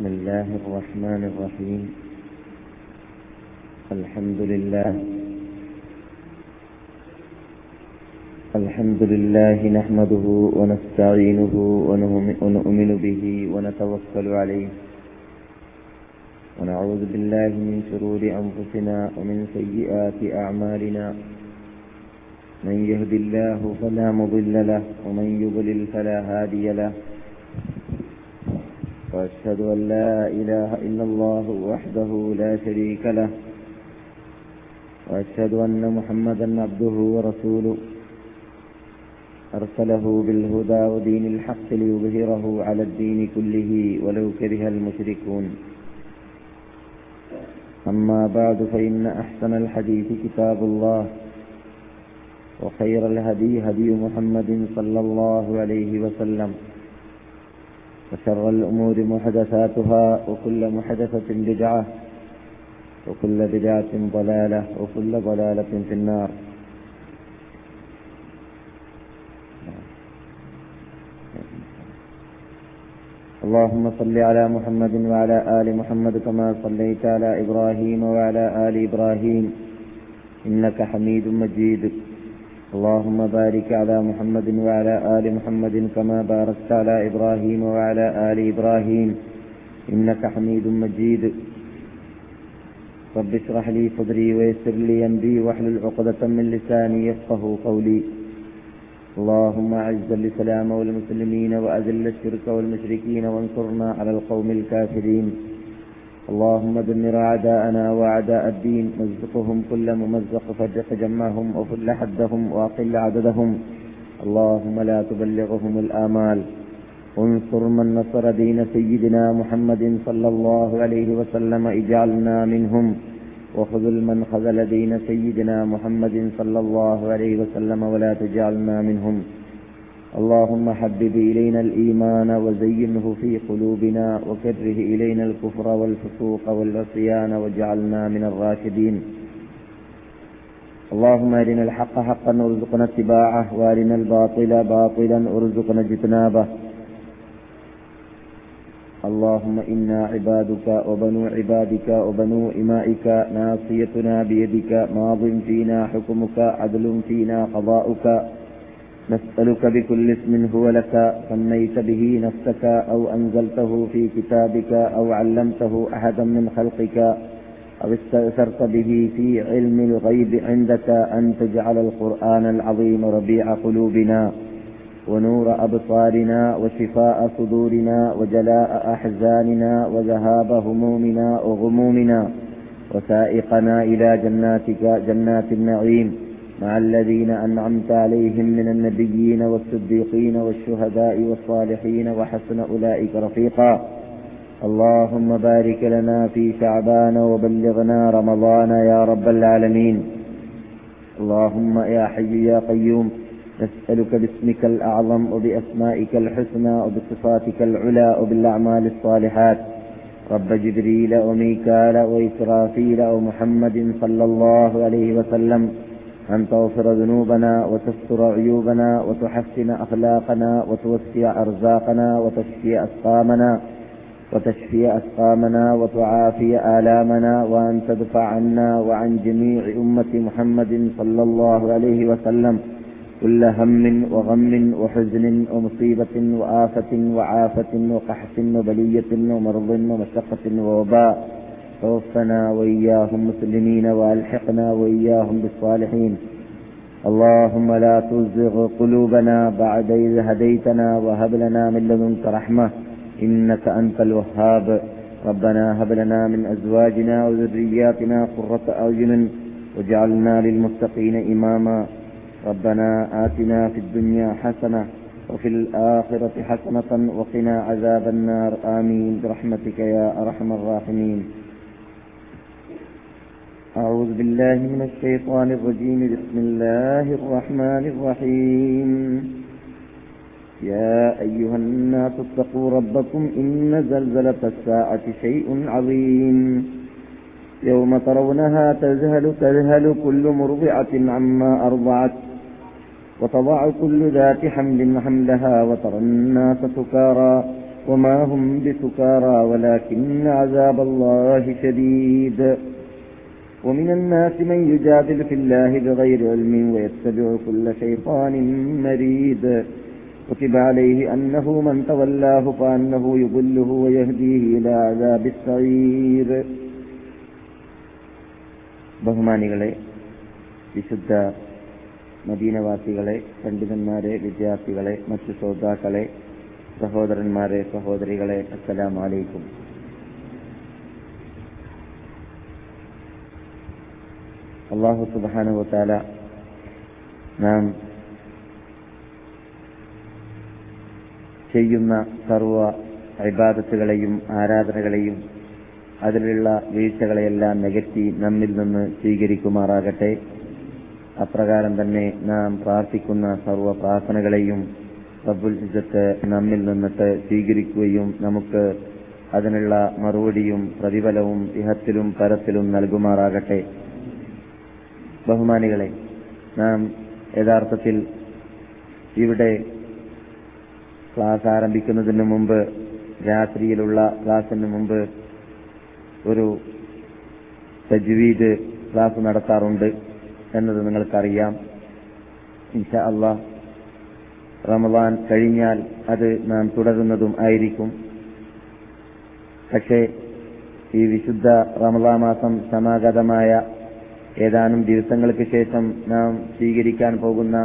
بسم الله الرحمن الرحيم الحمد لله الحمد لله نحمده ونستعينه ونؤمن به ونتوكل عليه ونعوذ بالله من شرور أنفسنا ومن سيئات أعمالنا من يهد الله فلا مضل له ومن يضلل فلا هادي له وأشهد أن لا إله إلا الله وحده لا شريك له وأشهد أن محمدا عبده ورسوله أرسله بالهدى ودين الحق ليظهره على الدين كله ولو كره المشركون أما بعد فإن أحسن الحديث كتاب الله وخير الهدي هدي محمد صلى الله عليه وسلم وشر الأمور محدثاتها وكل محدثة بدعة وكل بدعة ضلالة وكل ضلالة في النار اللهم صل على محمد وعلى آل محمد كما صليت على إبراهيم وعلى آل إبراهيم إنك حميد مجيد اللهم بارك على محمد وعلى آل محمد كما باركت على إبراهيم وعلى آل إبراهيم إنك حميد مجيد رب اشرح لي صدري ويسر لي أمري واحلل عقدة من لساني يفقه قولي اللهم أعز الإسلام والمسلمين وأذل الشرك والمشركين وانصرنا على القوم الكافرين اللهم دمر أعداءنا وأعداء الدين مزقهم كل ممزق جمعهم وفل حدهم وأقل عددهم اللهم لا تبلغهم الآمال انصر من نصر دين سيدنا محمد صلى الله عليه وسلم اجعلنا منهم وخذل من خذل دين سيدنا محمد صلى الله عليه وسلم ولا تجعلنا منهم اللهم حبب إلينا الإيمان وزينه في قلوبنا وكره إلينا الكفر والفسوق والعصيان واجعلنا من الراشدين اللهم أرنا الحق حقا وارزقنا اتباعه وأرنا الباطل باطلا وارزقنا اجتنابه اللهم إنا عبادك وبنو عبادك وبنو إمائك ناصيتنا بيدك ماض فينا حكمك عدل فينا قضاؤك نسألك بكل اسم هو لك سميت به نفسك أو أنزلته في كتابك أو علمته أحدا من خلقك أو استأثرت به في علم الغيب عندك أن تجعل القرآن العظيم ربيع قلوبنا ونور أبصارنا وشفاء صدورنا وجلاء أحزاننا وذهاب همومنا وغمومنا وسائقنا إلى جناتك جنات النعيم مع الذين أنعمت عليهم من النبيين والصديقين والشهداء والصالحين وحسن أولئك رفيقا اللهم بارك لنا في شعبان وبلغنا رمضان يا رب العالمين اللهم يا حي يا قيوم نسألك باسمك الأعظم وبأسمائك الحسنى وبصفاتك العلى وبالأعمال الصالحات رب جبريل وميكال وإسرافيل ومحمد صلى الله عليه وسلم أن تغفر ذنوبنا وتستر عيوبنا وتحسن أخلاقنا وتوسع أرزاقنا وتشفي أسقامنا وتشفي أسقامنا وتعافي آلامنا وأن تدفع عنا وعن جميع أمة محمد صلى الله عليه وسلم كل هم وغم وحزن ومصيبة وآفة وعافة وقحط وبلية ومرض ومشقة ووباء توفنا وإياهم مسلمين وألحقنا وإياهم بالصالحين اللهم لا تزغ قلوبنا بعد إذ هديتنا وهب لنا من لدنك رحمة إنك أنت الوهاب ربنا هب لنا من أزواجنا وذرياتنا قرة أعين وجعلنا للمتقين إماما ربنا آتنا في الدنيا حسنة وفي الآخرة حسنة وقنا عذاب النار آمين برحمتك يا أرحم الراحمين أعوذ بالله من الشيطان الرجيم بسم الله الرحمن الرحيم يا أيها الناس اتقوا ربكم إن زلزلة الساعة شيء عظيم يوم ترونها تذهل تذهل كل مرضعة عما أرضعت وتضع كل ذات حمل حملها وترى الناس سكارى وما هم بسكارى ولكن عذاب الله شديد ومن الناس من يجادل في الله بغير علم ويتبع كل شيطان مريد كتب عليه أنه من تولاه فأنه يضله ويهديه إلى عذاب السعير ബഹുമാനികളെ വിശുദ്ധ മദീനവാസികളെ പണ്ഡിതന്മാരെ വിദ്യാർത്ഥികളെ മറ്റു ശ്രോതാക്കളെ സഹോദരന്മാരെ സഹോദരികളെ അസ്സലാം അലൈക്കും അള്ളാഹു സുബാനുവത്താല നാം ചെയ്യുന്ന സർവ അഭിബാധത്തുകളെയും ആരാധനകളെയും അതിലുള്ള വീഴ്ചകളെയെല്ലാം നികത്തി നമ്മിൽ നിന്ന് സ്വീകരിക്കുമാറാകട്ടെ അപ്രകാരം തന്നെ നാം പ്രാർത്ഥിക്കുന്ന സർവ പ്രാർത്ഥനകളെയും റബ്ബുൽ ഇസത്ത് നമ്മിൽ നിന്നിട്ട് സ്വീകരിക്കുകയും നമുക്ക് അതിനുള്ള മറുപടിയും പ്രതിഫലവും ഇഹത്തിലും പരത്തിലും നൽകുമാറാകട്ടെ ബഹുമാനികളെ നാം യഥാർത്ഥത്തിൽ ഇവിടെ ക്ലാസ് ആരംഭിക്കുന്നതിന് മുമ്പ് രാത്രിയിലുള്ള ക്ലാസിന് മുമ്പ് ഒരു തജ്വീദ് ക്ലാസ് നടത്താറുണ്ട് എന്നത് നിങ്ങൾക്കറിയാം ഇൻഷ അള്ളാ റമദാൻ കഴിഞ്ഞാൽ അത് നാം തുടരുന്നതും ആയിരിക്കും പക്ഷേ ഈ വിശുദ്ധ റമലാ മാസം സമാഗതമായ ഏതാനും ദിവസങ്ങൾക്ക് ശേഷം നാം സ്വീകരിക്കാൻ പോകുന്ന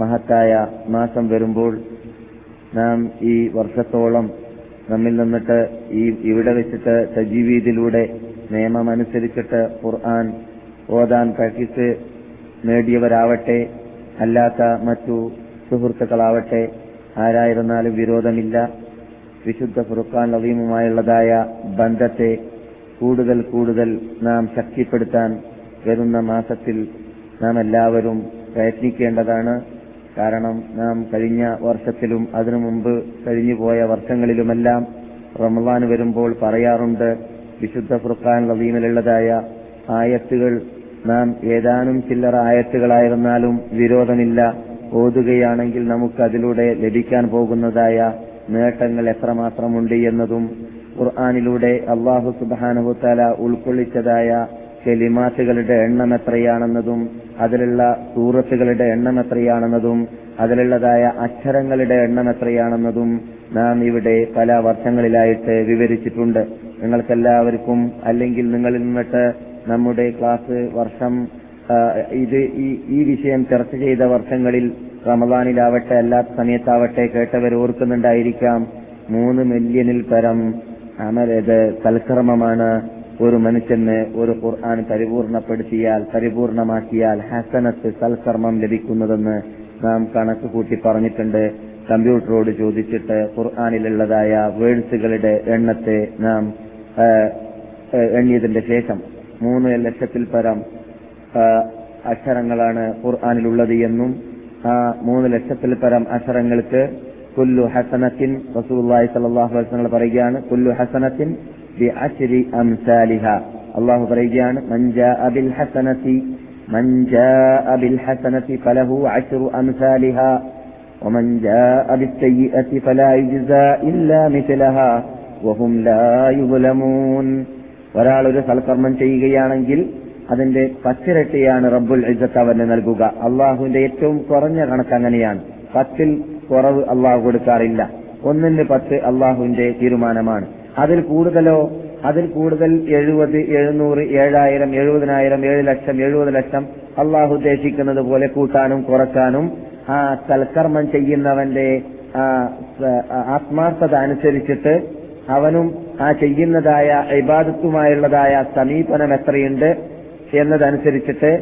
മഹത്തായ മാസം വരുമ്പോൾ നാം ഈ വർഷത്തോളം നമ്മിൽ നിന്നിട്ട് ഈ ഇവിടെ വെച്ചിട്ട് സജീവീതിയിലൂടെ നിയമമനുസരിച്ചിട്ട് ഖുർആൻ ഓതാൻ പ്രാക്ടീസ് നേടിയവരാവട്ടെ അല്ലാത്ത മറ്റു സുഹൃത്തുക്കളാവട്ടെ ആരായിരുന്നാലും വിരോധമില്ല വിശുദ്ധ ഫുർഖാൻ അലീമുമായുള്ളതായ ബന്ധത്തെ കൂടുതൽ കൂടുതൽ നാം ശക്തിപ്പെടുത്താൻ വരുന്ന മാസത്തിൽ നാം എല്ലാവരും പ്രയത്നിക്കേണ്ടതാണ് കാരണം നാം കഴിഞ്ഞ വർഷത്തിലും അതിനു മുമ്പ് കഴിഞ്ഞുപോയ വർഷങ്ങളിലുമെല്ലാം റമവാൻ വരുമ്പോൾ പറയാറുണ്ട് വിശുദ്ധ ഫുർഖാൻ റബീമിലുള്ളതായ ആയത്തുകൾ നാം ഏതാനും ചില്ലറ ആയത്തുകളായിരുന്നാലും വിരോധമില്ല ഓതുകയാണെങ്കിൽ നമുക്ക് അതിലൂടെ ലഭിക്കാൻ പോകുന്നതായ നേട്ടങ്ങൾ എത്രമാത്രമുണ്ട് എന്നതും ഖുർആാനിലൂടെ അള്ളാഹു സുബാനഹുത്താല ഉൾക്കൊള്ളിച്ചതായ കെലിമാറ്റുകളുടെ എണ്ണം എത്രയാണെന്നതും അതിലുള്ള സൂറത്തുകളുടെ എണ്ണം എത്രയാണെന്നതും അതിലുള്ളതായ അക്ഷരങ്ങളുടെ എണ്ണം എത്രയാണെന്നതും നാം ഇവിടെ പല വർഷങ്ങളിലായിട്ട് വിവരിച്ചിട്ടുണ്ട് നിങ്ങൾക്കെല്ലാവർക്കും അല്ലെങ്കിൽ നിങ്ങളിൽ നിന്നിട്ട് നമ്മുടെ ക്ലാസ് വർഷം ഇത് ഈ വിഷയം ചർച്ച ചെയ്ത വർഷങ്ങളിൽ റമദാനിലാവട്ടെ അല്ലാത്ത സമയത്താവട്ടെ കേട്ടവർ ഓർക്കുന്നുണ്ടായിരിക്കാം മൂന്ന് മില്യണിൽ പരം അമലത് തൽക്രമമാണ് ഒരു മനുഷ്യന് ഒരു ഖുർആൻ പരിപൂർണപ്പെടുത്തിയാൽ പരിപൂർണമാക്കിയാൽ ഹസനത്ത് സൽക്കർമ്മം ലഭിക്കുന്നതെന്ന് നാം കണക്ക് കൂട്ടി പറഞ്ഞിട്ടുണ്ട് കമ്പ്യൂട്ടറോട് ചോദിച്ചിട്ട് ഖുർആാനിലുള്ളതായ വേഴ്സുകളുടെ എണ്ണത്തെ നാം എണ്ണിയതിന്റെ ശേഷം മൂന്ന് ലക്ഷത്തിൽ പരം അക്ഷരങ്ങളാണ് ഖുർആാനിലുള്ളത് എന്നും ആ മൂന്ന് ലക്ഷത്തിൽ പരം അക്ഷരങ്ങൾക്ക് കുല്ലു ഹസനത്തിൻ റസൂല്ലായി സലാഹു വസ്ലങ്ങൾ പറയുകയാണ് കുല്ലു ഹസനത്തിൻ അള്ളാഹു പറയുകയാണ് മഞ്ജാ അബിൽ അബിൽ ഫലഹു ഒരാൾ ഒരു സൽക്കർമ്മം ചെയ്യുകയാണെങ്കിൽ അതിന്റെ പച്ചിരട്ടിയാണ് റബ്ബുൽ ഇസത്ത് അവന് നൽകുക അള്ളാഹുവിന്റെ ഏറ്റവും കുറഞ്ഞ കണക്ക് അങ്ങനെയാണ് പത്തിൽ കുറവ് അള്ളാഹു കൊടുക്കാറില്ല ഒന്നിന് പത്ത് അള്ളാഹുവിന്റെ തീരുമാനമാണ് അതിൽ കൂടുതലോ അതിൽ കൂടുതൽ എഴുപത് എഴുന്നൂറ് ഏഴായിരം എഴുപതിനായിരം ഏഴ് ലക്ഷം എഴുപത് ലക്ഷം അള്ളാഹു ഉദ്ദേശിക്കുന്നത് പോലെ കൂട്ടാനും കുറക്കാനും ആ സൽക്കർമ്മം ചെയ്യുന്നവന്റെ ആത്മാർത്ഥത അനുസരിച്ചിട്ട് അവനും ആ ചെയ്യുന്നതായ ഇബാദത്തുമായുള്ളതായ സമീപനം എത്രയുണ്ട് എന്നതനുസരിച്ചിട്ട്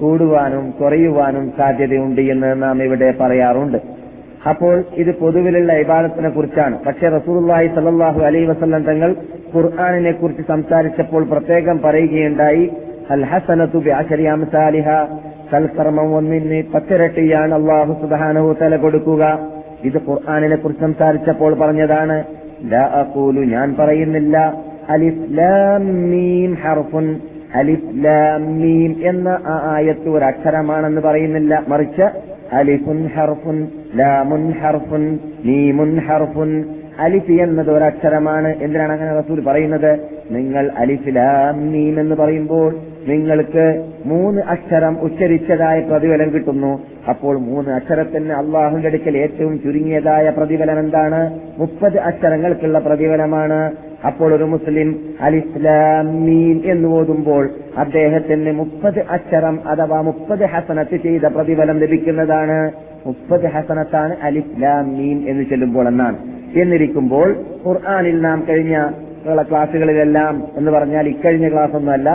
കൂടുവാനും കുറയുവാനും സാധ്യതയുണ്ട് എന്ന് നാം ഇവിടെ പറയാറുണ്ട് അപ്പോൾ ഇത് പൊതുവിലുള്ള ഇബാദത്തിനെ കുറിച്ചാണ് പക്ഷേ റസൂലുള്ളാഹി സല്ലാഹു അലൈ വസല്ലം തങ്ങൾ ഖുർആാനിനെ കുറിച്ച് സംസാരിച്ചപ്പോൾ പ്രത്യേകം പറയുകയുണ്ടായി അൽ ഹസനത്തു സൽക്കർമ്മം ഒന്നിന് പത്തിരട്ടിയാണ് അള്ളാഹു സുധാനവു തല കൊടുക്കുക ഇത് ഖുർആാനിനെ കുറിച്ച് സംസാരിച്ചപ്പോൾ പറഞ്ഞതാണ് ഞാൻ പറയുന്നില്ല അലിഫ് ലാം മീം ഹർഫുൻ അലിഫ് ലാം മീം എന്ന ആ ആയത്ത് ഒരു അക്ഷരമാണെന്ന് പറയുന്നില്ല മറിച്ച് അലിഫുൻ ഹർഫുൻ ലാമുൻ ഹർഫുൻ നീമുൻ ഹർഫുൻ അലിഫ് എന്നത് ഒരക്ഷരമാണ് എന്തിനാണ് അങ്ങനെ റസൂൽ പറയുന്നത് നിങ്ങൾ അലിഫ് ലാം നീം എന്ന് പറയുമ്പോൾ നിങ്ങൾക്ക് മൂന്ന് അക്ഷരം ഉച്ചരിച്ചതായ പ്രതിഫലം കിട്ടുന്നു അപ്പോൾ മൂന്ന് അക്ഷരത്തിന് അള്ളാഹുന്റെ അടുക്കൽ ഏറ്റവും ചുരുങ്ങിയതായ പ്രതിഫലം എന്താണ് മുപ്പത് അക്ഷരങ്ങൾക്കുള്ള പ്രതിഫലമാണ് അപ്പോൾ ഒരു മുസ്ലിം അലിസ്ലാമീൻ എന്ന് ഓതുമ്പോൾ അദ്ദേഹത്തിന് മുപ്പത് അക്ഷരം അഥവാ മുപ്പത് ഹസനത്ത് ചെയ്ത പ്രതിഫലം ലഭിക്കുന്നതാണ് മുപ്പത് ഹസനത്താണ് അലിഫ് മീൻ എന്ന് ചെല്ലുമ്പോൾ എന്നാണ് എന്നിരിക്കുമ്പോൾ ഖുർആാനിൽ നാം കഴിഞ്ഞ ക്ലാസ്സുകളിലെല്ലാം എന്ന് പറഞ്ഞാൽ ഇക്കഴിഞ്ഞ ക്ലാസ് ഒന്നുമല്ല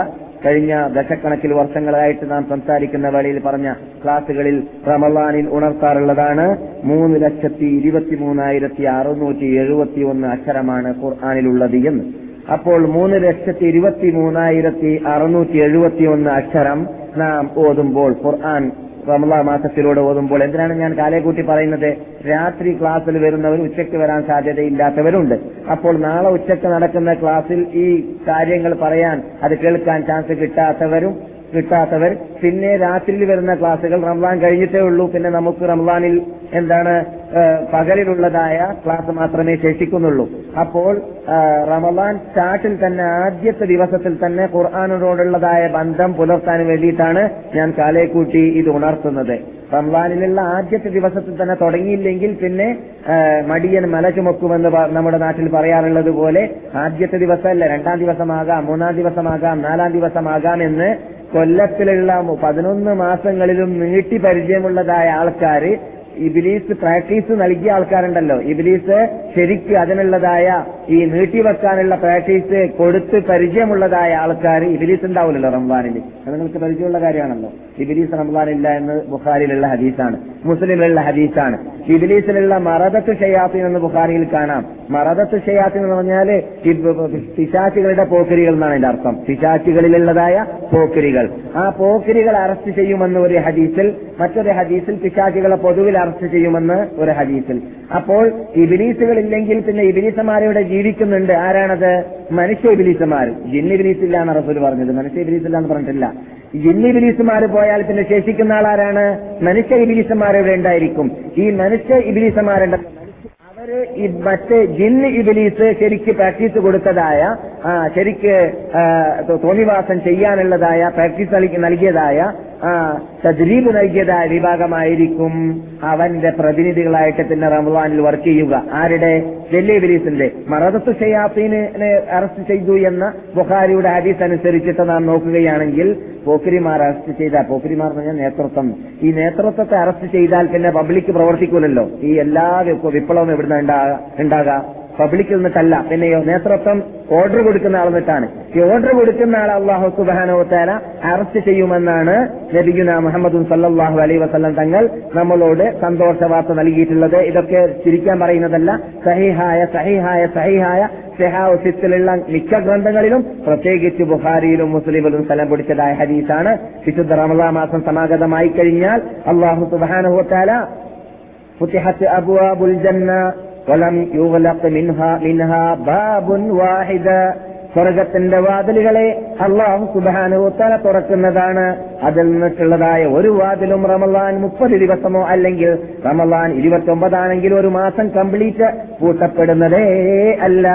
കഴിഞ്ഞ ദശക്കണക്കിൽ വർഷങ്ങളായിട്ട് നാം സംസാരിക്കുന്ന വേളയിൽ പറഞ്ഞ ക്ലാസുകളിൽ റമലാനിൽ ഉണർത്താറുള്ളതാണ് മൂന്ന് ലക്ഷത്തി ഇരുപത്തി മൂന്നായിരത്തി അറുന്നൂറ്റി എഴുപത്തി ഒന്ന് അക്ഷരമാണ് ഖുർആാനിലുള്ളത് എന്ന് അപ്പോൾ മൂന്ന് ലക്ഷത്തി ഇരുപത്തി മൂന്നായിരത്തി അറുന്നൂറ്റി എഴുപത്തി ഒന്ന് അക്ഷരം നാം ഓതുമ്പോൾ ഖുർആാൻ റമലാ മാസത്തിലൂടെ ഓതുമ്പോൾ എന്തിനാണ് ഞാൻ കാലേക്കൂട്ടി പറയുന്നത് രാത്രി ക്ലാസ്സിൽ വരുന്നവർ ഉച്ചയ്ക്ക് വരാൻ സാധ്യതയില്ലാത്തവരുണ്ട് അപ്പോൾ നാളെ ഉച്ചയ്ക്ക് നടക്കുന്ന ക്ലാസ്സിൽ ഈ കാര്യങ്ങൾ പറയാൻ അത് കേൾക്കാൻ ചാൻസ് കിട്ടാത്തവരും കിട്ടാത്തവർ പിന്നെ രാത്രിയിൽ വരുന്ന ക്ലാസുകൾ റംസാൻ കഴിഞ്ഞിട്ടേ ഉള്ളൂ പിന്നെ നമുക്ക് റംസാനിൽ എന്താണ് പകലിലുള്ളതായ ക്ലാസ് മാത്രമേ ശേഷിക്കുന്നുള്ളൂ അപ്പോൾ റമദാൻ സ്റ്റാർട്ടിൽ തന്നെ ആദ്യത്തെ ദിവസത്തിൽ തന്നെ ഖുർആാനോടുള്ളതായ ബന്ധം പുലർത്താൻ വേണ്ടിയിട്ടാണ് ഞാൻ കാലേക്കൂട്ടി ഇത് ഉണർത്തുന്നത് റംസാനിലുള്ള ആദ്യത്തെ ദിവസത്തിൽ തന്നെ തുടങ്ങിയില്ലെങ്കിൽ പിന്നെ മടിയൻ മല ചുമക്കുമെന്ന് നമ്മുടെ നാട്ടിൽ പറയാറുള്ളത് പോലെ ആദ്യത്തെ ദിവസമല്ല രണ്ടാം ദിവസമാകാം മൂന്നാം ദിവസമാകാം നാലാം ദിവസമാകാം എന്ന് കൊല്ലത്തിലുള്ള പതിനൊന്ന് മാസങ്ങളിലും നീട്ടി പരിചയമുള്ളതായ ആൾക്കാർ ഇബിലീസ് പ്രാക്ടീസ് നൽകിയ ആൾക്കാരുണ്ടല്ലോ ഇബിലീസ് ശരിക്കും അതിനുള്ളതായ ഈ നീട്ടിവെക്കാനുള്ള പ്രാക്ടീസ് കൊടുത്ത് പരിചയമുള്ളതായ ആൾക്കാർ ഇബിലീസ് ഉണ്ടാവില്ലല്ലോ റംബാനിൽ അത് നിങ്ങൾക്ക് പരിചയമുള്ള കാര്യമാണല്ലോ ഇബിലീസ് റംബാനില്ല എന്ന് ബുഹാരിയിലുള്ള ഹദീസാണ് മുസ്ലിമിലുള്ള ഹദീസാണ് ഇബിലീസിലുള്ള മറദത്ത് ഷയാസിൻ എന്ന് ബുഖാരിയിൽ കാണാം മറദത്ത് ഷയാസിൻ എന്ന് പറഞ്ഞാൽ പിശാച്ചുകളുടെ പോക്കരികൾ എന്നാണ് എന്റെ അർത്ഥം പിശാച്ചുകളിലുള്ളതായ പോക്കരികൾ ആ പോക്കരികൾ അറസ്റ്റ് ചെയ്യുമെന്ന് ഒരു ഹദീസിൽ മറ്റൊരു ഹദീസിൽ പിശാച്ചുകളെ പൊതുവിൽ അറസ്റ്റ് ചെയ്യുമെന്ന് ഒരു ഹദീസിൽ അപ്പോൾ ഇല്ലെങ്കിൽ പിന്നെ ഇബിലീസമാരുടെ ജീവിതം ജീവിക്കുന്നുണ്ട് ആരാണത് മനുഷ്യ ഇബിലീസുമാർ ജിന്നി ഇബിലീസില്ല എന്ന് റസൂൽ പറഞ്ഞത് മനുഷ്യ ഇബിലീസില്ല എന്ന് പറഞ്ഞിട്ടില്ല ജിന്നി ഇബിലീസുമാർ പോയാൽ പിന്നെ ശേഷിക്കുന്ന ആളാരാണ് മനുഷ്യ ഇബിലീസുമാർ ഇവിടെ ഉണ്ടായിരിക്കും ഈ മനുഷ്യ ഇബിലീസുമാരുണ്ട് അവര് ഈ മറ്റേ ജിന്ന് ഇബിലീസ് ശരിക്ക് പ്രാക്ടീസ് കൊടുത്തതായ ശരിക്ക് തോന്നിവാസം ചെയ്യാനുള്ളതായ പ്രാക്ടീസ് നൽകിയതായ തദ്രീബ് നൽകിയതായ വിഭാഗമായിരിക്കും അവന്റെ പ്രതിനിധികളായിട്ട് പിന്നെ റംസാനിൽ വർക്ക് ചെയ്യുക ആരുടെ ഡൽഹി ഇബിലീസിന്റെ മറദത്ത് ഷെയ്യാത്തീനെ അറസ്റ്റ് ചെയ്തു എന്ന ബുഖാരിയുടെ ഹദീസ് അനുസരിച്ചിട്ട് നാം നോക്കുകയാണെങ്കിൽ പോക്കിരിമാർ അറസ്റ്റ് ചെയ്ത പോക്കിരിമാർ എന്ന് പറഞ്ഞാൽ നേതൃത്വം ഈ നേതൃത്വത്തെ അറസ്റ്റ് ചെയ്താൽ പിന്നെ പബ്ലിക് പ്രവർത്തിക്കൂലല്ലോ ഈ എല്ലാ വിപ്ലവം എവിടുന്ന ഉണ്ടാകുക പബ്ലിക്കിൽ നിന്നിട്ടല്ല പിന്നെയോ നേതൃത്വം ഓർഡർ കൊടുക്കുന്ന ആൾ നിന്നിട്ടാണ് ഈ ഓർഡർ കൊടുക്കുന്ന ആൾ അള്ളാഹു സുബാനോത്താല അറസ്റ്റ് ചെയ്യുമെന്നാണ് നബിഗുന മുഹമ്മദും സല്ലാഹു അലൈ വസ്ലം തങ്ങൾ നമ്മളോട് സന്തോഷ വാർത്ത നൽകിയിട്ടുള്ളത് ഇതൊക്കെ ചിരിക്കാൻ പറയുന്നതല്ല സഹിഹായ സഹിഹായ സഹിഹായ സെഹാസിലുള്ള മിക്ക ഗ്രന്ഥങ്ങളിലും പ്രത്യേകിച്ച് ബുഹാരിയിലും മുസ്ലിമിലും സ്ഥലം പിടിച്ചതായ ഹദീസാണ് വിശുദ്ധ റമദാ മാസം സമാഗതമായി കഴിഞ്ഞാൽ അള്ളാഹു സുബാനഹുത്താല ഫുത്തിഹത്ത് അബുഅബുൽ ജന്ന ولم يغلق منها منها باب واحدا സ്വർഗത്തിന്റെ വാതിലുകളെ അള്ളാഹു സുബാനുത്തല തുറക്കുന്നതാണ് അതിൽ നിന്നിട്ടുള്ളതായ ഒരു വാതിലും റമലാൻ മുപ്പത് ദിവസമോ അല്ലെങ്കിൽ റമലാൻ ഇരുപത്തി ഒരു മാസം കംപ്ലീറ്റ് പൂട്ടപ്പെടുന്നതേ അല്ല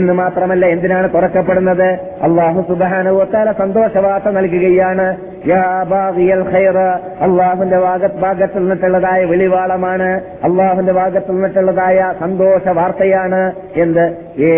എന്ന് മാത്രമല്ല എന്തിനാണ് തുറക്കപ്പെടുന്നത് അള്ളാഹു സുബാനുത്തല സന്തോഷവാർത്ത നൽകുകയാണ് അള്ളാഹുന്റെ ഭാഗത്തിൽ നിന്നിട്ടുള്ളതായ വെളിവാളമാണ് അള്ളാഹുന്റെ ഭാഗത്തിൽ നിന്നിട്ടുള്ളതായ സന്തോഷ വാർത്തയാണ് എന്ത് ഏ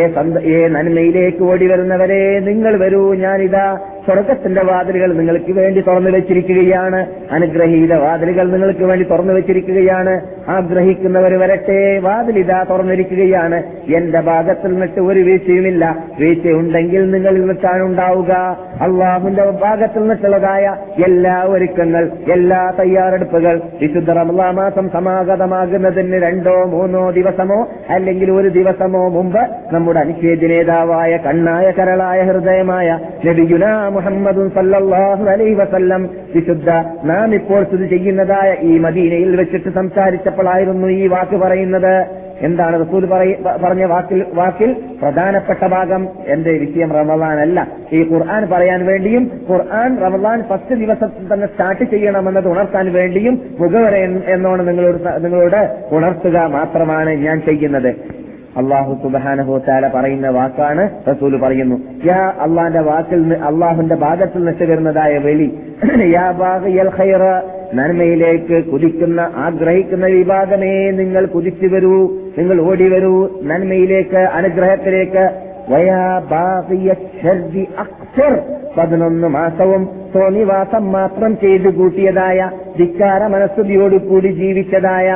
നന്മയിലേക്ക് ഓടി വരുന്നവരെ നിങ്ങൾ വരൂ ഞാനിതാ സ്വർഗത്തിന്റെ വാതിലുകൾ നിങ്ങൾക്ക് വേണ്ടി തുറന്നു വെച്ചിരിക്കുകയാണ് അനുഗ്രഹീത വാതിലുകൾ നിങ്ങൾക്ക് വേണ്ടി തുറന്നു വെച്ചിരിക്കുകയാണ് ആഗ്രഹിക്കുന്നവർ വരട്ടെ വാതിലിതാ തുറന്നിരിക്കുകയാണ് എന്റെ ഭാഗത്തിൽ നിന്നിട്ട് ഒരു വീഴ്ചയുമില്ല വീഴ്ച ഉണ്ടെങ്കിൽ നിങ്ങളിൽ നിന്നാണ് ഉണ്ടാവുക അള്ളാഹുന്റെ ഭാഗത്തിൽ നിന്നിട്ടുള്ളതായ എല്ലാ ഒരുക്കങ്ങൾ എല്ലാ തയ്യാറെടുപ്പുകൾ വിശുദ്ധ റമലാ മാസം സമാഗതമാകുന്നതിന് രണ്ടോ മൂന്നോ ദിവസമോ അല്ലെങ്കിൽ ഒരു ദിവസമോ മുമ്പ് നമ്മുടെ നേതാവായ കണ്ണായ കരളായ ഹൃദയമായ നബിയുനാമ മുഹമ്മദ് സല്ലാഹു അലൈ വസല്ലം വിശുദ്ധ നാം ഇപ്പോൾ സ്ഥിതി ചെയ്യുന്നതായ ഈ മദീനയിൽ വെച്ചിട്ട് സംസാരിച്ചപ്പോഴായിരുന്നു ഈ വാക്ക് പറയുന്നത് എന്താണ് റസൂൽ പറഞ്ഞ വാക്കിൽ വാക്കിൽ പ്രധാനപ്പെട്ട ഭാഗം എന്റെ വിഷയം റമദാൻ അല്ല ഈ ഖുർആൻ പറയാൻ വേണ്ടിയും ഖുർആൻ റമദാൻ പത്ത് ദിവസത്തിൽ തന്നെ സ്റ്റാർട്ട് ചെയ്യണമെന്നത് ഉണർത്താൻ വേണ്ടിയും മുഖവരെ എന്നോണം നിങ്ങളോട് നിങ്ങളോട് ഉണർത്തുക മാത്രമാണ് ഞാൻ ചെയ്യുന്നത് അള്ളാഹു സുബാനഹോത്താല പറയുന്ന വാക്കാണ് റസൂല് പറയുന്നു യാ അള്ളാന്റെ വാക്കിൽ നിന്ന് അള്ളാഹുന്റെ ഭാഗത്തിൽ നിന്ന് വരുന്നതായ വെളി യാ ഖൈറ നന്മയിലേക്ക് കുതിക്കുന്ന ആഗ്രഹിക്കുന്ന വിഭാഗമേ നിങ്ങൾ കുതിച്ചു വരൂ നിങ്ങൾ ഓടി വരൂ നന്മയിലേക്ക് അനുഗ്രഹത്തിലേക്ക് പതിനൊന്ന് മാസവും തോന്നിവാസം മാത്രം ചെയ്തു കൂട്ടിയതായ ധിക്കാര മനസ്സുതിയോടുകൂടി ജീവിച്ചതായ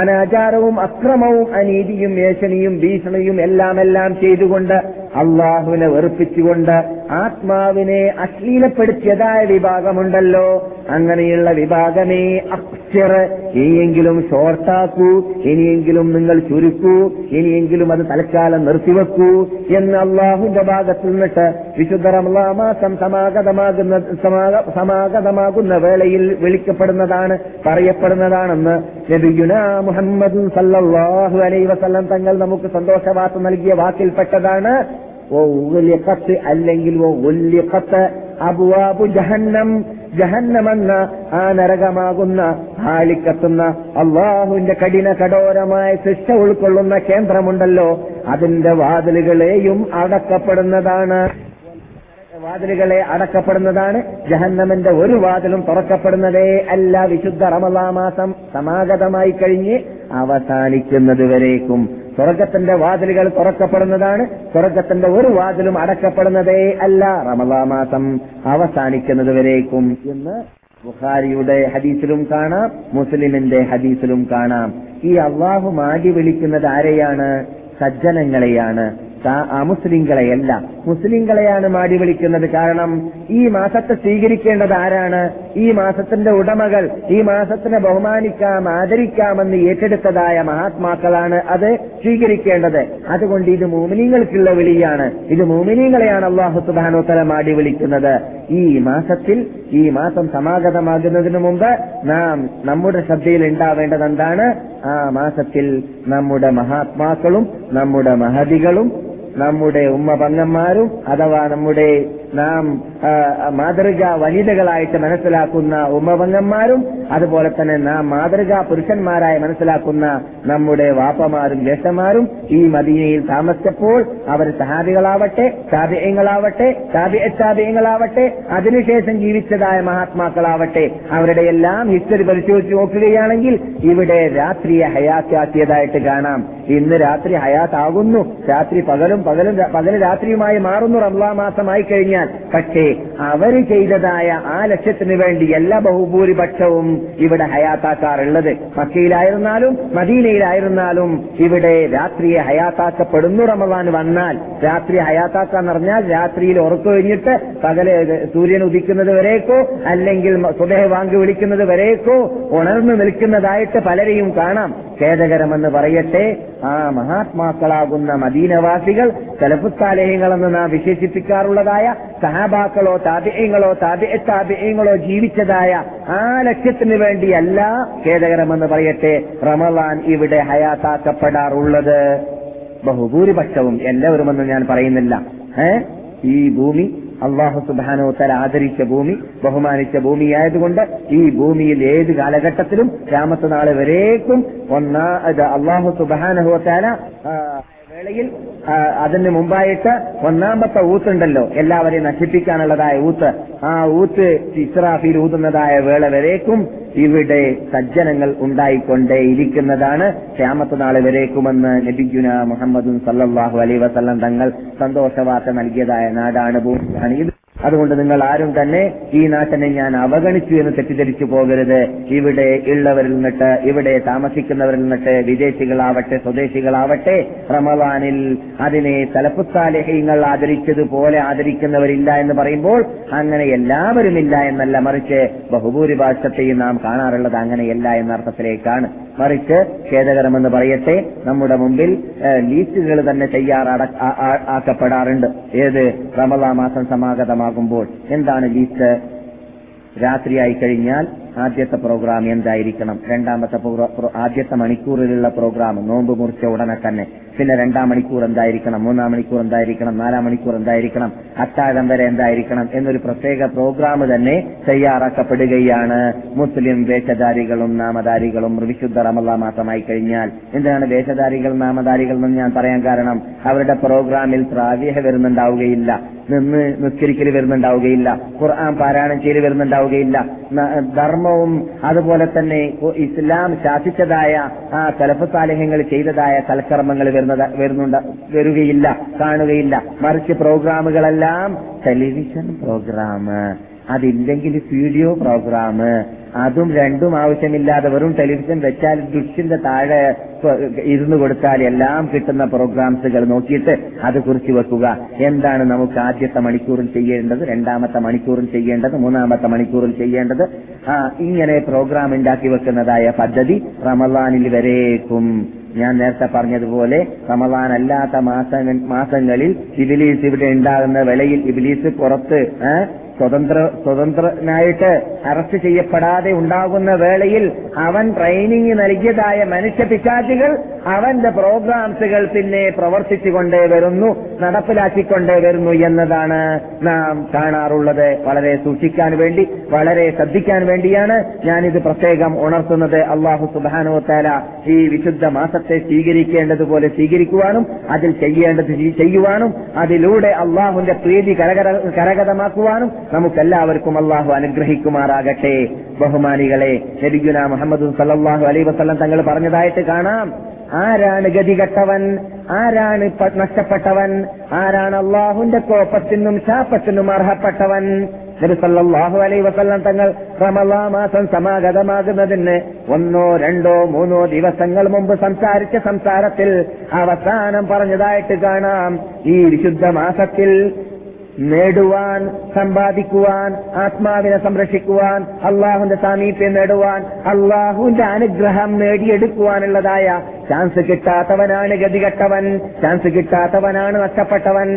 അനാചാരവും അക്രമവും അനീതിയും ഏഷണിയും ഭീഷണിയും എല്ലാം എല്ലാം ചെയ്തുകൊണ്ട് അള്ളാഹുവിനെ വെറുപ്പിച്ചുകൊണ്ട് ആത്മാവിനെ അശ്ലീലപ്പെടുത്തിയതായ വിഭാഗമുണ്ടല്ലോ അങ്ങനെയുള്ള വിഭാഗമേ അക്ഷറ് ഇനിയെങ്കിലും ഷോർട്ടാക്കൂ ഇനിയെങ്കിലും നിങ്ങൾ ചുരുക്കൂ ഇനിയെങ്കിലും അത് തൽക്കാലം നിർത്തിവെക്കൂ എന്ന് അള്ളാഹുന്റെ ഭാഗത്തു നിന്നിട്ട് വിശുദ്ധ റമലാമാസം സമാഗതമാകുന്ന സമാഗതമാകുന്ന വേളയിൽ വിളിക്കപ്പെടുന്നതാണ് പറയപ്പെടുന്നതാണെന്ന് നബിയുനാം മുഹമ്മദ് സല്ലാഹു അലൈ വസല്ലം തങ്ങൾ നമുക്ക് സന്തോഷവാർത്ത നൽകിയ വാക്കിൽപ്പെട്ടതാണ് ഓ ഉല്യക്കത്ത് അല്ലെങ്കിൽ ഓ ഉല്യക്കത്ത് അബുവാബു ജഹന്നം ജഹന്നമെന്ന ആ നരകമാകുന്ന ഹാലിക്കത്തുന്ന അള്ളാഹുവിന്റെ കഠിന കഠോരമായ ശിക്ഷ ഉൾക്കൊള്ളുന്ന കേന്ദ്രമുണ്ടല്ലോ അതിന്റെ വാതിലുകളെയും അടക്കപ്പെടുന്നതാണ് വാതിലുകളെ അടക്കപ്പെടുന്നതാണ് ജഹന്നമന്റെ ഒരു വാതിലും തുറക്കപ്പെടുന്നതേ അല്ല വിശുദ്ധ റമലാ മാസം സമാഗതമായി കഴിഞ്ഞ് അവസാനിക്കുന്നതുവരേക്കും സ്വർഗത്തിന്റെ വാതിലുകൾ തുറക്കപ്പെടുന്നതാണ് സ്വർഗത്തിന്റെ ഒരു വാതിലും അടക്കപ്പെടുന്നതേ അല്ല റമലാ മാസം അവസാനിക്കുന്നതുവരേക്കും എന്ന് ബുഖാരിയുടെ ഹദീസിലും കാണാം മുസ്ലിമിന്റെ ഹദീസിലും കാണാം ഈ അള്ളാഹു മാടി വിളിക്കുന്നത് ആരെയാണ് സജ്ജനങ്ങളെയാണ് ആ മുസ്ലിങ്ങളെയല്ല മുസ്ലിങ്ങളെയാണ് മാടി വിളിക്കുന്നത് കാരണം ഈ മാസത്തെ സ്വീകരിക്കേണ്ടത് ആരാണ് ഈ മാസത്തിന്റെ ഉടമകൾ ഈ മാസത്തിനെ ബഹുമാനിക്കാം ആദരിക്കാമെന്ന് ഏറ്റെടുത്തതായ മഹാത്മാക്കളാണ് അത് സ്വീകരിക്കേണ്ടത് അതുകൊണ്ട് ഇത് മോമിനിങ്ങൾക്കുള്ള വിളിയാണ് ഇത് മോമിനിങ്ങളെയാണ് അള്ളാഹു സുബാനോത്തല മാടി വിളിക്കുന്നത് ഈ മാസത്തിൽ ഈ മാസം സമാഗതമാകുന്നതിന് മുമ്പ് നാം നമ്മുടെ ശ്രദ്ധയിൽ ഉണ്ടാവേണ്ടത് എന്താണ് ആ മാസത്തിൽ നമ്മുടെ മഹാത്മാക്കളും നമ്മുടെ മഹതികളും നമ്മുടെ ഉമ്മ പന്നന്മാരും അഥവാ നമ്മുടെ നാം മാതൃകാ വനിതകളായിട്ട് മനസ്സിലാക്കുന്ന ഉമ്മവങ്ങന്മാരും അതുപോലെ തന്നെ നാം മാതൃകാ പുരുഷന്മാരായി മനസ്സിലാക്കുന്ന നമ്മുടെ വാപ്പമാരും ജേഷ്ഠന്മാരും ഈ മദീനയിൽ താമസിച്ചപ്പോൾ അവർ സഹാബികളാവട്ടെ താപേയങ്ങളാവട്ടെ താപേയങ്ങളാവട്ടെ അതിനുശേഷം ജീവിച്ചതായ മഹാത്മാക്കളാവട്ടെ അവരുടെ എല്ലാം ഹിസ്റ്ററി പരിശോധിച്ച് നോക്കുകയാണെങ്കിൽ ഇവിടെ രാത്രിയെ ഹയാത്താക്കിയതായിട്ട് കാണാം ഇന്ന് രാത്രി ഹയാത്താകുന്നു രാത്രി പകലും പകലും പകല് രാത്രിയുമായി മാറുന്നു റംലാ മാസമായി കഴിഞ്ഞാൽ പറഞ്ഞാൽ പക്ഷേ അവർ ചെയ്തതായ ആ ലക്ഷ്യത്തിന് എല്ലാ ബഹുഭൂരിപക്ഷവും ഇവിടെ ഹയാത്താക്കാറുള്ളത് മക്കയിലായിരുന്നാലും മദീനയിലായിരുന്നാലും ഇവിടെ രാത്രിയെ ഹയാത്താക്കപ്പെടുന്നു റമദാൻ വന്നാൽ രാത്രി ഹയാത്താക്കാന്ന് പറഞ്ഞാൽ രാത്രിയിൽ കഴിഞ്ഞിട്ട് പകല് സൂര്യൻ ഉദിക്കുന്നത് വരേക്കോ അല്ലെങ്കിൽ സ്വദേഹ വാങ്ക് വിളിക്കുന്നത് വരേക്കോ ഉണർന്നു നിൽക്കുന്നതായിട്ട് പലരെയും കാണാം ഖേദകരമെന്ന് പറയട്ടെ ആ മഹാത്മാക്കളാകുന്ന മദീനവാസികൾ ചെലപ്പുത്താലേയങ്ങളെന്ന് നാം വിശേഷിപ്പിക്കാറുള്ളതായ സഹാബാക്കളോ താപിയങ്ങളോ താപിയ താപിയങ്ങളോ ജീവിച്ചതായ ആ ലക്ഷ്യത്തിന് വേണ്ടിയല്ല ഖേദകരമെന്ന് പറയട്ടെ റമലാൻ ഇവിടെ ഹയാത്താക്കപ്പെടാറുള്ളത് ബഹുഭൂരിപക്ഷവും എല്ലാവരുമെന്ന് ഞാൻ പറയുന്നില്ല ഏ ഈ ഭൂമി അള്ളാഹു സുബാനോ തല ആദരിച്ച ഭൂമി ബഹുമാനിച്ച ഭൂമിയായതുകൊണ്ട് ഈ ഭൂമിയിൽ ഏത് കാലഘട്ടത്തിലും രാമത്തനാൾ വരേക്കും ഒന്നാ അള്ളാഹു സുബാനഹോ തല വേളയിൽ അതിന് മുമ്പായിട്ട് ഒന്നാമത്തെ ഊത്തുണ്ടല്ലോ എല്ലാവരെയും നശിപ്പിക്കാനുള്ളതായ ഊത്ത് ആ ഊത്ത് ഇസ്രാഫിൽ ഊതുന്നതായ വേള വരേക്കും ഇവിടെ സജ്ജനങ്ങൾ ഇരിക്കുന്നതാണ് ക്യാമത്ത് നാളെ വരേക്കുമെന്ന് നബിഗുന മുഹമ്മദും സല്ലാഹു അലൈ വസല്ലം തങ്ങൾ സന്തോഷവാർത്ത നൽകിയതായ നാടാണ് ഭൂമിയാണ് ഇത് അതുകൊണ്ട് നിങ്ങൾ ആരും തന്നെ ഈ നാട്ടിനെ ഞാൻ അവഗണിച്ചു എന്ന് തെറ്റിദ്ധരിച്ചു പോകരുത് ഇവിടെ ഉള്ളവരിൽ നിന്നിട്ട് ഇവിടെ താമസിക്കുന്നവരിൽ നിന്നിട്ട് വിദേശികളാവട്ടെ സ്വദേശികളാവട്ടെ റമവാനിൽ അതിനെ തലപ്പുത്താലേഹ്യങ്ങൾ ആദരിച്ചതുപോലെ ആദരിക്കുന്നവരില്ല എന്ന് പറയുമ്പോൾ അങ്ങനെ ഇല്ല എന്നല്ല മറിച്ച് ബഹുഭൂരിഭാഷത്തെയും നാം കാണാറുള്ളത് അങ്ങനെയല്ല എന്ന അർത്ഥത്തിലേക്കാണ് മറിച്ച് ഖേദകരമെന്ന് പറയട്ടെ നമ്മുടെ മുമ്പിൽ ലീസ്റ്റുകൾ തന്നെ തയ്യാറ ആക്കപ്പെടാറുണ്ട് ഏത് റമദാ മാസം സമാഗതമാകുമ്പോൾ എന്താണ് ലീസ്റ്റ് രാത്രിയായി കഴിഞ്ഞാൽ ആദ്യത്തെ പ്രോഗ്രാം എന്തായിരിക്കണം രണ്ടാമത്തെ ആദ്യത്തെ മണിക്കൂറിലുള്ള പ്രോഗ്രാം നോമ്പ് മുറിച്ച ഉടനെ തന്നെ പിന്നെ രണ്ടാം മണിക്കൂർ എന്തായിരിക്കണം മൂന്നാം മണിക്കൂർ എന്തായിരിക്കണം നാലാം മണിക്കൂർ എന്തായിരിക്കണം അത്താഴം വരെ എന്തായിരിക്കണം എന്നൊരു പ്രത്യേക പ്രോഗ്രാം തന്നെ തയ്യാറാക്കപ്പെടുകയാണ് മുസ്ലിം വേഷധാരികളും നാമധാരികളും വിശുദ്ധ റമല്ല മാസമായി കഴിഞ്ഞാൽ എന്തിനാണ് വേഷധാരികൾ നാമധാരികൾ എന്ന് ഞാൻ പറയാൻ കാരണം അവരുടെ പ്രോഗ്രാമിൽ പ്രാവീഹ വരുന്നുണ്ടാവുകയില്ല നിന്ന് നിസ്കരിക്കൽ വരുന്നുണ്ടാവുകയില്ല ഖുർആൻ പാരായണം ചെയ്ത് വരുന്നുണ്ടാവുകയില്ല ധർമ്മവും അതുപോലെ തന്നെ ഇസ്ലാം ശാസിച്ചതായ ആ കലഫ് സാലഹ്യങ്ങൾ ചെയ്തതായ സൽക്കർമ്മങ്ങൾ വരുന്നത് വരുന്നുണ്ട് വരികയില്ല കാണുകയില്ല മറിച്ച് പ്രോഗ്രാമുകളെല്ലാം ടെലിവിഷൻ പ്രോഗ്രാം അതില്ലെങ്കിൽ വീഡിയോ പ്രോഗ്രാം അതും രണ്ടും ആവശ്യമില്ലാതെ വെറും ടെലിവിഷൻ വെച്ചാൽ ഡിഷിന്റെ താഴെ ഇരുന്ന് കൊടുത്താൽ എല്ലാം കിട്ടുന്ന പ്രോഗ്രാംസുകൾ നോക്കിയിട്ട് അത് കുറിച്ച് വെക്കുക എന്താണ് നമുക്ക് ആദ്യത്തെ മണിക്കൂറിൽ ചെയ്യേണ്ടത് രണ്ടാമത്തെ മണിക്കൂറിൽ ചെയ്യേണ്ടത് മൂന്നാമത്തെ മണിക്കൂറിൽ ചെയ്യേണ്ടത് ആ ഇങ്ങനെ പ്രോഗ്രാം ഉണ്ടാക്കി വെക്കുന്നതായ പദ്ധതി റമദാനിൽ വരേക്കും ഞാൻ നേരത്തെ പറഞ്ഞതുപോലെ റമദാൻ അല്ലാത്ത മാസങ്ങളിൽ ഇബിലീസ് ഇവിടെ ഉണ്ടാകുന്ന വിലയിൽ ഇബിലീസ് പുറത്ത് സ്വതന്ത്ര സ്വതന്ത്രനായിട്ട് അറസ്റ്റ് ചെയ്യപ്പെടാതെ ഉണ്ടാകുന്ന വേളയിൽ അവൻ ട്രെയിനിങ് നൽകിയതായ മനുഷ്യ പിശാചികൾ അവന്റെ പ്രോഗ്രാംസുകൾ പിന്നെ പ്രവർത്തിച്ചുകൊണ്ടേ വരുന്നു നടപ്പിലാക്കിക്കൊണ്ടേ വരുന്നു എന്നതാണ് നാം കാണാറുള്ളത് വളരെ സൂക്ഷിക്കാൻ വേണ്ടി വളരെ ശ്രദ്ധിക്കാൻ വേണ്ടിയാണ് ഞാനിത് പ്രത്യേകം ഉണർത്തുന്നത് അള്ളാഹു സുബാനോ താല ഈ വിശുദ്ധ മാസത്തിൽ ഇസ്ലാമത്തെ സ്വീകരിക്കേണ്ടതുപോലെ സ്വീകരിക്കുവാനും അതിൽ ചെയ്യേണ്ടത് ചെയ്യുവാനും അതിലൂടെ അള്ളാഹുന്റെ പ്രീതി കരകതമാക്കുവാനും നമുക്കെല്ലാവർക്കും അള്ളാഹു അനുഗ്രഹിക്കുമാറാകട്ടെ ബഹുമാനികളെ നബിഗുന മുഹമ്മദ് സല്ലാഹു അലൈ വസ്ലം തങ്ങൾ പറഞ്ഞതായിട്ട് കാണാം ആരാണ് ഗതികെട്ടവൻ ആരാണ് നഷ്ടപ്പെട്ടവൻ ആരാണ് അള്ളാഹുന്റെ കോപ്പത്തിനും ശാപത്തിനും അർഹപ്പെട്ടവൻ നിരസല്ലാഹു അലൈ വസല്ലം തങ്ങൾ റമലാ മാസം സമാഗതമാകുന്നതിന് ഒന്നോ രണ്ടോ മൂന്നോ ദിവസങ്ങൾ മുമ്പ് സംസാരിച്ച സംസാരത്തിൽ അവസാനം പറഞ്ഞതായിട്ട് കാണാം ഈ വിശുദ്ധ മാസത്തിൽ നേടുവാൻ സമ്പാദിക്കുവാൻ ആത്മാവിനെ സംരക്ഷിക്കുവാൻ അള്ളാഹുന്റെ സാമീപ്യം നേടുവാൻ അള്ളാഹുവിന്റെ അനുഗ്രഹം നേടിയെടുക്കുവാനുള്ളതായ ചാൻസ് കിട്ടാത്തവനാണ് ഗതികെട്ടവൻ ചാൻസ് കിട്ടാത്തവനാണ് നഷ്ടപ്പെട്ടവൻ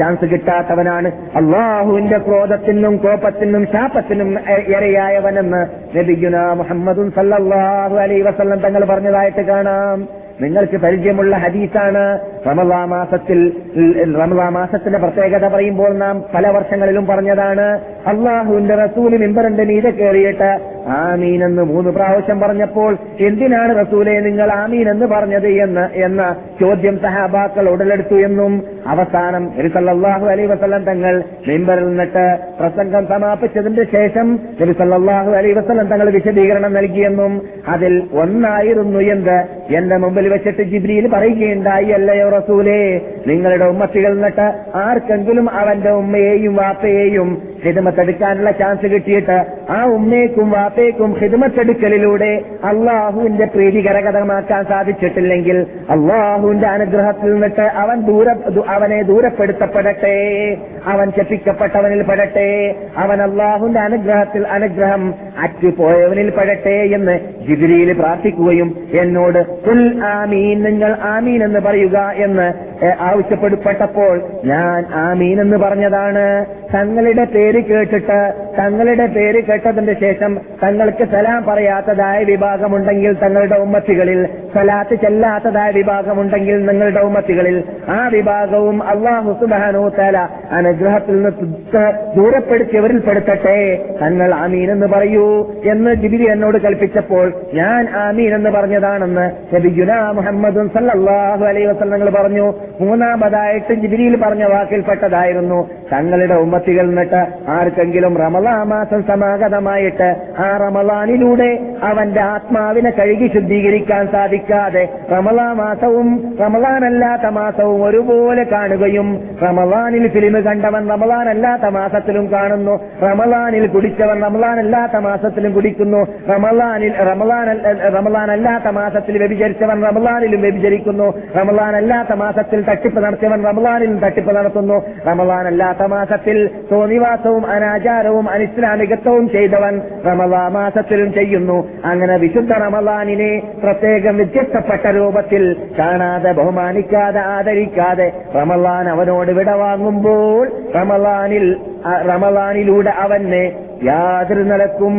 ചാൻസ് കിട്ടാത്തവനാണ് അള്ളാഹുവിന്റെ ക്രോധത്തിനും കോപത്തിനും ശാപത്തിനും ഇരയായവനെന്ന് ലഭിക്കുന്ന മുഹമ്മദും സല്ലാഹു അലൈ വസല്ലം തങ്ങൾ പറഞ്ഞതായിട്ട് കാണാം നിങ്ങൾക്ക് പരിചയമുള്ള ഹദീസാണ് റമദാ മാസത്തിൽ റമദാ മാസത്തിന്റെ പ്രത്യേകത പറയുമ്പോൾ നാം പല വർഷങ്ങളിലും പറഞ്ഞതാണ് അള്ളാഹുവിന്റെ റസൂല് മിമ്പറിന്റെ നീത കയറിയിട്ട് ആമീൻ എന്ന് മൂന്ന് പ്രാവശ്യം പറഞ്ഞപ്പോൾ എന്തിനാണ് റസൂലെ നിങ്ങൾ ആമീൻ എന്ന് പറഞ്ഞത് എന്ന് എന്ന ചോദ്യം സഹാബാക്കൾ ഉടലെടുത്തു എന്നും അവസാനം നബിസല്ലാഹു അലൈ വസ്ലം തങ്ങൾ മെമ്പറിൽ നിന്നിട്ട് പ്രസംഗം സമാപിച്ചതിന്റെ ശേഷം നബിസല്ലാഹു അലൈ വസ്ലം തങ്ങൾ വിശദീകരണം നൽകിയെന്നും അതിൽ ഒന്നായിരുന്നു എന്ത് എന്റെ മുമ്പിൽ വെച്ചിട്ട് ജിബ്രിയിൽ പറയുകയുണ്ടായി അല്ലയോ റസൂലേ നിങ്ങളുടെ ഉമ്മത്തികൾ നിന്നിട്ട് ആർക്കെങ്കിലും അവന്റെ ഉമ്മയെയും വാപ്പയെയും ഹിദമത്തെടുക്കാനുള്ള ചാൻസ് കിട്ടിയിട്ട് ആ ഉമ്മയ്ക്കും വാപ്പയ്ക്കും ഹിദമത്തെടുക്കലിലൂടെ അള്ളാഹുവിന്റെ പ്രീതി പ്രീതികരകഥമാക്കാൻ സാധിച്ചിട്ടില്ലെങ്കിൽ അള്ളാഹുവിന്റെ അനുഗ്രഹത്തിൽ നിന്നിട്ട് അവൻ ദൂര അവനെ ദൂരപ്പെടുത്തപ്പെടട്ടെ അവൻ ചെപ്പിക്കപ്പെട്ടവനിൽ പെടട്ടെ അവൻ അള്ളാഹുവിന്റെ അനുഗ്രഹത്തിൽ അനുഗ്രഹം അറ്റുപോയവനിൽ പെടട്ടെ എന്ന് ജിബിരിയിൽ പ്രാർത്ഥിക്കുകയും എന്നോട് ഫുൽ ആമീൻ നിങ്ങൾ ആമീൻ എന്ന് പറയുക എന്ന് ആവശ്യപ്പെടുപ്പെട്ടപ്പോൾ ഞാൻ ആമീൻ എന്ന് പറഞ്ഞതാണ് തങ്ങളുടെ പേര് കേട്ടിട്ട് തങ്ങളുടെ പേര് കേട്ടതിന് ശേഷം തങ്ങൾക്ക് സലാം പറയാത്തതായ വിഭാഗമുണ്ടെങ്കിൽ തങ്ങളുടെ ഉമ്മത്തികളിൽ സലാത്ത് ചെല്ലാത്തതായ വിഭാഗമുണ്ടെങ്കിൽ നിങ്ങളുടെ ഉമ്മത്തികളിൽ ആ വിഭാഗവും അള്ളാഹു സുബാനോ തല അനുഗ്രഹത്തിൽ നിന്ന് ദൂരപ്പെടുത്തിയവരിൽ പെടുത്തട്ടെ തങ്ങൾ ആമീൻ എന്ന് പറയൂ എന്ന് ജിബിരി എന്നോട് കൽപ്പിച്ചപ്പോൾ ഞാൻ ആമീൻ എന്ന് പറഞ്ഞതാണെന്ന് മുഹമ്മദ് സല്ലാഹു അലൈ വസ്ലങ്ങൾ പറഞ്ഞു മൂന്നാമതായിട്ട് ജിബിരിയിൽ പറഞ്ഞ വാക്കിൽപ്പെട്ടതായിരുന്നു തങ്ങളുടെ ഉമ്മത്തികൾ നിന്നിട്ട് ആർക്കെങ്കിലും റമലാ മാസം സമാഗതമായിട്ട് ആ റമലാനിലൂടെ അവന്റെ ആത്മാവിനെ കഴുകി ശുദ്ധീകരിക്കാൻ സാധിക്കാതെ റമലാ മാസവും റമലാനല്ലാത്ത മാസവും ഒരുപോലെ കാണുകയും റമലാനിൽ ഫിലിം കണ്ടവൻ റമലാനല്ലാത്ത മാസത്തിലും കാണുന്നു റമലാനിൽ കുടിച്ചവൻ റമലാനല്ലാത്ത മാസത്തിലും കുടിക്കുന്നു റമലാനിൽ റമലാൻ റമലാനല്ലാത്ത മാസത്തിൽ വ്യഭിചരിച്ചവൻ റമലാനിലും വ്യഭിചരിക്കുന്നു റമലാനല്ലാത്ത മാസത്തിൽ തട്ടിപ്പ് നടത്തിയവൻ റമലാനിൽ തട്ടിപ്പ് നടത്തുന്നു റമലാൻ അല്ലാത്ത മാസത്തിൽ സോനിവാസവും അനാചാരവും അനിസ്ലാമികത്വവും ചെയ്തവൻ റമലാ മാസത്തിലും ചെയ്യുന്നു അങ്ങനെ വിശുദ്ധ റമലാനിനെ പ്രത്യേകം വ്യത്യസ്തപ്പെട്ട രൂപത്തിൽ കാണാതെ ബഹുമാനിക്കാതെ ആദരിക്കാതെ റമലാൻ അവനോട് വിടവാങ്ങുമ്പോൾ റമലാനിൽ റമവാനിലൂടെ അവന് യാതൊരു നിലക്കും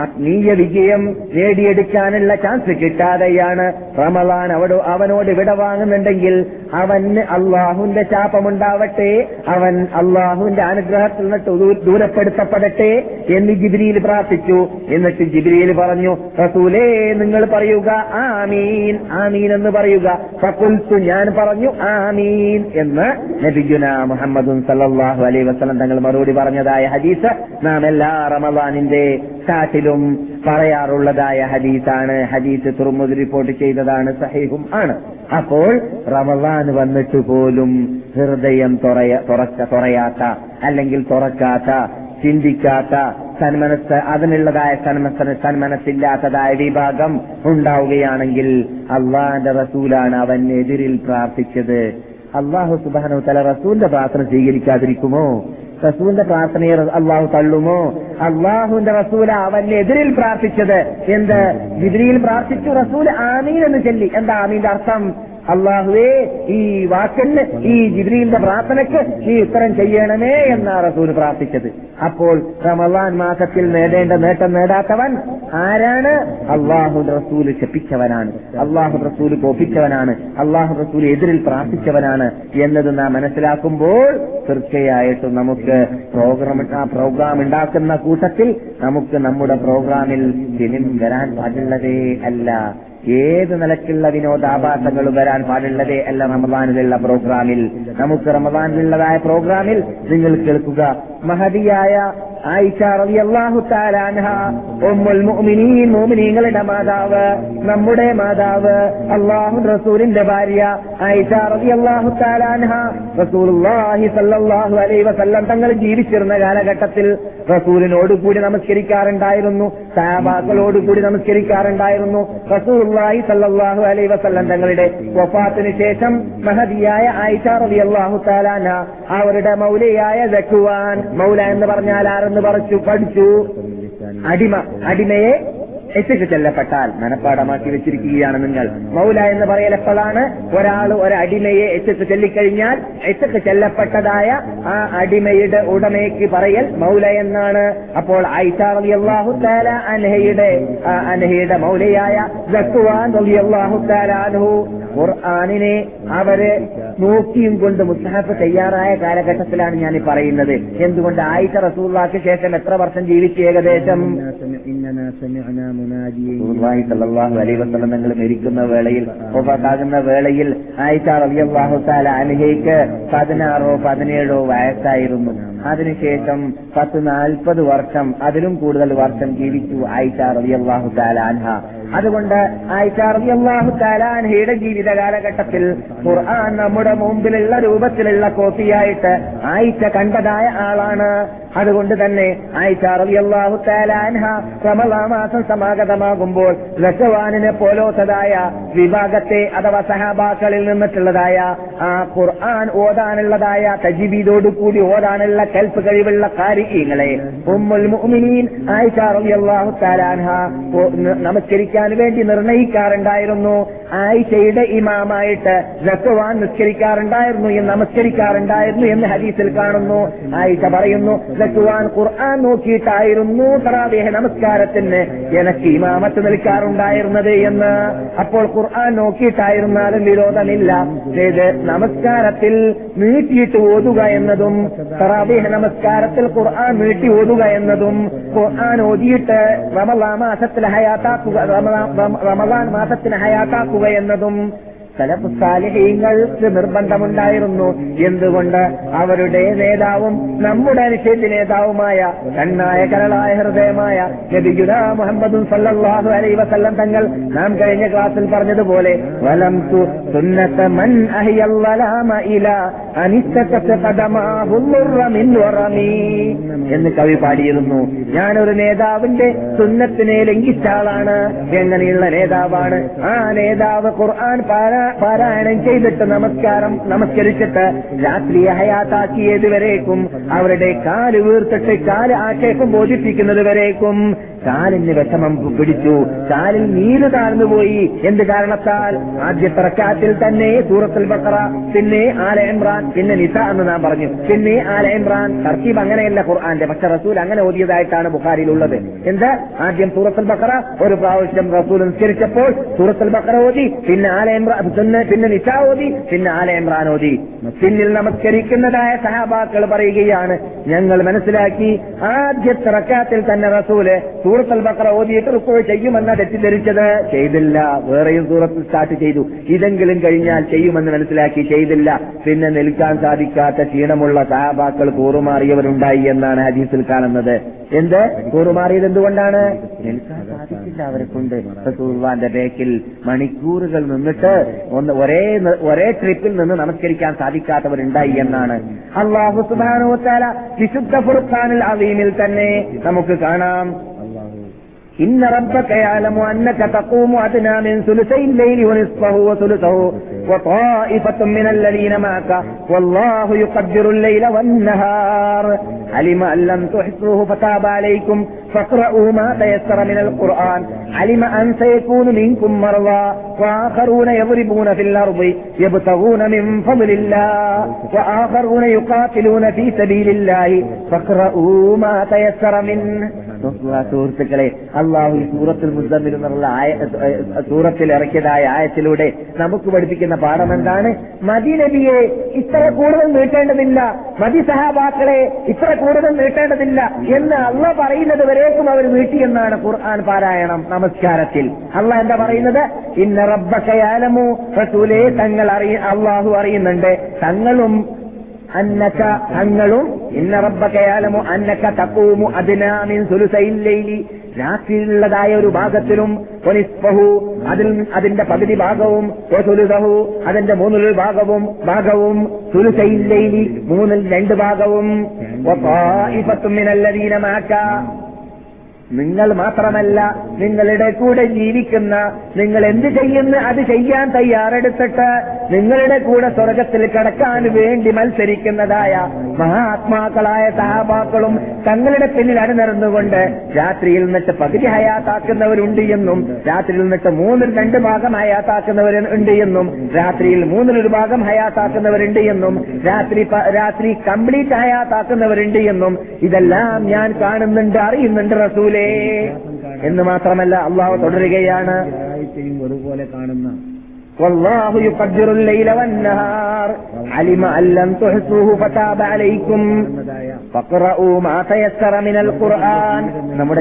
ആത്മീയ വിജയം നേടിയെടുക്കാനുള്ള ചാൻസ് കിട്ടാതെയാണ് റമവാൻ അവിടെ അവനോട് വിട വാങ്ങുന്നുണ്ടെങ്കിൽ അവന് അള്ളാഹുന്റെ ശാപമുണ്ടാവട്ടെ അവൻ അള്ളാഹുവിന്റെ അനുഗ്രഹത്തിൽ നിന്നിട്ട് ദൂരപ്പെടുത്തപ്പെടട്ടെ എന്ന് ജിബിരിയിൽ പ്രാർത്ഥിച്ചു എന്നിട്ട് ജിബിരിയിൽ പറഞ്ഞു റസൂലേ നിങ്ങൾ പറയുക ആമീൻ ആമീൻ എന്ന് പറയുക ഫക്കുൽത്തു ഞാൻ പറഞ്ഞു ആമീൻ എന്ന് നബിഗുന മുഹമ്മദും സല്ലാഹു അലൈ വസ്ലം തങ്ങൾ മറുപടി കൂടി പറഞ്ഞതായ ഹദീസ് നാം എല്ലാ റമദാനിന്റെ സ്റ്റാർട്ടിലും പറയാറുള്ളതായ ഹദീസാണ് ഹദീസ് തുറമുതി റിപ്പോർട്ട് ചെയ്തതാണ് സഹീഹും ആണ് അപ്പോൾ റമദാൻ വന്നിട്ട് പോലും ഹൃദയം തുറയ തുറക്ക തുറയാത്ത അല്ലെങ്കിൽ തുറക്കാത്ത ചിന്തിക്കാത്ത സന്മനസ് അതിനുള്ളതായ സന്മനസ്സിന് സന്മനസ്സില്ലാത്തതായ വിഭാഗം ഉണ്ടാവുകയാണെങ്കിൽ അള്ളാന്റെ റസൂലാണ് എതിരിൽ പ്രാർത്ഥിച്ചത് അള്ളാഹു സുബാനോ തല റസൂലിന്റെ പ്രാർത്ഥന സ്വീകരിക്കാതിരിക്കുമോ റസൂലിന്റെ പ്രാർത്ഥനയെ അള്ളാഹു തള്ളുമോ അള്ളാഹുവിന്റെ റസൂല അവന്റെ എതിരിൽ പ്രാർത്ഥിച്ചത് എന്ത് എതിരിൽ പ്രാർത്ഥിച്ചു റസൂൽ ആമീൻ എന്ന് ചൊല്ലി എന്താ ആമീന്റെ അർത്ഥം അള്ളാഹുവേ ഈ വാക്കിന് ഈ ജിബ്രീലിന്റെ പ്രാർത്ഥനയ്ക്ക് ഈ ഉത്തരം ചെയ്യണമേ എന്നാണ് റസൂൽ പ്രാർത്ഥിച്ചത് അപ്പോൾ റമദാൻ മാസത്തിൽ നേടേണ്ട നേട്ടം നേടാത്തവൻ ആരാണ് അള്ളാഹു റസൂൽ ശപിച്ചവനാണ് അള്ളാഹു റസൂൽ കോപ്പിച്ചവനാണ് അള്ളാഹു റസൂൽ എതിരിൽ പ്രാർത്ഥിച്ചവനാണ് എന്നത് നാം മനസ്സിലാക്കുമ്പോൾ തീർച്ചയായിട്ടും നമുക്ക് പ്രോഗ്രാം പ്രോഗ്രാം ഉണ്ടാക്കുന്ന കൂട്ടത്തിൽ നമുക്ക് നമ്മുടെ പ്രോഗ്രാമിൽ ജനം വരാൻ പാടുള്ളതേ അല്ല ഏത് നിലക്കുള്ള വിനോദാഭാസങ്ങൾ വരാൻ പാടുള്ളത് അല്ല റമദാനിലുള്ള പ്രോഗ്രാമിൽ നമുക്ക് റമദാനിലുള്ളതായ പ്രോഗ്രാമിൽ നിങ്ങൾ കേൾക്കുക മഹതിയായ ആയിഷാറിയാഹു മുഅ്മിനീൻ മുഅ്മിനീങ്ങളുടെ മാതാവ് നമ്മുടെ മാതാവ് അള്ളാഹു റസൂലിന്റെ ഭാര്യ ആയിഷാറിയാഹു റസൂലുള്ളാഹി അലൈഹി വസല്ലം തങ്ങൾ ജീവിച്ചിരുന്ന കാലഘട്ടത്തിൽ റസൂലിനോട് കൂടി നമസ്കരിക്കാറുണ്ടായിരുന്നു സഹാബാക്കളോട് കൂടി നമസ്കരിക്കാറുണ്ടായിരുന്നു റസൂലുള്ളാഹി സല്ലാഹു അലൈഹി വസല്ലം തങ്ങളുടെ വഫാത്തിന് ശേഷം മഹതിയായ ആയിഷ റളിയല്ലാഹു തആലാന അവരുടെ മൗലയായ ജക്കുവാൻ മൗല എന്ന് പറഞ്ഞാൽ ആരും പറച്ചു പഠിച്ചു അടിമ അടിമയെ എത്തിച്ചു ചെല്ലപ്പെട്ടാൽ മനപ്പാടമാക്കി വെച്ചിരിക്കുകയാണ് നിങ്ങൾ മൗല എന്ന് പറയലപ്പോഴാണ് ഒരാൾ ഒരടിമയെ എത്തിച്ചു ചെല്ലിക്കഴിഞ്ഞാൽ എത്തിച്ചു ചെല്ലപ്പെട്ടതായ ആ അടിമയുടെ ഉടമയ്ക്ക് പറയൽ മൗല എന്നാണ് അപ്പോൾ അൻഹയുടെ അൻഹയുടെ മൗലയായ ഖുർആാനിനെ അവര് നോക്കിയും കൊണ്ട് മുസ്തഹഫ് തയ്യാറായ കാലഘട്ടത്തിലാണ് ഞാൻ പറയുന്നത് എന്തുകൊണ്ട് ആയിഷ റസൂള്ളാക്ക് ശേഷം എത്ര വർഷം ജീവിച്ചു ഏകദേശം സല്ലാഹു മരിക്കുന്ന വേളയിൽ ഒപ്പാകുന്ന വേളയിൽ ആയിഷ റബിയാഹു താല അനുഹയ്ക്ക് പതിനാറോ പതിനേഴോ വയസ്സായിരുന്നു അതിനുശേഷം പത്ത് നാൽപ്പത് വർഷം അതിലും കൂടുതൽ വർഷം ജീവിച്ചു ആയിഷ റബിയാഹു താല അൻഹ അതുകൊണ്ട് ആയിഷാർദിയല്ലാഹു ജീവിത കാലഘട്ടത്തിൽ ഖുർആൻ നമ്മുടെ മുമ്പിലുള്ള രൂപത്തിലുള്ള കോപ്പിയായിട്ട് ആയിഷ കണ്ടതായ ആളാണ് അതുകൊണ്ട് തന്നെ ആയിഷാറിയല്ലാഹു താലാൻഹ റമലാമാസം സമാഗതമാകുമ്പോൾ ലഷവാനിനെ പോലോത്തതായ വിഭാഗത്തെ അഥവാ സഹാബാക്കളിൽ നിന്നിട്ടുള്ളതായ ആ ഖുർആൻ ഓതാനുള്ളതായ കൂടി ഓതാനുള്ള കൽപ്പ് കഴിവുള്ള കാര്യങ്ങളെ ഉമ്മുൽ മുഅ്മിനീൻ താലാൻഹ നമസ്കരിക്കാൻ വേണ്ടി നിർണയിക്കാറുണ്ടായിരുന്നു ആയിഷയുടെ ഇമാമായിട്ട് സക്കവാൻ നിസ്കരിക്കാറുണ്ടായിരുന്നു എന്ന് നമസ്കരിക്കാറുണ്ടായിരുന്നു എന്ന് ഹരീസിൽ കാണുന്നു ആയിഷ പറയുന്നു ജക്കുവാൻ ഖുർആൻ നോക്കിയിട്ടായിരുന്നു തറാവേഹ നമസ്കാരത്തിന് എനിക്ക് ഇമാമത്ത് നിൽക്കാറുണ്ടായിരുന്നത് എന്ന് അപ്പോൾ ഖുർആൻ നോക്കിയിട്ടായിരുന്നാലും വിരോധമില്ല ഏത് നമസ്കാരത്തിൽ നീട്ടിയിട്ട് ഓതുക എന്നതും തറാവേഹ നമസ്കാരത്തിൽ ഖുർആൻ നീട്ടി ഓതുക എന്നതും ഖുർആൻ ഓതിയിട്ട് റമലാ മാസത്തിൽ ഹയാത്താക്കുക റമലാൻ മാസത്തിന് ഹയാത്താക്കുക എന്നതും സലഫ് നിർബന്ധമുണ്ടായിരുന്നു എന്തുകൊണ്ട് അവരുടെ നേതാവും നമ്മുടെ അനുഷ്ഠിച്ച നേതാവുമായ കണ്ണായ കരളായ ഹൃദയമായ നബിഗുന മുഹമ്മദും സല്ലാഹു അലൈ വസല്ലം തങ്ങൾ നാം കഴിഞ്ഞ ക്ലാസ്സിൽ പറഞ്ഞതുപോലെ വലം മൻ എന്ന് കവി പാടിയിരുന്നു ഞാനൊരു നേതാവിന്റെ സുന്നത്തിനെ ലംഘിച്ച ആളാണ് എങ്ങനെയുള്ള നേതാവാണ് ആ നേതാവ് ഖുർആൻ പാരായണം ചെയ്തിട്ട് നമസ്കാരം നമസ്കരിച്ചിട്ട് രാത്രി ഹയാത്താക്കിയത് വരേക്കും അവരുടെ കാല് വീർത്തിട്ട് കാല് ആക്ഷേപം ബോധിപ്പിക്കുന്നത് വരേക്കും ചാലിന് വിഷമം പിടിച്ചു ചാലിൽ നീര് താഴ്ന്നുപോയി എന്ത് കാരണത്താൽ ആദ്യ തറക്കാത്തിൽ തന്നെ സൂറത്തുൽ ബക്കറ പിന്നെ ആല ഇമ്രാൻ പിന്നെ നിസ എന്ന് നാം പറഞ്ഞു പിന്നെ ആല ഇമ്രാൻ തർക്കീബ് അങ്ങനെയല്ല ഖുർആാന്റെ പക്ഷെ റസൂൽ അങ്ങനെ ഓതിയതായിട്ടാണ് ബുഖാരിയിൽ ഉള്ളത് എന്ത് ആദ്യം സൂറത്തുൽ ബക്കറ ഒരു പ്രാവശ്യം റസൂൽ നിസ്കരിച്ചപ്പോൾ സൂറത്തുൽ ബക്കറ ഓതി പിന്നെ ആല ഇമ്രാൻ പിന്നെ നിസ ഓതി പിന്നെ ആല ഇമ്രാൻ ഓതി പിന്നിൽ നമസ്കരിക്കുന്നതായ സഹാബാക്കൾ പറയുകയാണ് ഞങ്ങൾ മനസ്സിലാക്കി ആദ്യ തറക്കാത്തിൽ തന്നെ റസൂല് സൂറത്ത് ബക്കറ ഓതിയിട്ട് റുക്കോ ചെയ്യുമെന്ന തെറ്റിദ്ധരിച്ചത് ചെയ്തില്ല വേറെയും സൂറത്ത് സ്റ്റാർട്ട് ചെയ്തു ഇതെങ്കിലും കഴിഞ്ഞാൽ ചെയ്യുമെന്ന് മനസ്സിലാക്കി ചെയ്തില്ല പിന്നെ നിൽക്കാൻ സാധിക്കാത്ത ക്ഷീണമുള്ള സഹാബാക്കൾ കൂറുമാറിയവരുണ്ടായി എന്നാണ് ഹദീസിൽ കാണുന്നത് എന്ത് കൂറുമാറിയത് എന്തുകൊണ്ടാണ് നിൽക്കാൻ സാധിക്കില്ല അവരെ കൊണ്ട് ബേക്കിൽ മണിക്കൂറുകൾ നിന്നിട്ട് ഒന്ന് ഒരേ ഒരേ ട്രിപ്പിൽ നിന്ന് നമസ്കരിക്കാൻ സാധിക്കാത്തവരുണ്ടായി എന്നാണ് അള്ളാഹു സുബാനോ വിശുദ്ധ ഫുർഖാനിൽ അവീമിൽ തന്നെ നമുക്ക് കാണാം إن ربك يعلم أنك تقوم أدنى من ثلثي الليل ونصفه وثلثه وطائفة من الذين معك والله يقدر الليل والنهار علم أن لم تحصوه فتاب عليكم فاقرأوا ما تيسر من القرآن علم أن سيكون منكم مرضى وآخرون يضربون في الأرض يبتغون من فضل الله وآخرون يقاتلون في سبيل الله فاقرأوا ما تيسر منه സുഹൃത്തുക്കളെ അള്ളാഹു സൂറത്തുൽ മുസമ്മിൽ എന്നുള്ള സൂറത്തിൽ ഇറക്കിയതായ ആയത്തിലൂടെ നമുക്ക് പഠിപ്പിക്കുന്ന പാഠം എന്താണ് മദീനബിയെ ഇത്ര കൂടുതൽ നീട്ടേണ്ടതില്ല മതി സഹാബാക്കളെ ഇത്ര കൂടുതൽ നീട്ടേണ്ടതില്ല എന്ന് അള്ള പറയുന്നത് വരേക്കും അവർ നീട്ടിയെന്നാണ് ഖുർആൻ പാരായണം നമസ്കാരത്തിൽ അള്ള എന്താ പറയുന്നത് ഇന്ന റബ്ബക്കയാലമോ റസൂലെ തങ്ങൾ അറിയ അള്ളാഹു അറിയുന്നുണ്ട് തങ്ങളും അന്നക്ക തങ്ങളും ഇന്ന റബ്ബക്കയാലമോ അന്നക്ക തക്കൂമു അതിനാമിൻ സുലുസൈലി രാത്രിയിലുള്ളതായ ഒരു ഭാഗത്തിലും ഒനിസ്ഫഹു അതിൽ അതിന്റെ പകുതി ഭാഗവും അതിന്റെ മൂന്നിൽ ഭാഗവും ഭാഗവും സുരുസൈലി മൂന്നിൽ രണ്ട് ഭാഗവും ഒപ്പായിപ്പത്തുമിനല്ലതീനമാക്ക നിങ്ങൾ മാത്രമല്ല നിങ്ങളുടെ കൂടെ ജീവിക്കുന്ന നിങ്ങൾ എന്ത് ചെയ്യുന്ന അത് ചെയ്യാൻ തയ്യാറെടുത്തിട്ട് നിങ്ങളുടെ കൂടെ സ്വർഗത്തിൽ കടക്കാൻ വേണ്ടി മത്സരിക്കുന്നതായ മഹാത്മാക്കളായ സഹാബാക്കളും തങ്ങളുടെ പിന്നിൽ അണിനിറന്നുകൊണ്ട് രാത്രിയിൽ നിന്നിട്ട് പകുതി ഹയാത്താക്കുന്നവരുണ്ട് എന്നും രാത്രിയിൽ നിന്നിട്ട് മൂന്നിൽ രണ്ട് ഭാഗം ഉണ്ട് എന്നും രാത്രിയിൽ മൂന്നിലൊരു ഭാഗം ഹയാത്താക്കുന്നവരുണ്ട് എന്നും രാത്രി രാത്രി കംപ്ലീറ്റ് ഹയാത്താക്കുന്നവരുണ്ട് എന്നും ഇതെല്ലാം ഞാൻ കാണുന്നുണ്ട് അറിയുന്നുണ്ട് റസൂലെ എന്ന് മാത്രമല്ല അള്ളാഹു തുടരുകയാണ് ഒരുപോലെ കാണുന്ന നമ്മുടെ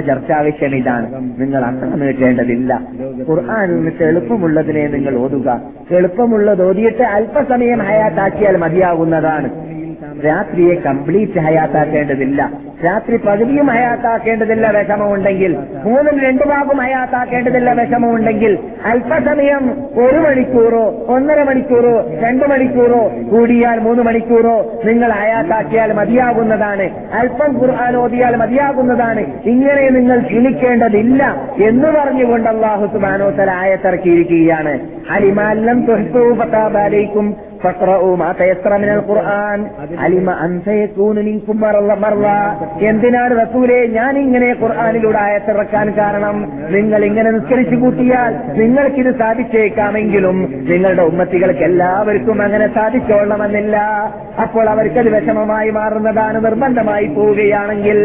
ചർച്ചാവശ്യം ഇതാണ് നിങ്ങൾ അത്ര നീട്ടേണ്ടതില്ല ഖുർആാനിൽ നിന്ന് എളുപ്പമുള്ളതിനെ നിങ്ങൾ ഓതുക എളുപ്പമുള്ളത് ഓതിയിട്ട് അല്പസമയം ഹയാത്താക്കിയാൽ മതിയാകുന്നതാണ് രാത്രിയെ കംപ്ലീറ്റ് ഹയാത്താക്കേണ്ടതില്ല രാത്രി പകുതിയും ഹയാത്താക്കേണ്ടതില്ല വിഷമമുണ്ടെങ്കിൽ മൂന്നും രണ്ടു ഭാഗം ഹയാത്താക്കേണ്ടതില്ല വിഷമമുണ്ടെങ്കിൽ അല്പസമയം ഒരു മണിക്കൂറോ ഒന്നര മണിക്കൂറോ രണ്ടു മണിക്കൂറോ കൂടിയാൽ മൂന്ന് മണിക്കൂറോ നിങ്ങൾ ഹയാത്താക്കിയാൽ മതിയാകുന്നതാണ് അല്പം ഖുർആൻ ഓതിയാൽ മതിയാകുന്നതാണ് ഇങ്ങനെ നിങ്ങൾ ക്ഷീണിക്കേണ്ടതില്ല എന്ന് പറഞ്ഞുകൊണ്ട് അള്ളാഹു സുബാനോത്തല ആയത്തിറക്കിയിരിക്കുകയാണ് അലിമാലം തൊഴിപ്പും ഖുർആൻ അലിമ എന്തിനാണ് റസൂലെ ഞാൻ ഇങ്ങനെ ഖുർആാനിലൂടെ ആയത്തിറക്കാൻ കാരണം നിങ്ങൾ ഇങ്ങനെ നിസ്കരിച്ചു കൂട്ടിയാൽ നിങ്ങൾക്കിത് സാധിച്ചേക്കാമെങ്കിലും നിങ്ങളുടെ ഉമ്മത്തികൾക്ക് എല്ലാവർക്കും അങ്ങനെ സാധിച്ചോളണമെന്നില്ല അപ്പോൾ അവർക്കത് വിഷമമായി മാറുന്നതാണ് നിർബന്ധമായി പോവുകയാണെങ്കിൽ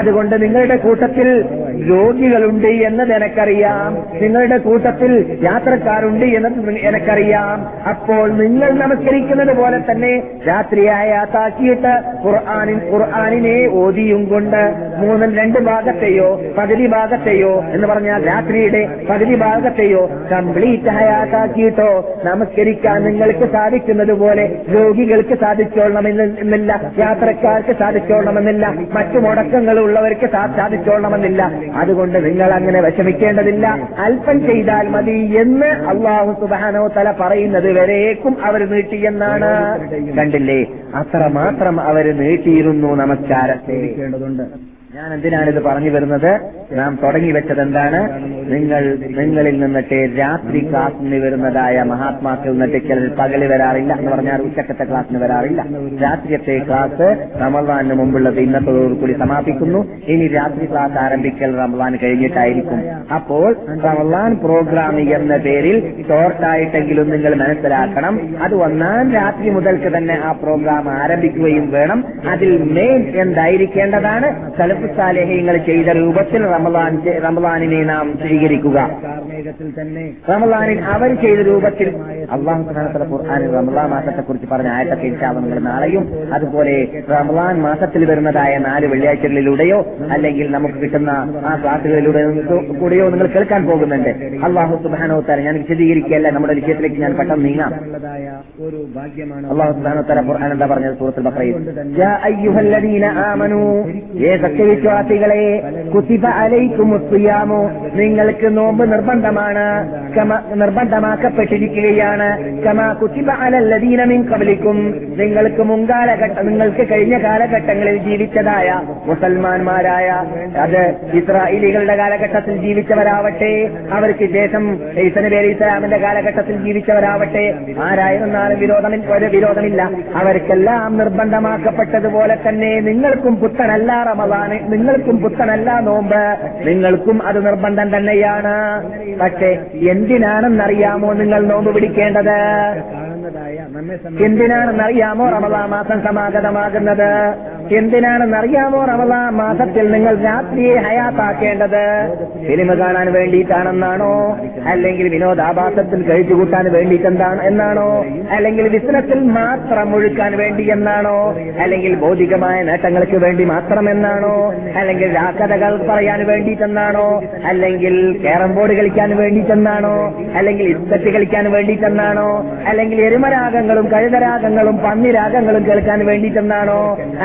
അതുകൊണ്ട് നിങ്ങളുടെ കൂട്ടത്തിൽ രോഗികളുണ്ട് എന്നത് എനക്കറിയാം നിങ്ങളുടെ കൂട്ടത്തിൽ യാത്രക്കാരുണ്ട് എന്നത് എനക്കറിയാം അപ്പോൾ നിങ്ങൾ നമസ്കരിക്കുന്നത് പോലെ തന്നെ രാത്രിയായ താക്കിയിട്ട് ഖുർആാനിൻ ഖുർആാനിനെ ഓതിയും കൊണ്ട് മൂന്ന് രണ്ട് ഭാഗത്തെയോ പകുതി ഭാഗത്തെയോ എന്ന് പറഞ്ഞാൽ രാത്രിയുടെ പകുതി ഭാഗത്തെയോ കംപ്ലീറ്റ് ഹയാത്താക്കിയിട്ടോ നമസ്കരിക്കാൻ നിങ്ങൾക്ക് സാധിക്കുന്നത് പോലെ രോഗികൾക്ക് സാധിച്ചോളണമെന്നില്ല യാത്രക്കാർക്ക് സാധിച്ചോളണമെന്നില്ല മറ്റു ഉള്ളവർക്ക് സാധിച്ചോളണമെന്നില്ല അതുകൊണ്ട് നിങ്ങൾ അങ്ങനെ വിഷമിക്കേണ്ടതില്ല അല്പം ചെയ്താൽ മതി എന്ന് അള്ളാഹു സുബാനോ തല പറയുന്നത് വരേക്കും അവർ നീട്ടിയെന്നാണ് കണ്ടില്ലേ അത്ര മാത്രം അവർ നീട്ടിയിരുന്നു നമസ്കാരത്തെ ഞാൻ എന്തിനാണിത് പറഞ്ഞു വരുന്നത് നാം തുടങ്ങി വെച്ചത് എന്താണ് നിങ്ങൾ നിങ്ങളിൽ നിന്നിട്ട് രാത്രി ക്ലാസ്സിന് വരുന്നതായ മഹാത്മാക്കൾ നിന്നിട്ട് ചിലർ പകല് വരാറില്ല എന്ന് പറഞ്ഞാൽ ഉച്ചക്കത്തെ ക്ലാസ്സിന് വരാറില്ല രാത്രിയത്തെ ക്ലാസ് റമദാന് മുമ്പുള്ളത് ഇന്നത്തോടുകൂടി സമാപിക്കുന്നു ഇനി രാത്രി ക്ലാസ് ആരംഭിക്കൽ റമദാൻ കഴിഞ്ഞിട്ടായിരിക്കും അപ്പോൾ റമദാൻ പ്രോഗ്രാം എന്ന പേരിൽ ഷോർട്ടായിട്ടെങ്കിലും നിങ്ങൾ മനസ്സിലാക്കണം അത് ഒന്നാം രാത്രി മുതൽക്ക് തന്നെ ആ പ്രോഗ്രാം ആരംഭിക്കുകയും വേണം അതിൽ മെയിൻ എന്തായിരിക്കേണ്ടതാണ് സലഫ് സാലേഹ്യങ്ങൾ ചെയ്ത രൂപത്തിൽ റമദാൻ റമദാനിനെ നാം സ്വീകരിക്കുക റമദാനിൽ അവർ ചെയ്ത രൂപത്തിൽ അള്ളാഹു സ്ഥാനത്തുള്ള ഖുർആാനിൽ റമദാൻ മാസത്തെക്കുറിച്ച് പറഞ്ഞ ആയിരത്തി ഇൻഷാവുകൾ നാളെയും അതുപോലെ റമദാൻ മാസത്തിൽ വരുന്നതായ നാല് വെള്ളിയാഴ്ചകളിലൂടെയോ അല്ലെങ്കിൽ നമുക്ക് കിട്ടുന്ന ആ ക്ലാസുകളിലൂടെ കൂടെയോ നിങ്ങൾ കേൾക്കാൻ പോകുന്നുണ്ട് അള്ളാഹു തല ഞാൻ വിശദീകരിക്കുകയല്ല നമ്മുടെ വിഷയത്തിലേക്ക് ഞാൻ പെട്ടെന്ന് നീങ്ങാം അള്ളാഹു സുബാനോത്താര ഖുർആൻ എന്താ പറഞ്ഞത് സൂറത്തിൽ അലൈക്കുമുസ്തുയാമോ നിങ്ങൾക്ക് നോമ്പ് നിർബന്ധമാണ് നിർബന്ധമാക്കപ്പെട്ടിരിക്കുകയാണ് കമാ കബലിക്കും നിങ്ങൾക്ക് മുൻകാലഘട്ട നിങ്ങൾക്ക് കഴിഞ്ഞ കാലഘട്ടങ്ങളിൽ ജീവിച്ചതായ മുസൽമാന്മാരായ അത് ഇസ്രായേലികളുടെ കാലഘട്ടത്തിൽ ജീവിച്ചവരാവട്ടെ അവർക്ക് ശേഷം ഈസ നബി അലി ഇസ്ലാമിന്റെ കാലഘട്ടത്തിൽ ജീവിച്ചവരാവട്ടെ ആരായിരുന്നാലും വിരോധം ഒരു വിരോധമില്ല അവർക്കെല്ലാം നിർബന്ധമാക്കപ്പെട്ടതുപോലെ തന്നെ നിങ്ങൾക്കും പുത്തനല്ല റമദാന് നിങ്ങൾക്കും പുത്തനല്ല നോമ്പ് നിങ്ങൾക്കും അത് നിർബന്ധം തന്നെയാണ് പക്ഷെ എന്തിനാണെന്നറിയാമോ നിങ്ങൾ നോമ്പ് പിടിക്കേണ്ടത് എന്തിനാണെന്നറിയാമോ റമദാ മാസം സമാഗതമാകുന്നത് എന്തിനാണെന്നറിയാമോ റമദാൻ മാസത്തിൽ നിങ്ങൾ രാത്രിയെ ഹയാത്താക്കേണ്ടത് സിനിമ കാണാൻ വേണ്ടിയിട്ടാണെന്നാണോ അല്ലെങ്കിൽ വിനോദാഭാസത്തിൽ കഴിച്ചുകൂട്ടാൻ വേണ്ടിയിട്ടെന്താണ് എന്നാണോ അല്ലെങ്കിൽ ബിസിനസ്സിൽ മാത്രം ഒഴുക്കാൻ വേണ്ടി എന്നാണോ അല്ലെങ്കിൽ ഭൗതികമായ നേട്ടങ്ങൾക്ക് വേണ്ടി മാത്രം എന്നാണോ അല്ലെങ്കിൽ രാക്കഥകൾ പറയാൻ വേണ്ടിയിട്ടെന്നാണോ അല്ലെങ്കിൽ ക്യാരം ബോർഡ് കളിക്കാൻ വേണ്ടിയിട്ടെന്നാണോ അല്ലെങ്കിൽ ഇസ്തറ്റ് കളിക്കാൻ വേണ്ടിയിട്ടെന്നാണോ അല്ലെങ്കിൽ എരുമരാഗങ്ങളും കഴുതരാഗങ്ങളും പന്നിരാഗങ്ങളും കേൾക്കാൻ വേണ്ടിയിട്ടെന്നാണോ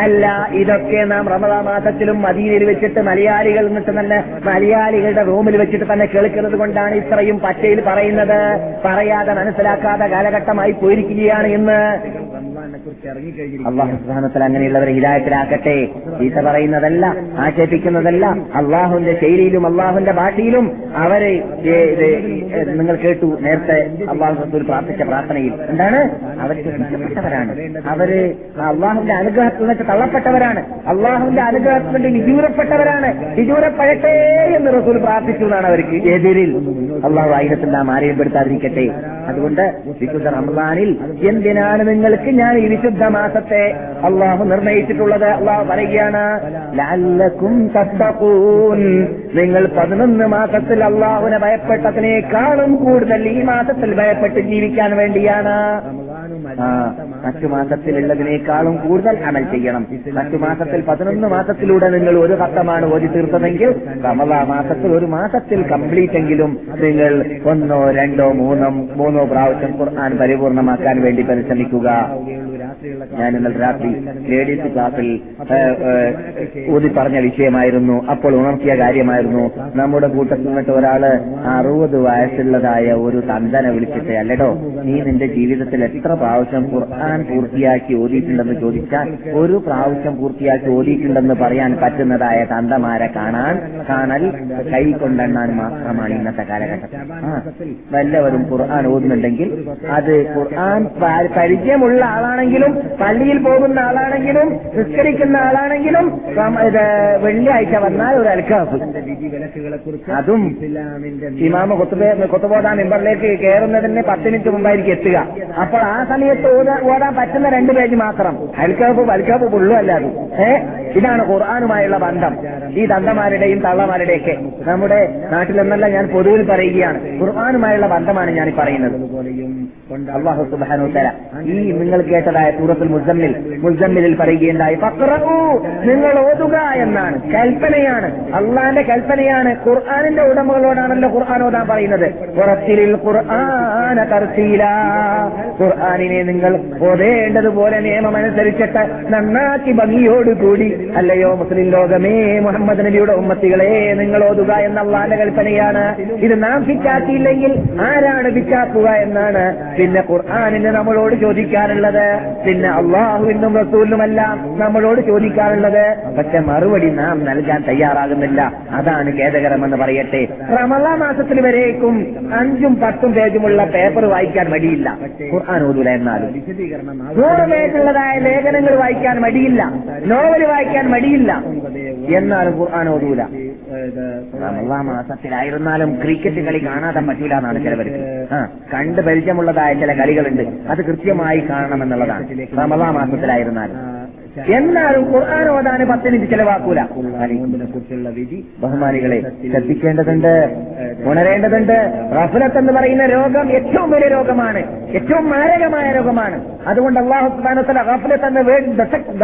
അല്ല ഇതൊക്കെ നാം റമദാ മാസത്തിലും മദീനയിൽ വെച്ചിട്ട് മലയാളികൾ എന്നിട്ട് തന്നെ മലയാളികളുടെ റൂമിൽ വെച്ചിട്ട് തന്നെ കേൾക്കുന്നത് കൊണ്ടാണ് ഇത്രയും പച്ചയിൽ പറയുന്നത് പറയാതെ മനസ്സിലാക്കാതെ കാലഘട്ടമായി പോയിരിക്കുകയാണ് ഇന്ന് സുഹാനത്തിൽ അങ്ങനെയുള്ളവരെ ഹിതായത്തിലാക്കട്ടെ ഈസ പറയുന്നതല്ല ആക്ഷേപിക്കുന്നതല്ല അള്ളാഹുന്റെ ശൈലിയിലും അള്ളാഹുന്റെ ഭാഷയിലും അവരെ നിങ്ങൾ കേട്ടു നേരത്തെ അള്ളാഹു പ്രാർത്ഥിച്ച പ്രാർത്ഥനയിൽ എന്താണ് അവർക്ക് നഷ്ടപ്പെട്ടവരാണ് അവര് അള്ളാഹുന്റെ അനുഗ്രഹത്തിൽ നിന്ന് തള്ളപ്പെട്ടവരാണ് അള്ളാഹുന്റെ അനുഗ്രഹത്തിൽ വേണ്ടി വിദൂരപ്പെട്ടവരാണ് വിദൂരപ്പെടട്ടെ എന്ന് റസൂൽ പ്രാർത്ഥിച്ചു എന്നാണ് അവർക്ക് എതിരിൽ അള്ളാഹു ആയിരത്തിൽ നാം ആരെയും പെടുത്താതിരിക്കട്ടെ അതുകൊണ്ട് വിശുദ്ധ റമദാനിൽ എന്തിനാണ് നിങ്ങൾക്ക് ഞാൻ ഈ വിശുദ്ധ മാസത്തെ അള്ളാഹു നിർണയിച്ചിട്ടുള്ളത് അള്ളാഹു പറയുകയാണ് ലാലക്കും തത്തക്കൂൻ നിങ്ങൾ പതിനൊന്ന് മാസത്തിൽ അള്ളാഹുവിനെ ഭയപ്പെട്ടതിനേക്കാളും കൂടുതൽ ഈ മാസത്തിൽ ഭയപ്പെട്ട് ജീവിക്കാൻ വേണ്ടിയാണ് മറ്റു മാസത്തിലുള്ളതിനേക്കാളും കൂടുതൽ അമൽ ചെയ്യണം മറ്റു മാസത്തിൽ പതിനൊന്ന് മാസത്തിലൂടെ നിങ്ങൾ ഒരു ഘട്ടമാണ് ഓടി തീർത്തതെങ്കിൽ കമല മാസത്തിൽ ഒരു മാസത്തിൽ കംപ്ലീറ്റ് എങ്കിലും നിങ്ങൾ ഒന്നോ രണ്ടോ മൂന്നോ മൂന്നോ പ്രാവശ്യം ഖുർആൻ പരിപൂർണമാക്കാൻ വേണ്ടി പരിശ്രമിക്കുക ഞാൻ ഇന്നലെ രാത്രി ലേഡീസ് ക്ലാസ്സിൽ ഊതി പറഞ്ഞ വിഷയമായിരുന്നു അപ്പോൾ ഉണർത്തിയ കാര്യമായിരുന്നു നമ്മുടെ കൂട്ടത്തിൽ നിന്നിട്ട് ഒരാള് അറുപത് വയസ്സുള്ളതായ ഒരു തന്തനെ വിളിച്ചിട്ട് അല്ലടോ നീ നിന്റെ ജീവിതത്തിൽ എത്ര പ്രാവശ്യം ഖുർആൻ പൂർത്തിയാക്കി ഓതിയിട്ടുണ്ടെന്ന് ചോദിച്ചാൽ ഒരു പ്രാവശ്യം പൂർത്തിയാക്കി ഓതിയിട്ടുണ്ടെന്ന് പറയാൻ പറ്റുന്നതായ തന്തമാരെ കാണാൻ കാണൽ കൈ കൊണ്ടെണ്ണാൻ മാത്രമാണ് ഇന്നത്തെ കാലഘട്ടം വല്ലവരും ഖുർആൻ ഓതുന്നുണ്ടെങ്കിൽ അത് ഖുർആൻ പരിചയമുള്ള ആളാണെങ്കിലും ആളാണെങ്കിലും പള്ളിയിൽ പോകുന്ന ആളാണെങ്കിലും നിസ്കരിക്കുന്ന ആളാണെങ്കിലും വെള്ളിയാഴ്ച വന്നാൽ ഒരു അൽക്കാഫ് അതും ഇമാമ കൊത്തുപേ കൊത്തുപോതാ മെമ്പറിലേക്ക് കയറുന്നതിന് പത്ത് മിനിറ്റ് മുമ്പായിരിക്കും എത്തുക അപ്പോൾ ആ സമയത്ത് ഓടാൻ പറ്റുന്ന രണ്ട് പേജ് മാത്രം അൽക്കാഫ് അൽക്കാഫ് പുള്ളുമല്ലാതെ ഏ ഇതാണ് ഖുർആാനുമായുള്ള ബന്ധം ഈ തന്തമാരുടെയും തള്ളമാരുടെയൊക്കെ നമ്മുടെ നാട്ടിലെന്നല്ല ഞാൻ പൊതുവിൽ പറയുകയാണ് ഖുർആാനുമായുള്ള ബന്ധമാണ് ഞാൻ പറയുന്നത് അള്ളാഹു സുബാനോത്തര ഈ നിങ്ങൾ കേട്ടതായ സൂറത്തുൽ മുസമ്മിൽ മുസമ്മിലിൽ പറയുകയുണ്ടായി പക്രകൂ നിങ്ങൾ ഓതുക എന്നാണ് കൽപ്പനയാണ് അള്ളാന്റെ കൽപ്പനയാണ് ഖുർആാനിന്റെ ഉടമകളോടാണല്ലോ ഖുർആൻ ഓതാൻ പറയുന്നത് പുറത്തിലിൽ ഖുർആന തർത്തിയില ഖുർആാനിനെ നിങ്ങൾ ഓതേണ്ടതുപോലെ അനുസരിച്ചിട്ട് നന്നാക്കി കൂടി അല്ലയോ മുസ്ലിം ലോകമേ മുഹമ്മദ് നബിയുടെ ഉമ്മത്തികളെ നിങ്ങൾ ഓതുക എന്ന അള്ളാന്റെ കൽപ്പനയാണ് ഇത് നാം ഫിറ്റാക്കിയില്ലെങ്കിൽ ആരാണ് ഫിറ്റാക്കുക എന്നാണ് പിന്നെ ഖുർആാനിന് നമ്മളോട് ചോദിക്കാനുള്ളത് പിന്നെ അള്ളാഹുവിനും റസൂലിനുമല്ല നമ്മളോട് ചോദിക്കാനുള്ളത് പക്ഷെ മറുപടി നാം നൽകാൻ തയ്യാറാകുന്നില്ല അതാണ് ഖേദകരമെന്ന് പറയട്ടെ റമള മാസത്തിൽ വരേക്കും അഞ്ചും പത്തും പേജുമുള്ള പേപ്പർ വായിക്കാൻ മടിയില്ല ഖുർആൻ ഓതുല എന്നാലും നൂറ് പേജുള്ളതായ ലേഖനങ്ങൾ വായിക്കാൻ മടിയില്ല നോവൽ വായിക്കാൻ മടിയില്ല എന്നാലും ഖുർആൻ ഓതൂല റമളാ മാസത്തിലായിരുന്നാലും ക്രിക്കറ്റ് കളി കാണാതെ പറ്റൂല എന്നാണ് ചിലവർക്ക് കണ്ട് പരിചയമുള്ളതായ ചില കളികളുണ്ട് അത് കൃത്യമായി കാണണമെന്നുള്ളതാണ് റമദാ മാസത്തിലായിരുന്നാലും എന്നാലും ഖുർആൻ ഓതാന് പത്തിന് മിനിറ്റ് ചിലവാക്കൂല കുറിച്ചുള്ള വിധി ബഹുമാനികളെ ശ്രദ്ധിക്കേണ്ടതുണ്ട് ഉണരേണ്ടതുണ്ട് റഫലത്ത് എന്ന് പറയുന്ന രോഗം ഏറ്റവും വലിയ രോഗമാണ് ഏറ്റവും മാരകമായ രോഗമാണ് അതുകൊണ്ട് അള്ളാഹുസ്ഥാനത്തിന് റഫലത്ത് എന്ന വേണ്ടി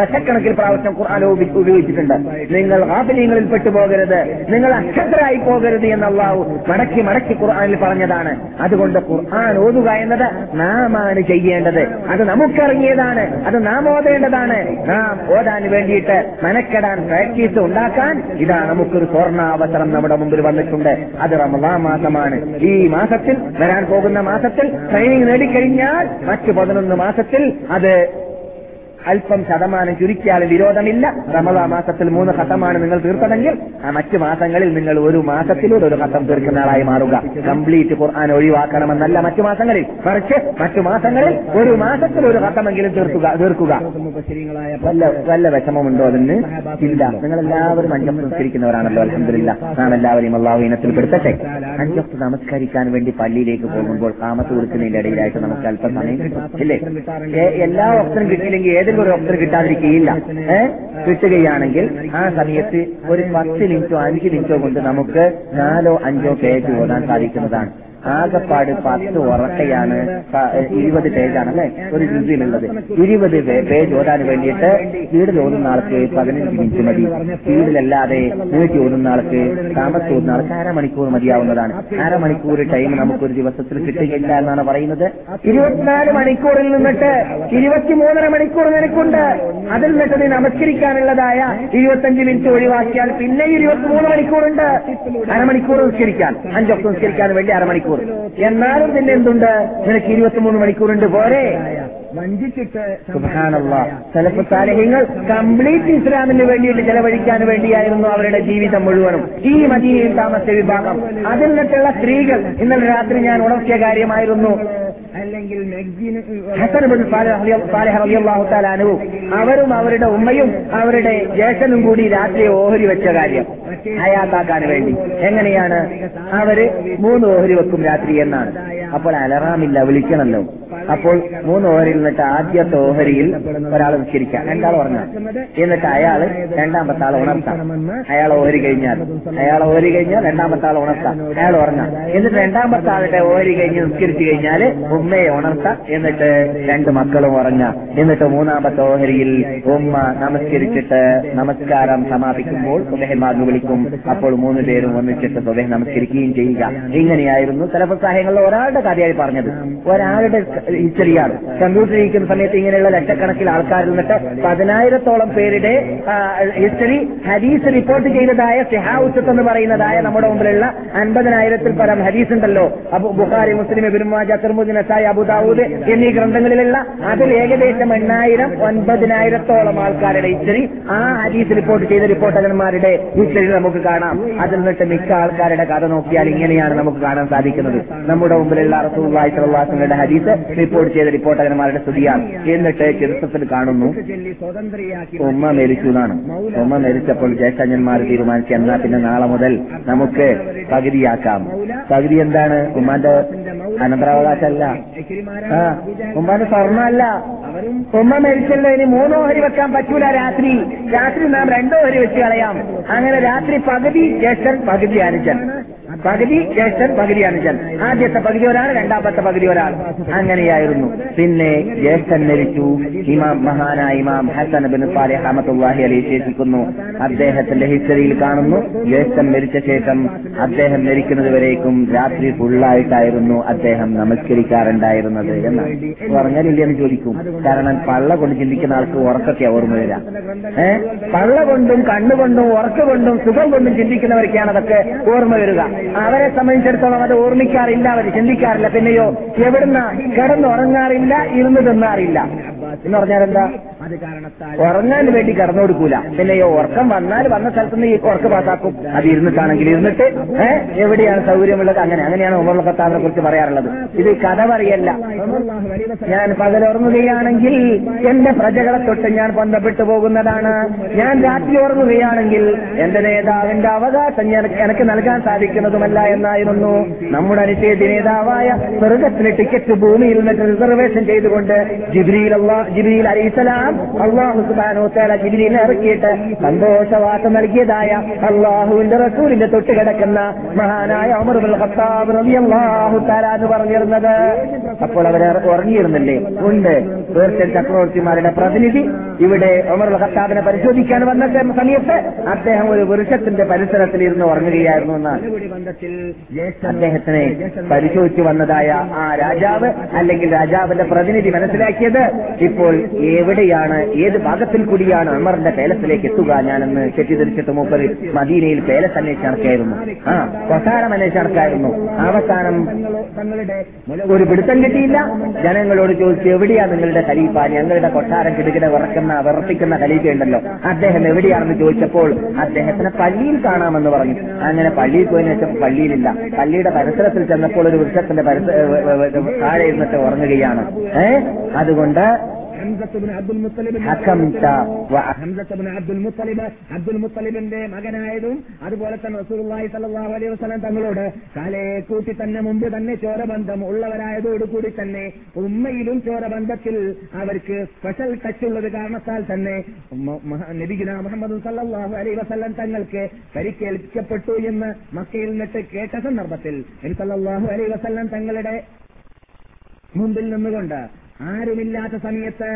ദശക്കണക്കിൽ പ്രാവശ്യം ഖുർആൻ ഉപയോഗിച്ചിട്ടുണ്ട് നിങ്ങൾ ഹാഫിലിയങ്ങളിൽ പെട്ടുപോകരുത് നിങ്ങൾ അക്ഷതരായി പോകരുത് എന്ന് അള്ളാഹു മടക്കി മടക്കി ഖുർആനിൽ പറഞ്ഞതാണ് അതുകൊണ്ട് ഖുർആൻ ഓതുക എന്നത് നാമാണ് ചെയ്യേണ്ടത് അത് നമുക്കറിഞ്ഞതാണ് അത് നാം ഓതേണ്ടതാണ് നാം ഓടാൻ വേണ്ടിയിട്ട് മെനക്കെടാൻ പ്രാക്ടീസ് ഉണ്ടാക്കാൻ ഇതാ നമുക്കൊരു സ്വർണാവസരം നമ്മുടെ മുമ്പിൽ വന്നിട്ടുണ്ട് അത് റമദാ മാസമാണ് ഈ മാസത്തിൽ വരാൻ പോകുന്ന മാസത്തിൽ ട്രെയിനിങ് നേടിക്കഴിഞ്ഞാൽ മറ്റ് പതിനൊന്ന് മാസത്തിൽ അത് അല്പം ശതമാനം ചുരുക്കിയാലും വിരോധമില്ല റമദാ മാസത്തിൽ മൂന്ന് ഘട്ടമാണ് നിങ്ങൾ തീർത്തതെങ്കിൽ ആ മറ്റു മാസങ്ങളിൽ നിങ്ങൾ ഒരു മാസത്തിലൂടെ ഒരു ഘട്ടം തീർക്കുന്ന ആളായി മാറുക കംപ്ലീറ്റ് ഖുർആൻ ഒഴിവാക്കണമെന്നല്ല മറ്റു മാസങ്ങളിൽ മറിച്ച് മറ്റു മാസങ്ങളിൽ ഒരു മാസത്തിൽ ഒരു ഘട്ടമെങ്കിലും തീർക്കുക തീർക്കുക വല്ല വല്ല വിഷമമുണ്ടോ അതിന് ഇല്ല നിങ്ങൾ എല്ലാവരും അഞ്ചംസ്കരിക്കുന്നവരാണല്ലോ അലഹമില്ല നാം എല്ലാവരെയും അള്ളാഹു ഇനത്തിൽ പെടുത്തട്ടെ അഞ്ചൊക്കെ നമസ്കരിക്കാൻ വേണ്ടി പള്ളിയിലേക്ക് പോകുമ്പോൾ കാമത്ത് കൊടുക്കുന്നതിന്റെ ഇടയിലായിട്ട് നമുക്ക് അല്പം സമയം കിട്ടും എല്ലാ വസ്ത്രം കിട്ടിയില്ലെങ്കിൽ ഏത് ഏതെങ്കിലും ഒരു ഓപ്ഷൻ കിട്ടാതിരിക്കുകയില്ല ഏഹ് കിട്ടുകയാണെങ്കിൽ ആ സമയത്ത് ഒരു പത്ത് മിനിറ്റോ അഞ്ച് മിനിറ്റോ കൊണ്ട് നമുക്ക് നാലോ അഞ്ചോ പേജ് ഓടാൻ സാധിക്കുന്നതാണ് ആകെപ്പാട് പത്ത് ഉറക്കയാണ് ഇരുപത് പേജാണ് അല്ലെ ഒരു രീതിയിലുള്ളത് ഇരുപത് പേജ് ഓടാൻ വേണ്ടിയിട്ട് വീട് തോന്നുന്ന ആൾക്ക് പതിനഞ്ച് മിനിറ്റ് മതി വീടിലല്ലാതെ വീട്ടിൽ ഓടുന്ന ആൾക്ക് താമസം ഓടുന്ന ആൾക്ക് അരമണിക്കൂർ മതിയാവുന്നതാണ് അരമണിക്കൂർ ടൈം നമുക്ക് ഒരു ദിവസത്തിൽ കിട്ടുകയില്ല എന്നാണ് പറയുന്നത് ഇരുപത്തിനാല് മണിക്കൂറിൽ നിന്നിട്ട് ഇരുപത്തിമൂന്നര മണിക്കൂർ നിനക്കുണ്ട് അതിൽ നിന്നിട്ട് നീ നമസ്കരിക്കാനുള്ളതായ ഇരുപത്തഞ്ച് മിനിറ്റ് ഒഴിവാക്കിയാൽ പിന്നെ ഇരുപത്തിമൂന്ന് മണിക്കൂറുണ്ട് അരമണിക്കൂർ നിസ്കരിക്കാൻ അഞ്ചൊക്കെ നിസ്കരിക്കാൻ വേണ്ടി അരമണിക്കൂർ മണിക്കൂർ എന്നാലും പിന്നെ എന്തുണ്ട് നിനക്ക് ഇരുപത്തിമൂന്ന് മണിക്കൂറുണ്ട് പോരെ വഞ്ചിച്ചിട്ട് കംപ്ലീറ്റ് ഇസ്ലാമിന് വേണ്ടിയിട്ട് ചെലവഴിക്കാൻ വേണ്ടിയായിരുന്നു അവരുടെ ജീവിതം മുഴുവനും ഈ മദീനയിൽ താമസ വിഭാഗം അതിൽ നിന്നിട്ടുള്ള സ്ത്രീകൾ ഇന്നലെ രാത്രി ഞാൻ ഉണർത്തിയ കാര്യമായിരുന്നു അല്ലെങ്കിൽ താലാനു അവരും അവരുടെ ഉമ്മയും അവരുടെ ജേഷനും കൂടി രാത്രി ഓഹരി വെച്ച കാര്യം അയാത്താക്കാൻ വേണ്ടി എങ്ങനെയാണ് അവര് മൂന്ന് ഓഹരി വെക്കും രാത്രി എന്നാണ് അപ്പോൾ അലറാമില്ല വിളിക്കണല്ലോ അപ്പോൾ മൂന്ന് ഓഹരിയിൽ നിന്നിട്ട് ആദ്യത്തെ ഓഹരിയിൽ ഒരാൾ നിസ്കരിക്കാം രണ്ടാൾ പറഞ്ഞു എന്നിട്ട് അയാൾ രണ്ടാമത്തെ ആൾ ഉണർത്താം അയാൾ ഓഹരി കഴിഞ്ഞാൽ അയാൾ ഓഹരി കഴിഞ്ഞാൽ രണ്ടാമത്തെ ആൾ ഉണർത്താം അയാൾ പറഞ്ഞ എന്നിട്ട് രണ്ടാമത്തെ ആളുടെ ഓഹരി കഴിഞ്ഞ് നിസ്കരിച്ചു കഴിഞ്ഞാൽ ഉമ്മയെ ഉണർത്ത എന്നിട്ട് രണ്ട് മക്കളും ഉറങ്ങാം എന്നിട്ട് മൂന്നാമത്തെ ഓഹരിയിൽ ഉമ്മ നമസ്കരിച്ചിട്ട് നമസ്കാരം സമാപിക്കുമ്പോൾ സുബഹമാഗ് വിളിക്കും അപ്പോൾ മൂന്ന് പേരും ഒന്നിച്ചിട്ട് സ്വദേഹം നമസ്കരിക്കുകയും ചെയ്യുക ഇങ്ങനെയായിരുന്നു ചില പ്രസാഹങ്ങളിൽ ഒരാളുടെ കാര്യമായി പറഞ്ഞത് ഒരാളുടെ ഹിസ്റ്ററിയാണ് കമ്പ്യൂട്ടർ ഇരിക്കുന്ന സമയത്ത് ഇങ്ങനെയുള്ള ലക്ഷക്കണക്കിൽ ആൾക്കാർ നിന്നിട്ട് പതിനായിരത്തോളം പേരുടെ ഹിസ്റ്ററി ഹദീസ് റിപ്പോർട്ട് ചെയ്തതായ സിഹാവുസത്ത് എന്ന് പറയുന്നതായ നമ്മുടെ മുമ്പിലുള്ള അൻപതിനായിരത്തിൽ പരം ഹദീസ് ഉണ്ടല്ലോ അബു ബുഖാരി മുസ്ലിം ബിർമാജ തിർമുദ് അബുദാവൂദ് എന്നീ ഗ്രന്ഥങ്ങളിലുള്ള അതിൽ ഏകദേശം ഏകദേശം എണ്ണായിരം ഒൻപതിനായിരത്തോളം ആൾക്കാരുടെ ഹിസ്റ്ററി ആ ഹരീസ് റിപ്പോർട്ട് ചെയ്ത റിപ്പോർട്ടകന്മാരുടെ ഹിസ്റ്ററി നമുക്ക് കാണാം അതിൽ നിന്നിട്ട് മിക്ക ആൾക്കാരുടെ കഥ നോക്കിയാൽ ഇങ്ങനെയാണ് നമുക്ക് കാണാൻ സാധിക്കുന്നത് നമ്മുടെ മുമ്പിലുള്ള അറസൂള്ളായിട്ടുള്ളവാസങ്ങളുടെ ഹരീസ് റിപ്പോർട്ട് ചെയ്ത റിപ്പോർട്ടകന്മാരുടെ സ്തുതിയാണ് എന്നിട്ട് ചെറുപ്പത്തിൽ കാണുന്നു ഉമ്മ മരിച്ചു എന്നാണ് ഉമ്മ മരിച്ചപ്പോൾ ജ്യേഷ്ഠന്മാർ തീരുമാനിച്ചു എന്നാൽ പിന്നെ നാളെ മുതൽ നമുക്ക് പകുതിയാക്കാം പകുതി എന്താണ് ഉമ്മാന്റെ അനന്തരാവകാശമല്ല ഉമ്മാന്റെ സ്വർണ്ണമല്ല ഒന്നോ ഇനി മൂന്നോ ഹരി വെക്കാൻ പറ്റൂല രാത്രി രാത്രി നാം രണ്ടോ ഹരി വെച്ച് കളയാം അങ്ങനെ രാത്രി പകുതി ജേഷൻ പകുതി അനുജൻ പകുതി ജ്യേഷ്ഠൻ പകുതി അനുജൻ ആദ്യത്തെ പകുതി ഒരാൾ രണ്ടാമത്തെ പകുതി ഒരാൾ അങ്ങനെയായിരുന്നു പിന്നെ ജ്യേഷ്ഠൻ മരിച്ചു ഇമാം മഹാനായ ഇമാം ഹസൻ ബിൻ സാലെ ഹമത്തുല്ലാഹി അലി ശേഷിക്കുന്നു അദ്ദേഹത്തിന്റെ ഹിസ്റ്ററിയിൽ കാണുന്നു ജ്യേഷ്ഠൻ മരിച്ച ശേഷം അദ്ദേഹം മരിക്കുന്നത് വരേക്കും രാത്രി ഫുള്ളായിട്ടായിരുന്നു അദ്ദേഹം നമസ്കരിക്കാറുണ്ടായിരുന്നത് എന്ന് പറഞ്ഞാലില്ല എന്ന് ചോദിക്കും കാരണം പള്ള കൊണ്ട് ചിന്തിക്കുന്ന ആൾക്ക് ഉറക്കൊക്കെ ഓർമ്മ വരാം ഏ പള്ള കൊണ്ടും കണ്ണുകൊണ്ടും ഉറക്കുകൊണ്ടും കൊണ്ടും സുഖം കൊണ്ടും ചിന്തിക്കുന്നവർക്കാണ് അതൊക്കെ ഓർമ്മ വരിക അവരെ സംബന്ധിച്ചിടത്തോളം അത് ഓർമ്മിക്കാറില്ല അവർ ചിന്തിക്കാറില്ല പിന്നെയോ എവിടുന്ന കിടന്നുറങ്ങാറില്ല ഇരുന്ന് തിന്നാറില്ല എന്ന് പറഞ്ഞാൽ എന്താ ഉറങ്ങാൻ വേണ്ടി കടന്നു കൊടുക്കൂല ഈ ഉറക്കം വന്നാൽ വന്ന സ്ഥലത്തുനിന്ന് ഈ ഉറക്ക പാസാക്കും അത് ഇരുന്നിട്ടാണെങ്കിൽ ഇരുന്നിട്ട് എവിടെയാണ് സൗകര്യമുള്ളത് അങ്ങനെ അങ്ങനെയാണ് ഉമർ ഖത്താബിനെ കുറിച്ച് പറയാറുള്ളത് ഇത് കഥ പറയല്ല ഞാൻ പകലുറങ്ങുകയാണെങ്കിൽ എന്റെ പ്രജകളെ തൊട്ട് ഞാൻ ബന്ധപ്പെട്ടു പോകുന്നതാണ് ഞാൻ രാത്രി ഉറങ്ങുകയാണെങ്കിൽ എന്റെ നേതാവിന്റെ അവകാശം എനിക്ക് നൽകാൻ സാധിക്കുന്നതുമല്ല എന്നായിരുന്നു നമ്മുടെ അനുശേഷി നേതാവായ സ്വർഗത്തിന് ടിക്കറ്റ് ഭൂമിയിൽ നിന്ന് റിസർവേഷൻ ചെയ്തുകൊണ്ട് ജിബ്രീൽ അള്ളാഹ് ജിബ്രീൽ അലൈസലാം അള്ളാഹു സുബാനോത്തേല ജിബിലിനെ ഇറക്കിയിട്ട് സന്തോഷവാർത്ത നൽകിയതായ അള്ളാഹുവിന്റെ റസൂലിന്റെ തൊട്ട് കിടക്കുന്ന മഹാനായ അമർഹു എന്ന് പറഞ്ഞിരുന്നത് അപ്പോൾ അവരെ ഉറങ്ങിയിരുന്നില്ലേ ഉണ്ട് പേർഷ്യൻ ചക്രവർത്തിമാരുടെ പ്രതിനിധി ഇവിടെ ഒമർ ഹത്താബിനെ പരിശോധിക്കാൻ വന്ന സമയത്ത് അദ്ദേഹം ഒരു വൃക്ഷത്തിന്റെ പരിസരത്തിൽ ഇരുന്ന് ഉറങ്ങുകയായിരുന്നു എന്നാണ് അദ്ദേഹത്തിനെ പരിശോധിച്ചു വന്നതായ ആ രാജാവ് അല്ലെങ്കിൽ രാജാവിന്റെ പ്രതിനിധി മനസ്സിലാക്കിയത് ഇപ്പോൾ എവിടെയാണ് എങ്ങനെയാണ് ഏത് ഭാഗത്തിൽ കൂടിയാണ് അമറിന്റെ പേലസിലേക്ക് എത്തുക ഞാനെന്ന് തെറ്റിദ്ധരിച്ചിട്ട് മൂപ്പർ മദീനയിൽ പേലസ് അന്വേഷിച്ച് നടക്കായിരുന്നു ആ കൊട്ടാരം അന്വേഷിച്ച് നടക്കായിരുന്നു അവസാനം ഒരു പിടുത്തം കിട്ടിയില്ല ജനങ്ങളോട് ചോദിച്ചു എവിടെയാ നിങ്ങളുടെ ഖലീഫ ഞങ്ങളുടെ കൊട്ടാരം കിടക്കുന്ന വിറക്കുന്ന വിറപ്പിക്കുന്ന ഖലീഫ ഉണ്ടല്ലോ അദ്ദേഹം എവിടെയാണെന്ന് ചോദിച്ചപ്പോൾ അദ്ദേഹത്തിനെ പള്ളിയിൽ കാണാമെന്ന് പറഞ്ഞു അങ്ങനെ പള്ളിയിൽ പോയതിനു ശേഷം പള്ളിയിലില്ല പള്ളിയുടെ പരിസരത്തിൽ ചെന്നപ്പോൾ ഒരു വൃക്ഷത്തിന്റെ താഴെ ഇരുന്നിട്ട് ഉറങ്ങുകയാണ് ഏഹ് അതുകൊണ്ട് ബിൻ അബ്ദുൽ മുത്തലിബിൻ ഹംസത്ത് ബിൻ അബ്ദുൽ മുത്തലിബ് അബ്ദുൽ മുത്തലിബിന്റെ മകനായതും അതുപോലെ തന്നെ റസൂലുള്ളാഹി സലാഹു അലൈഹി വസല്ലം തങ്ങളോട് കാലയെ കൂട്ടി തന്നെ മുമ്പ് തന്നെ ചോരബന്ധം ഉള്ളവരായതോടുകൂടി തന്നെ ഉമ്മയിലും ചോരബന്ധത്തിൽ അവർക്ക് സ്പെഷ്യൽ ടച്ച് ഉള്ളത് കാരണത്താൽ തന്നെ നബിഗുല മുഹമ്മദ് സല്ലാഹു അലൈഹി വസല്ലം തങ്ങൾക്ക് പരിക്കേൽപ്പിക്കപ്പെട്ടു എന്ന് മക്കയിൽ നിന്നിട്ട് കേട്ട സന്ദർഭത്തിൽ സല്ലാഹു അലൈഹി വസല്ലം തങ്ങളുടെ മുമ്പിൽ നിന്നുകൊണ്ട് ആരുമില്ലാത്ത സമയത്ത്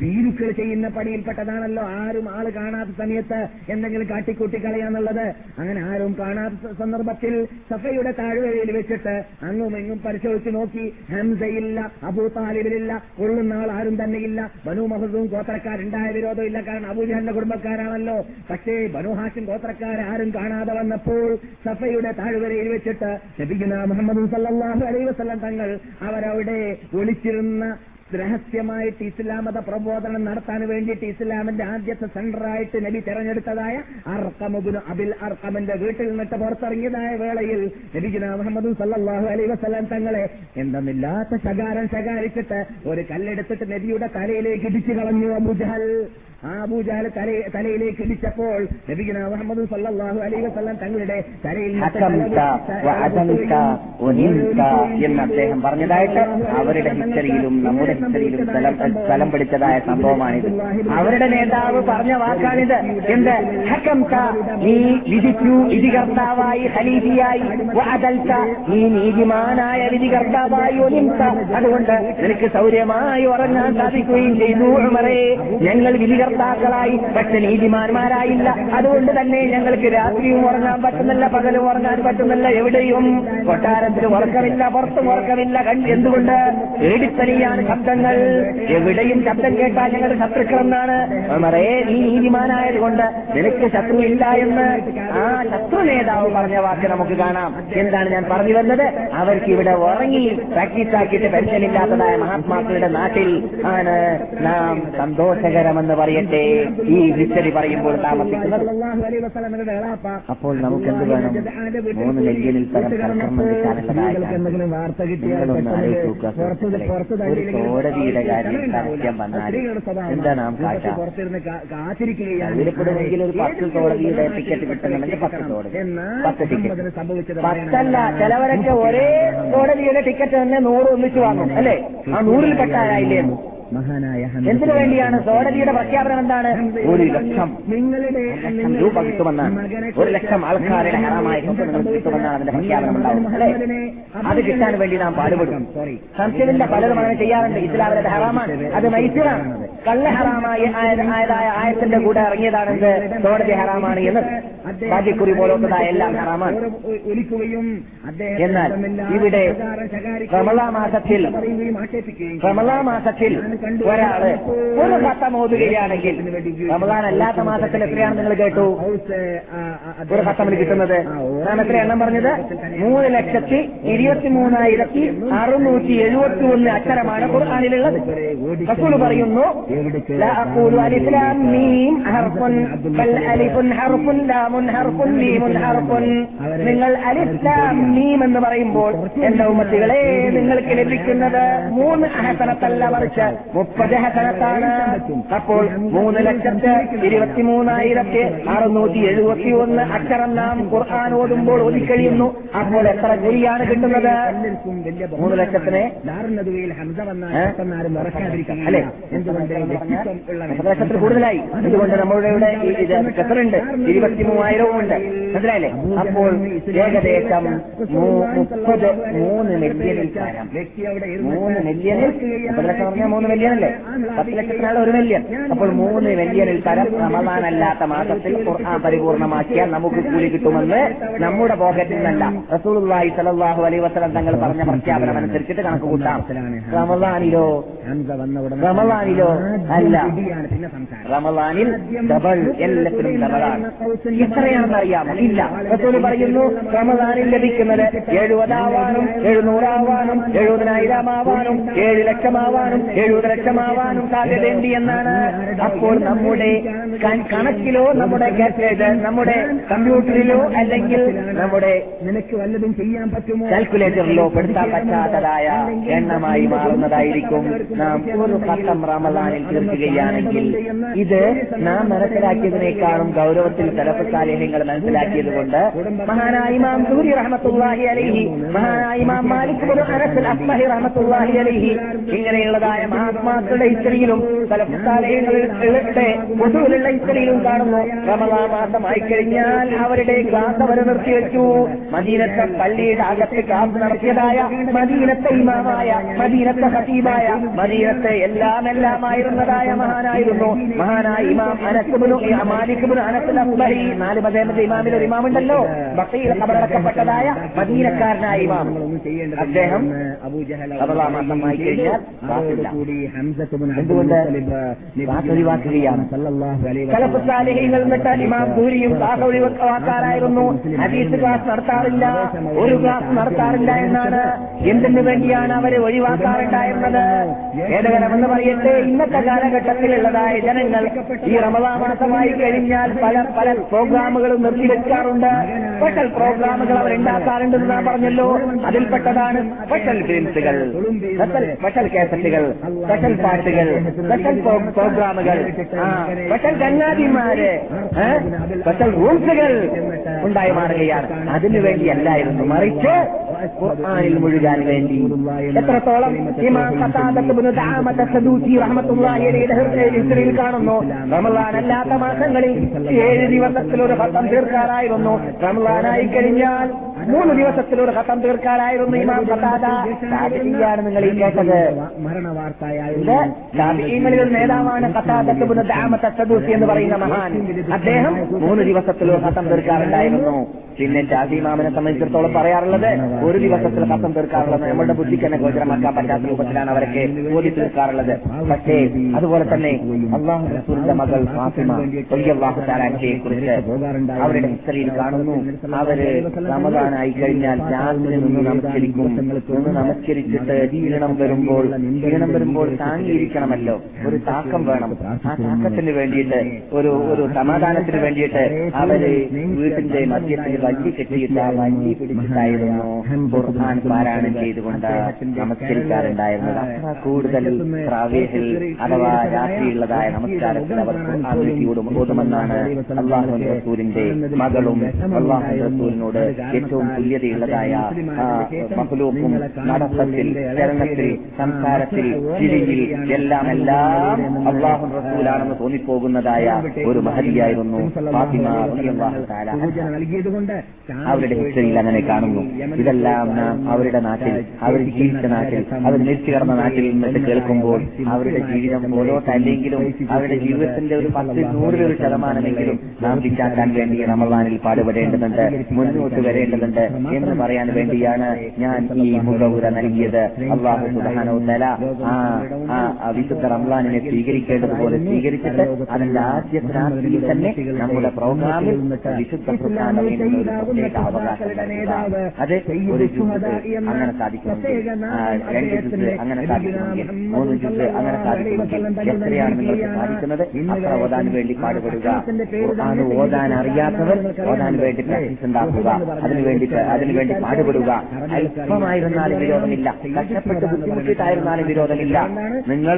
ഭീരുക്കൾ ചെയ്യുന്ന പണിയിൽപ്പെട്ടതാണല്ലോ ആരും ആള് കാണാത്ത സമയത്ത് എന്തെങ്കിലും കാട്ടിക്കൂട്ടിക്കളയാന്നുള്ളത് അങ്ങനെ ആരും കാണാത്ത സന്ദർഭത്തിൽ സഫയുടെ താഴ്വരയിൽ വെച്ചിട്ട് അങ്ങും എങ്ങും പരിശോധിച്ച് നോക്കി ഹംസയില്ല അബൂ താലിബിലില്ല കൊള്ളുന്ന ആൾ ആരും തന്നെയില്ല ബനു മഹദും ഗോത്രക്കാരുണ്ടായ വിരോധമില്ല കാരണം അബൂജാന്റെ കുടുംബക്കാരാണല്ലോ പക്ഷേ ബനു ഹാഷിം ഗോത്രക്കാരാരും കാണാതെ വന്നപ്പോൾ സഫയുടെ താഴ്വരയിൽ വെച്ചിട്ട് ലഭിക്കുന്ന മുഹമ്മദ് സല്ലാഹു അലൈവസം തങ്ങൾ അവരവിടെ ഒളിച്ചിരുന്ന രഹസ്യമായിട്ട് ഇസ്ലാമത പ്രബോധനം നടത്താൻ വേണ്ടിയിട്ട് ഇസ്ലാമിന്റെ ആദ്യത്തെ സെന്ററായിട്ട് നബി തെരഞ്ഞെടുത്തതായ അർക്കമുബിന് അബിൽ അർക്കമിന്റെ വീട്ടിൽ നിന്നിട്ട് പുറത്തിറങ്ങിയതായ വേളയിൽ നബിജുന മുഹമ്മദ് സല്ലാഹു അലൈ വസ്ലാം തങ്ങളെ എന്തെന്നില്ലാത്ത ശകാരം ശകാരിച്ചിട്ട് ഒരു കല്ലെടുത്തിട്ട് നബിയുടെ തലയിലേക്ക് ഇടിച്ചു കളഞ്ഞു അബുജഹൽ ആ അബൂജാൽ തലയിലേക്ക് ഇടിച്ചപ്പോൾ നബിഗുന മുഹമ്മദ് സല്ലാഹു അലൈ വസ്ലാം തങ്ങളുടെ തലയിൽ എന്ന് അദ്ദേഹം പറഞ്ഞതായിട്ട് അവരുടെ ഹിസ്റ്ററിയിലും നമ്മുടെ ഹിസ്റ്ററിയിലും സ്ഥലം പിടിച്ചതായ സംഭവമാണിത് അവരുടെ നേതാവ് പറഞ്ഞ വാക്കാണിത് എന്ത് നീ വിധിച്ചു വിധികർത്താവായി ഹലീഫിയായി നീ നീതിമാനായ വിധികർത്താവായി ഒലിംസ അതുകൊണ്ട് നിനക്ക് സൗര്യമായി ഉറങ്ങാൻ സാധിക്കുകയും ചെയ്തു ഞങ്ങൾ വിധികർത്ത ഭർത്താക്കളായി പക്ഷെ നീതിമാന്മാരായില്ല അതുകൊണ്ട് തന്നെ ഞങ്ങൾക്ക് രാത്രിയും ഉറങ്ങാൻ പറ്റുന്നില്ല പകലും ഉറങ്ങാൻ പറ്റുന്നില്ല എവിടെയും കൊട്ടാരത്തിൽ ഉറക്കമില്ല പുറത്തും ഉറക്കമില്ല എന്തുകൊണ്ട് ഏടിത്തലിയാണ് ശബ്ദങ്ങൾ എവിടെയും ശബ്ദം കേട്ടാൽ ഞങ്ങളുടെ ശത്രുക്കളെന്നാണ് മറേ നീ നീതിമാനായതുകൊണ്ട് നിനക്ക് ശത്രു ഇല്ല എന്ന് ആ ശത്രു നേതാവ് പറഞ്ഞ വാക്ക് നമുക്ക് കാണാം എന്താണ് ഞാൻ പറഞ്ഞു വന്നത് അവർക്ക് ഇവിടെ ഉറങ്ങി പ്രാക്ടീസാക്കിയിട്ട് പെൻഷനില്ലാത്തതായ മഹാത്മാക്കളുടെ നാട്ടിൽ ആണ് നാം സന്തോഷകരമെന്ന് പറയുന്നത് അല്ലേ ഈ ഹിസ്റ്ററി പറയുമ്പോൾ താമസിക്കുന്നത് അപ്പോൾ നമുക്ക് എന്ത് വേണം മൂന്ന് നെല്ലിനിൽ കോടതിയുടെ കാര്യം സത്യം വന്നാൽ എന്താ നാം കാഴ്ച ഒരു പത്ത് കോടതിയുടെ ടിക്കറ്റ് കിട്ടണമെങ്കിൽ പത്ത് കോടതി പത്ത് ടിക്കറ്റ് പത്തല്ല ചിലവരൊക്കെ ഒരേ കോടതിയുടെ ടിക്കറ്റ് തന്നെ നൂറ് ഒന്നിച്ചു വാങ്ങും അല്ലെ ആ നൂറിൽ പെട്ടാരായില്ലേ മഹാനായ എന്തിനു വേണ്ടിയാണ് സോഡതിയുടെ പ്രഖ്യാപനം എന്താണ് ഒരു ലക്ഷം നിങ്ങളുടെ രൂപ കിട്ടുമെന്നാണ് ഒരു ലക്ഷം ആൾക്കാരുടെ ഹറാമായ കിട്ടുമെന്നാണ് അതിന്റെ പ്രഖ്യാപനം ഉണ്ടാവുന്നത് അത് കിട്ടാൻ വേണ്ടി നാം പാടുപെടും സംശയമില്ല പലരും അങ്ങനെ ചെയ്യാറുണ്ട് ഇസ്ലാമിന്റെ ഹറാമാണ് അത് മൈസൂറാണ് കള്ള ഹറാമായി ആയതായ ആയത്തിന്റെ കൂടെ ഇറങ്ങിയതാണെന്ന് സോഡതി ഹറാമാണ് എന്ന് ബാജിക്കുറി പോലത്തതായ എല്ലാം ഹറാമാണ് എന്നാൽ ഇവിടെ റമളാ മാസത്തിൽ റമളാ മാസത്തിൽ ഒരാള് ഒരു ഖത്തം ഓതുകയാണെങ്കിൽ റമദാൻ അല്ലാത്ത മാസത്തിൽ എത്രയാണ് നിങ്ങൾ കേട്ടു ഒരു ഘട്ടം കിട്ടുന്നത് ഞാൻ എത്ര എണ്ണം പറഞ്ഞത് മൂന്ന് ലക്ഷത്തി ഇരുപത്തി മൂന്നായിരത്തി അറുന്നൂറ്റി എഴുപത്തി ഒന്ന് അക്ഷരമാണ് ഖുർആാനിലുള്ളത് റസൂൽ പറയുന്നു നിങ്ങൾ അലിസ്ലാം എന്ന് പറയുമ്പോൾ എന്റെ ഉമ്മത്തികളെ നിങ്ങൾക്ക് ലഭിക്കുന്നത് മൂന്ന് അഹസനത്തല്ല മറിച്ച് മുപ്പത് ഹസനത്താണ് അപ്പോൾ മൂന്ന് ലക്ഷത്ത് ഇരുപത്തിമൂന്നായിരത്തി അറുന്നൂറ്റി എഴുപത്തി ഒന്ന് അക്ഷരം നാം ഖുർആാൻ ഓടുമ്പോൾ ഒതുക്കഴിയുന്നു അപ്പോൾ എത്ര കൂലിയാണ് കിട്ടുന്നത് മൂന്ന് ലക്ഷത്തിന് അല്ലെ പത്ത് ലക്ഷത്തിൽ കൂടുതലായി അതുകൊണ്ട് നമ്മളുടെ ഇവിടെ ഖത്തറുണ്ട് ഇരുപത്തിമൂവായിരവും ഉണ്ട് മനസ്സിലായില്ലേ അപ്പോൾ ഏകദേശം മുപ്പത് മൂന്ന് മില്യൻ മൂന്ന് മില്യൻ പത്ത് ലക്ഷം മൂന്ന് അല്ലേ പത്ത് ലക്ഷത്തിനാണ് ഒരു മില്യൺ അപ്പോൾ മൂന്ന് മില്യണിൽ തരം റമദാനല്ലാത്ത മാസത്തിൽ ഖുർആൻ പരിപൂർണമാക്കിയാൽ നമുക്ക് കൂലി കിട്ടുമെന്ന് നമ്മുടെ പോക്കറ്റിൽ നിന്നല്ല റസൂലുള്ളാഹി സലല്ലാഹു അലൈ വസ്ലം തങ്ങൾ പറഞ്ഞ പ്രഖ്യാപനം അനുസരിച്ചിട്ട് കണക്ക് കൂട്ടാം റമദാനിലോ റമദാനിലോ അല്ല റമദാനിൽ ഡബിൾ എല്ലാത്തിനും ഡബിളാണ് എത്രയാണെന്ന് അറിയാമോ ഇല്ല റസൂൽ പറയുന്നു റമദാനിൽ ലഭിക്കുന്നത് എഴുപതാവാനും എഴുന്നൂറാവാനും ആവാനും ഏഴ് ലക്ഷമാവാനും എഴുപത് രക്ഷമാവാനും സാധ്യതയുണ്ട് എന്നാണ് അപ്പോൾ നമ്മുടെ കണക്കിലോ നമ്മുടെ നമ്മുടെ കമ്പ്യൂട്ടറിലോ അല്ലെങ്കിൽ നമ്മുടെ നിനക്ക് വല്ലതും ചെയ്യാൻ പറ്റുമോ കാൽക്കുലേറ്ററിലോ പെടുത്താൻ പറ്റാത്തതായ എണ്ണമായി മാറുന്നതായിരിക്കും നാം ഒരു പത്തം റമദാനിൽ തീർക്കുകയാണെങ്കിൽ ഇത് നാം മനസ്സിലാക്കിയതിനേക്കാളും ഗൗരവത്തിൽ നിങ്ങൾ മനസ്സിലാക്കിയത് കൊണ്ട് മഹാനായിമാം സൂര്യ റഹമത്തുല്ലാഹി അലഹി മഹാനായിമാം മാലിക് അനസ് അലഹി ഇങ്ങനെയുള്ളതായ മഹാ ഉലമാക്കളുടെ ഇത്രയിലും തലപ്പത്താലയങ്ങളുടെ പൊതുവിലുള്ള ഇത്രയിലും കാണുന്നു റമദാ മാസമായി കഴിഞ്ഞാൽ അവരുടെ ക്ലാസ് അവരെ നിർത്തിവെച്ചു മദീനത്തെ പള്ളിയുടെ അകത്ത് ക്ലാസ് നടത്തിയതായ മദീനത്തെ ഇമാമായ മദീനത്തെ ഹസീബായ മദീനത്തെ എല്ലാം എല്ലാമായിരുന്നതായ മഹാനായിരുന്നു മഹാനായ ഇമാം അനക്കുബിനു മാലിക്കുബിനു അനക്കുൽ അക്ബരി നാല് മതേമത്തെ ഇമാമിൽ ഒരു ഇമാമുണ്ടല്ലോ ഭക്തിയിൽ കബറടക്കപ്പെട്ടതായ മദീനക്കാരനായ ഇമാം അദ്ദേഹം അബൂജഹൽ മാസം വായിക്കഴിഞ്ഞാൽ കൂടി എന്നിട്ട് ഇമാം ഭൂരിയും വാക്കാറായിരുന്നു ഹദീസ് ക്ലാസ് നടത്താറില്ല ഒരു ക്ലാസ് നടത്താറില്ല എന്നാണ് എന്തിനു വേണ്ടിയാണ് അവരെ ഒഴിവാക്കാറുണ്ടായിരുന്നത് ഖേദകരമെന്ന് പറയട്ടെ ഇന്നത്തെ കാലഘട്ടത്തിലുള്ളതായ ജനങ്ങൾ ഈ റമദാ മാസമായി കഴിഞ്ഞാൽ പല പല പ്രോഗ്രാമുകളും നിർത്തിവെക്കാറുണ്ട് സ്പെഷ്യൽ പ്രോഗ്രാമുകൾ അവർ ഉണ്ടാക്കാറുണ്ടെന്ന് നാം പറഞ്ഞല്ലോ അതിൽപ്പെട്ടതാണ് സ്പെഷ്യൽ ഫിലിംസുകൾ സ്പെഷ്യൽ കേസറ്റുകൾ സ്പെഷ്യൽ പാർട്ടികൾ സ്പെഷ്യൽ പ്രോഗ്രാമുകൾ സ്പെഷ്യൽ കന്നാതിമാര് സ്പെഷ്യൽ റൂൾസുകൾ ഉണ്ടായി മാറുകയാണ് അതിനു വേണ്ടിയല്ലായിരുന്നു മറിച്ച് ഖുർആാനിൽ മുഴുകാൻ വേണ്ടി എത്രത്തോളം ഹിസ്റ്ററിയിൽ കാണുന്നു റമലാൻ അല്ലാത്ത മാസങ്ങളിൽ ഏഴ് ദിവസത്തിൽ ഒരു ഭക്തം തീർക്കാറായിരുന്നു റമലാനായി കഴിഞ്ഞാൽ മൂന്ന് ദിവസത്തിലൂടെ ഹത്തം തീർക്കാനായിരുന്നു ഇമാം ഖത്താദിയാണ് നിങ്ങൾ ഈ കേട്ടത് മരണ താപിഈങ്ങളിൽ നേതാവാണ് ഖത്താദത്തുബിന് എന്ന് പറയുന്ന മഹാൻ അദ്ദേഹം മൂന്ന് ദിവസത്തിലൂടെ ഹത്തം തീർക്കാറുണ്ടായിരുന്നു പിന്നെ ഷാഫി മാമനെ സംബന്ധിച്ചിടത്തോളം പറയാറുള്ളത് ഒരു ദിവസത്തിൽ കത്തം തീർക്കാറുള്ളത് നമ്മുടെ ബുദ്ധിക്ക് തന്നെ ഗോചരമാക്കാൻ പറ്റാത്ത രൂപത്തിലാണ് അവരൊക്കെ ഓടി തീർക്കാറുള്ളത് പക്ഷേ അതുപോലെ തന്നെ അള്ളാഹുന്റെ മകൾ ഫാത്തിമ കുറിച്ച് അവരുടെ ഹിസ്റ്ററിയിൽ കാണുന്നു അവര് റമദാനായി കഴിഞ്ഞാൽ നിന്ന് നമസ്കരിക്കും നമസ്കരിച്ചിട്ട് ക്ഷീണം വരുമ്പോൾ ക്ഷീണം വരുമ്പോൾ താങ്ങിയിരിക്കണമല്ലോ ഒരു താക്കം വേണം ആ താക്കത്തിന് വേണ്ടിയിട്ട് ഒരു ഒരു സമാധാനത്തിന് വേണ്ടിയിട്ട് അവര് വീട്ടിന്റെ മധ്യത്തിൽ വഞ്ചി കെട്ടിയിട്ട് ആ വല്ലി പിടിച്ചിട്ടായിരുന്നു ഖുർആൻ ചെയ്തുകൊണ്ട് നമസ്കരിക്കാറുണ്ടായിരുന്നത് കൂടുതൽ പ്രാവേഹിൽ അഥവാ രാത്രിയുള്ളതായ നമസ്കാരത്തിൽ അവർ ആഗ്രഹിയോടും ഓതുമെന്നാണ് അള്ളാഹു റസൂലിന്റെ മകളും അള്ളാഹു റസൂലിനോട് ഏറ്റവും തുല്യതയുള്ളതായ മഹ്ലൂക്കും നടത്തത്തിൽ ചരണത്തിൽ സംസാരത്തിൽ ചിരിയിൽ എല്ലാം എല്ലാം അള്ളാഹു റസൂലാണെന്ന് തോന്നിപ്പോകുന്നതായ ഒരു മഹതിയായിരുന്നു ഫാത്തിമ നൽകിയതുകൊണ്ട് അവരുടെ ഹിസ്റ്ററിയിൽ അങ്ങനെ കാണുന്നു ഇതെല്ലാം നാം അവരുടെ നാട്ടിൽ അവർ ജീവിച്ച നാട്ടിൽ അവർ നിർത്തി കടന്ന നാട്ടിൽ നിന്നിട്ട് കേൾക്കുമ്പോൾ അവരുടെ ജീവിതം ഓരോ തല്ലെങ്കിലും അവരുടെ ജീവിതത്തിന്റെ ഒരു പത്ത് നൂറിലൊരു ശതമാനമെങ്കിലും നാം ചിറ്റാക്കാൻ വേണ്ടി റമദാനിൽ പാടുപെടേണ്ടതുണ്ട് മുന്നോട്ട് വരേണ്ടതുണ്ട് എന്ന് പറയാൻ വേണ്ടിയാണ് ഞാൻ ഈ മുഖവുര നൽകിയത് അള്ളാഹു സുധാനോ ആ വിശുദ്ധ റംലാനിനെ സ്വീകരിക്കേണ്ടതുപോലെ സ്വീകരിച്ചിട്ട് അതിന്റെ ആദ്യ തന്നെ നമ്മുടെ പ്രോഗ്രാമിൽ വിശുദ്ധ പ്രധാനമേ പ്രത്യേക അവകാശങ്ങളുടെ നേതാവ് അത് ഒരു ജൂസ് അങ്ങനെ സാധിക്കുമെങ്കിൽ അങ്ങനെ സാധിക്കുമെങ്കിൽ മൂന്ന് ജൂസ് അങ്ങനെ സാധിക്കുമെങ്കിൽ എത്രയാണ് നിങ്ങൾക്ക് സാധിക്കുന്നത് അത്ര ഓതാൻ വേണ്ടി പാടുപെടുക ഖുർആൻ ഓതാൻ അറിയാത്തവർ ഓതാൻ വേണ്ടി പ്രാക്ടീസ് ഉണ്ടാക്കുക അതിനുവേണ്ടി അതിനുവേണ്ടി പാടുപെടുക അല്പമായിരുന്നാലും വിരോധമില്ല കഷ്ടപ്പെട്ട് ബുദ്ധിമുട്ടിട്ടായിരുന്നാലും വിരോധമില്ല നിങ്ങൾ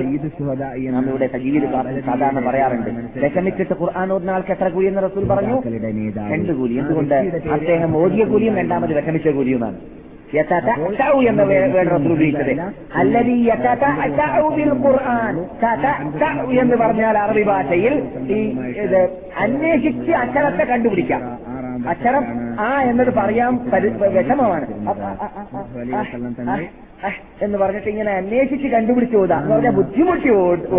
നമ്മുടെ തജീവിത് സാധാരണ പറയാറുണ്ട് വിഷമിച്ചിട്ട് ഖുർആൻ ഓടുന്ന ആൾക്ക് എത്ര കൂലി എന്ന് റസൂൽ പറഞ്ഞു രണ്ട് കൂലി എന്തുകൊണ്ട് അദ്ദേഹം ഓതിയ കൂലിയും രണ്ടാമത് വിഷമിച്ച കൂലിയുമാണ് എന്ന ഉപയോഗിച്ചത് അല്ലെങ്കിൽ എന്ന് പറഞ്ഞാൽ അറബി ഭാഷയിൽ ഈ ഇത് അന്വേഷിച്ച് അക്ഷരത്തെ കണ്ടുപിടിക്കാം അക്ഷരം ആ എന്നത് പറയാൻ വിഷമമാണ് എന്ന് പറഞ്ഞിട്ട് ഇങ്ങനെ അന്വേഷിച്ച് കണ്ടുപിടിച്ച് ഓതാ എന്ന് പറഞ്ഞാൽ ബുദ്ധിമുട്ടി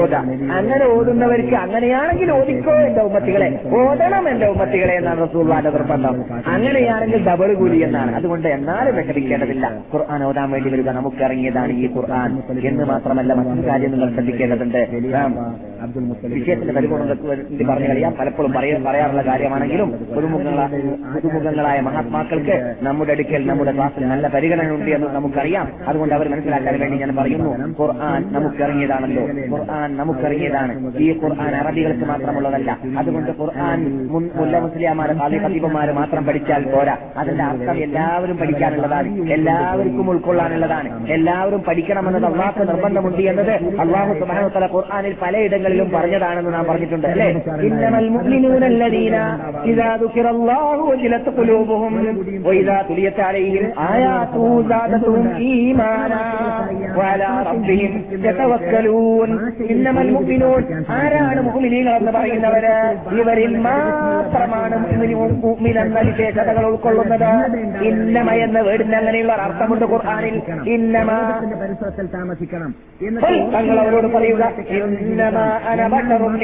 ഓതാ അങ്ങനെ ഓതുന്നവർക്ക് അങ്ങനെയാണെങ്കിൽ ഓതിക്കോ എന്റെ ഉമ്മത്തികളെ ഓതണം എന്റെ ഉമ്മത്തികളെ എന്നാണ് റസൂള്ളാന്റെ നിർബന്ധം അങ്ങനെയാണെങ്കിൽ ഡബിൾ കൂലി എന്നാണ് അതുകൊണ്ട് എന്നാലും വിഷമിക്കേണ്ടതില്ല ഖുർആൻ ഓതാൻ വേണ്ടി വരിക നമുക്ക് ഇറങ്ങിയതാണ് ഈ ഖുർആൻ എന്ന് മാത്രമല്ല മറ്റൊരു കാര്യം നിങ്ങൾ ശ്രദ്ധിക്കേണ്ടതുണ്ട് വിഷയത്തിന്റെ പരിപൂർണ്ണതക്ക് പറഞ്ഞു കളിയാം പലപ്പോഴും പറയാൻ പറയാറുള്ള കാര്യമാണെങ്കിലും പുതുമുഖങ്ങളായ പുതുമുഖങ്ങളായ മഹാത്മാക്കൾക്ക് നമ്മുടെ അടുക്കൽ നമ്മുടെ ക്ലാസ്സിൽ നല്ല പരിഗണന ഉണ്ട് എന്ന് നമുക്കറിയാം അതുകൊണ്ട് അതുകൊണ്ട് അവർ മനസ്സിലാക്കാൻ വേണ്ടി ഞാൻ പറയുന്നു ഖുർആൻ നമുക്കിറങ്ങിയതാണല്ലോ ഖുർആൻ നമുക്കിറങ്ങിയതാണ് ഈ ഖുർആൻ അറബികൾക്ക് മാത്രമുള്ളതല്ല അതുകൊണ്ട് ഖുർആൻ മുല്ല മുസ്ലിമാർ അലി മാത്രം പഠിച്ചാൽ പോരാ അതിന്റെ അർത്ഥം എല്ലാവരും പഠിക്കാനുള്ളതാണ് എല്ലാവർക്കും ഉൾക്കൊള്ളാനുള്ളതാണ് എല്ലാവരും പഠിക്കണമെന്നത് അള്ളാഹ് നിർബന്ധമുണ്ട് എന്നത് അള്ളാഹു സുബാനുത്തല ഖുർആാനിൽ പലയിടങ്ങളിലും പറഞ്ഞതാണെന്ന് നാം പറഞ്ഞിട്ടുണ്ട് അല്ലേ ഇന്നമൽ മുഅ്മിനൂനല്ലദീന ഇദാ ആരാണ് മുഹമ്മിനീങ്ങൾ എന്ന് പറയുന്നവര് ഇവരിൽ മാത്രമാണ് വിശേഷതകൾ ഉൾക്കൊള്ളുന്നത് ഇന്നമ എന്ന വേടിന് അങ്ങനെയുള്ള അർത്ഥമുണ്ട് ഖുർആാനിൽ ഇന്നമ പരിസരത്തിൽ താമസിക്കണം തങ്ങൾ അവരോട് പറയുക ഇന്നമ അനബട്ടറും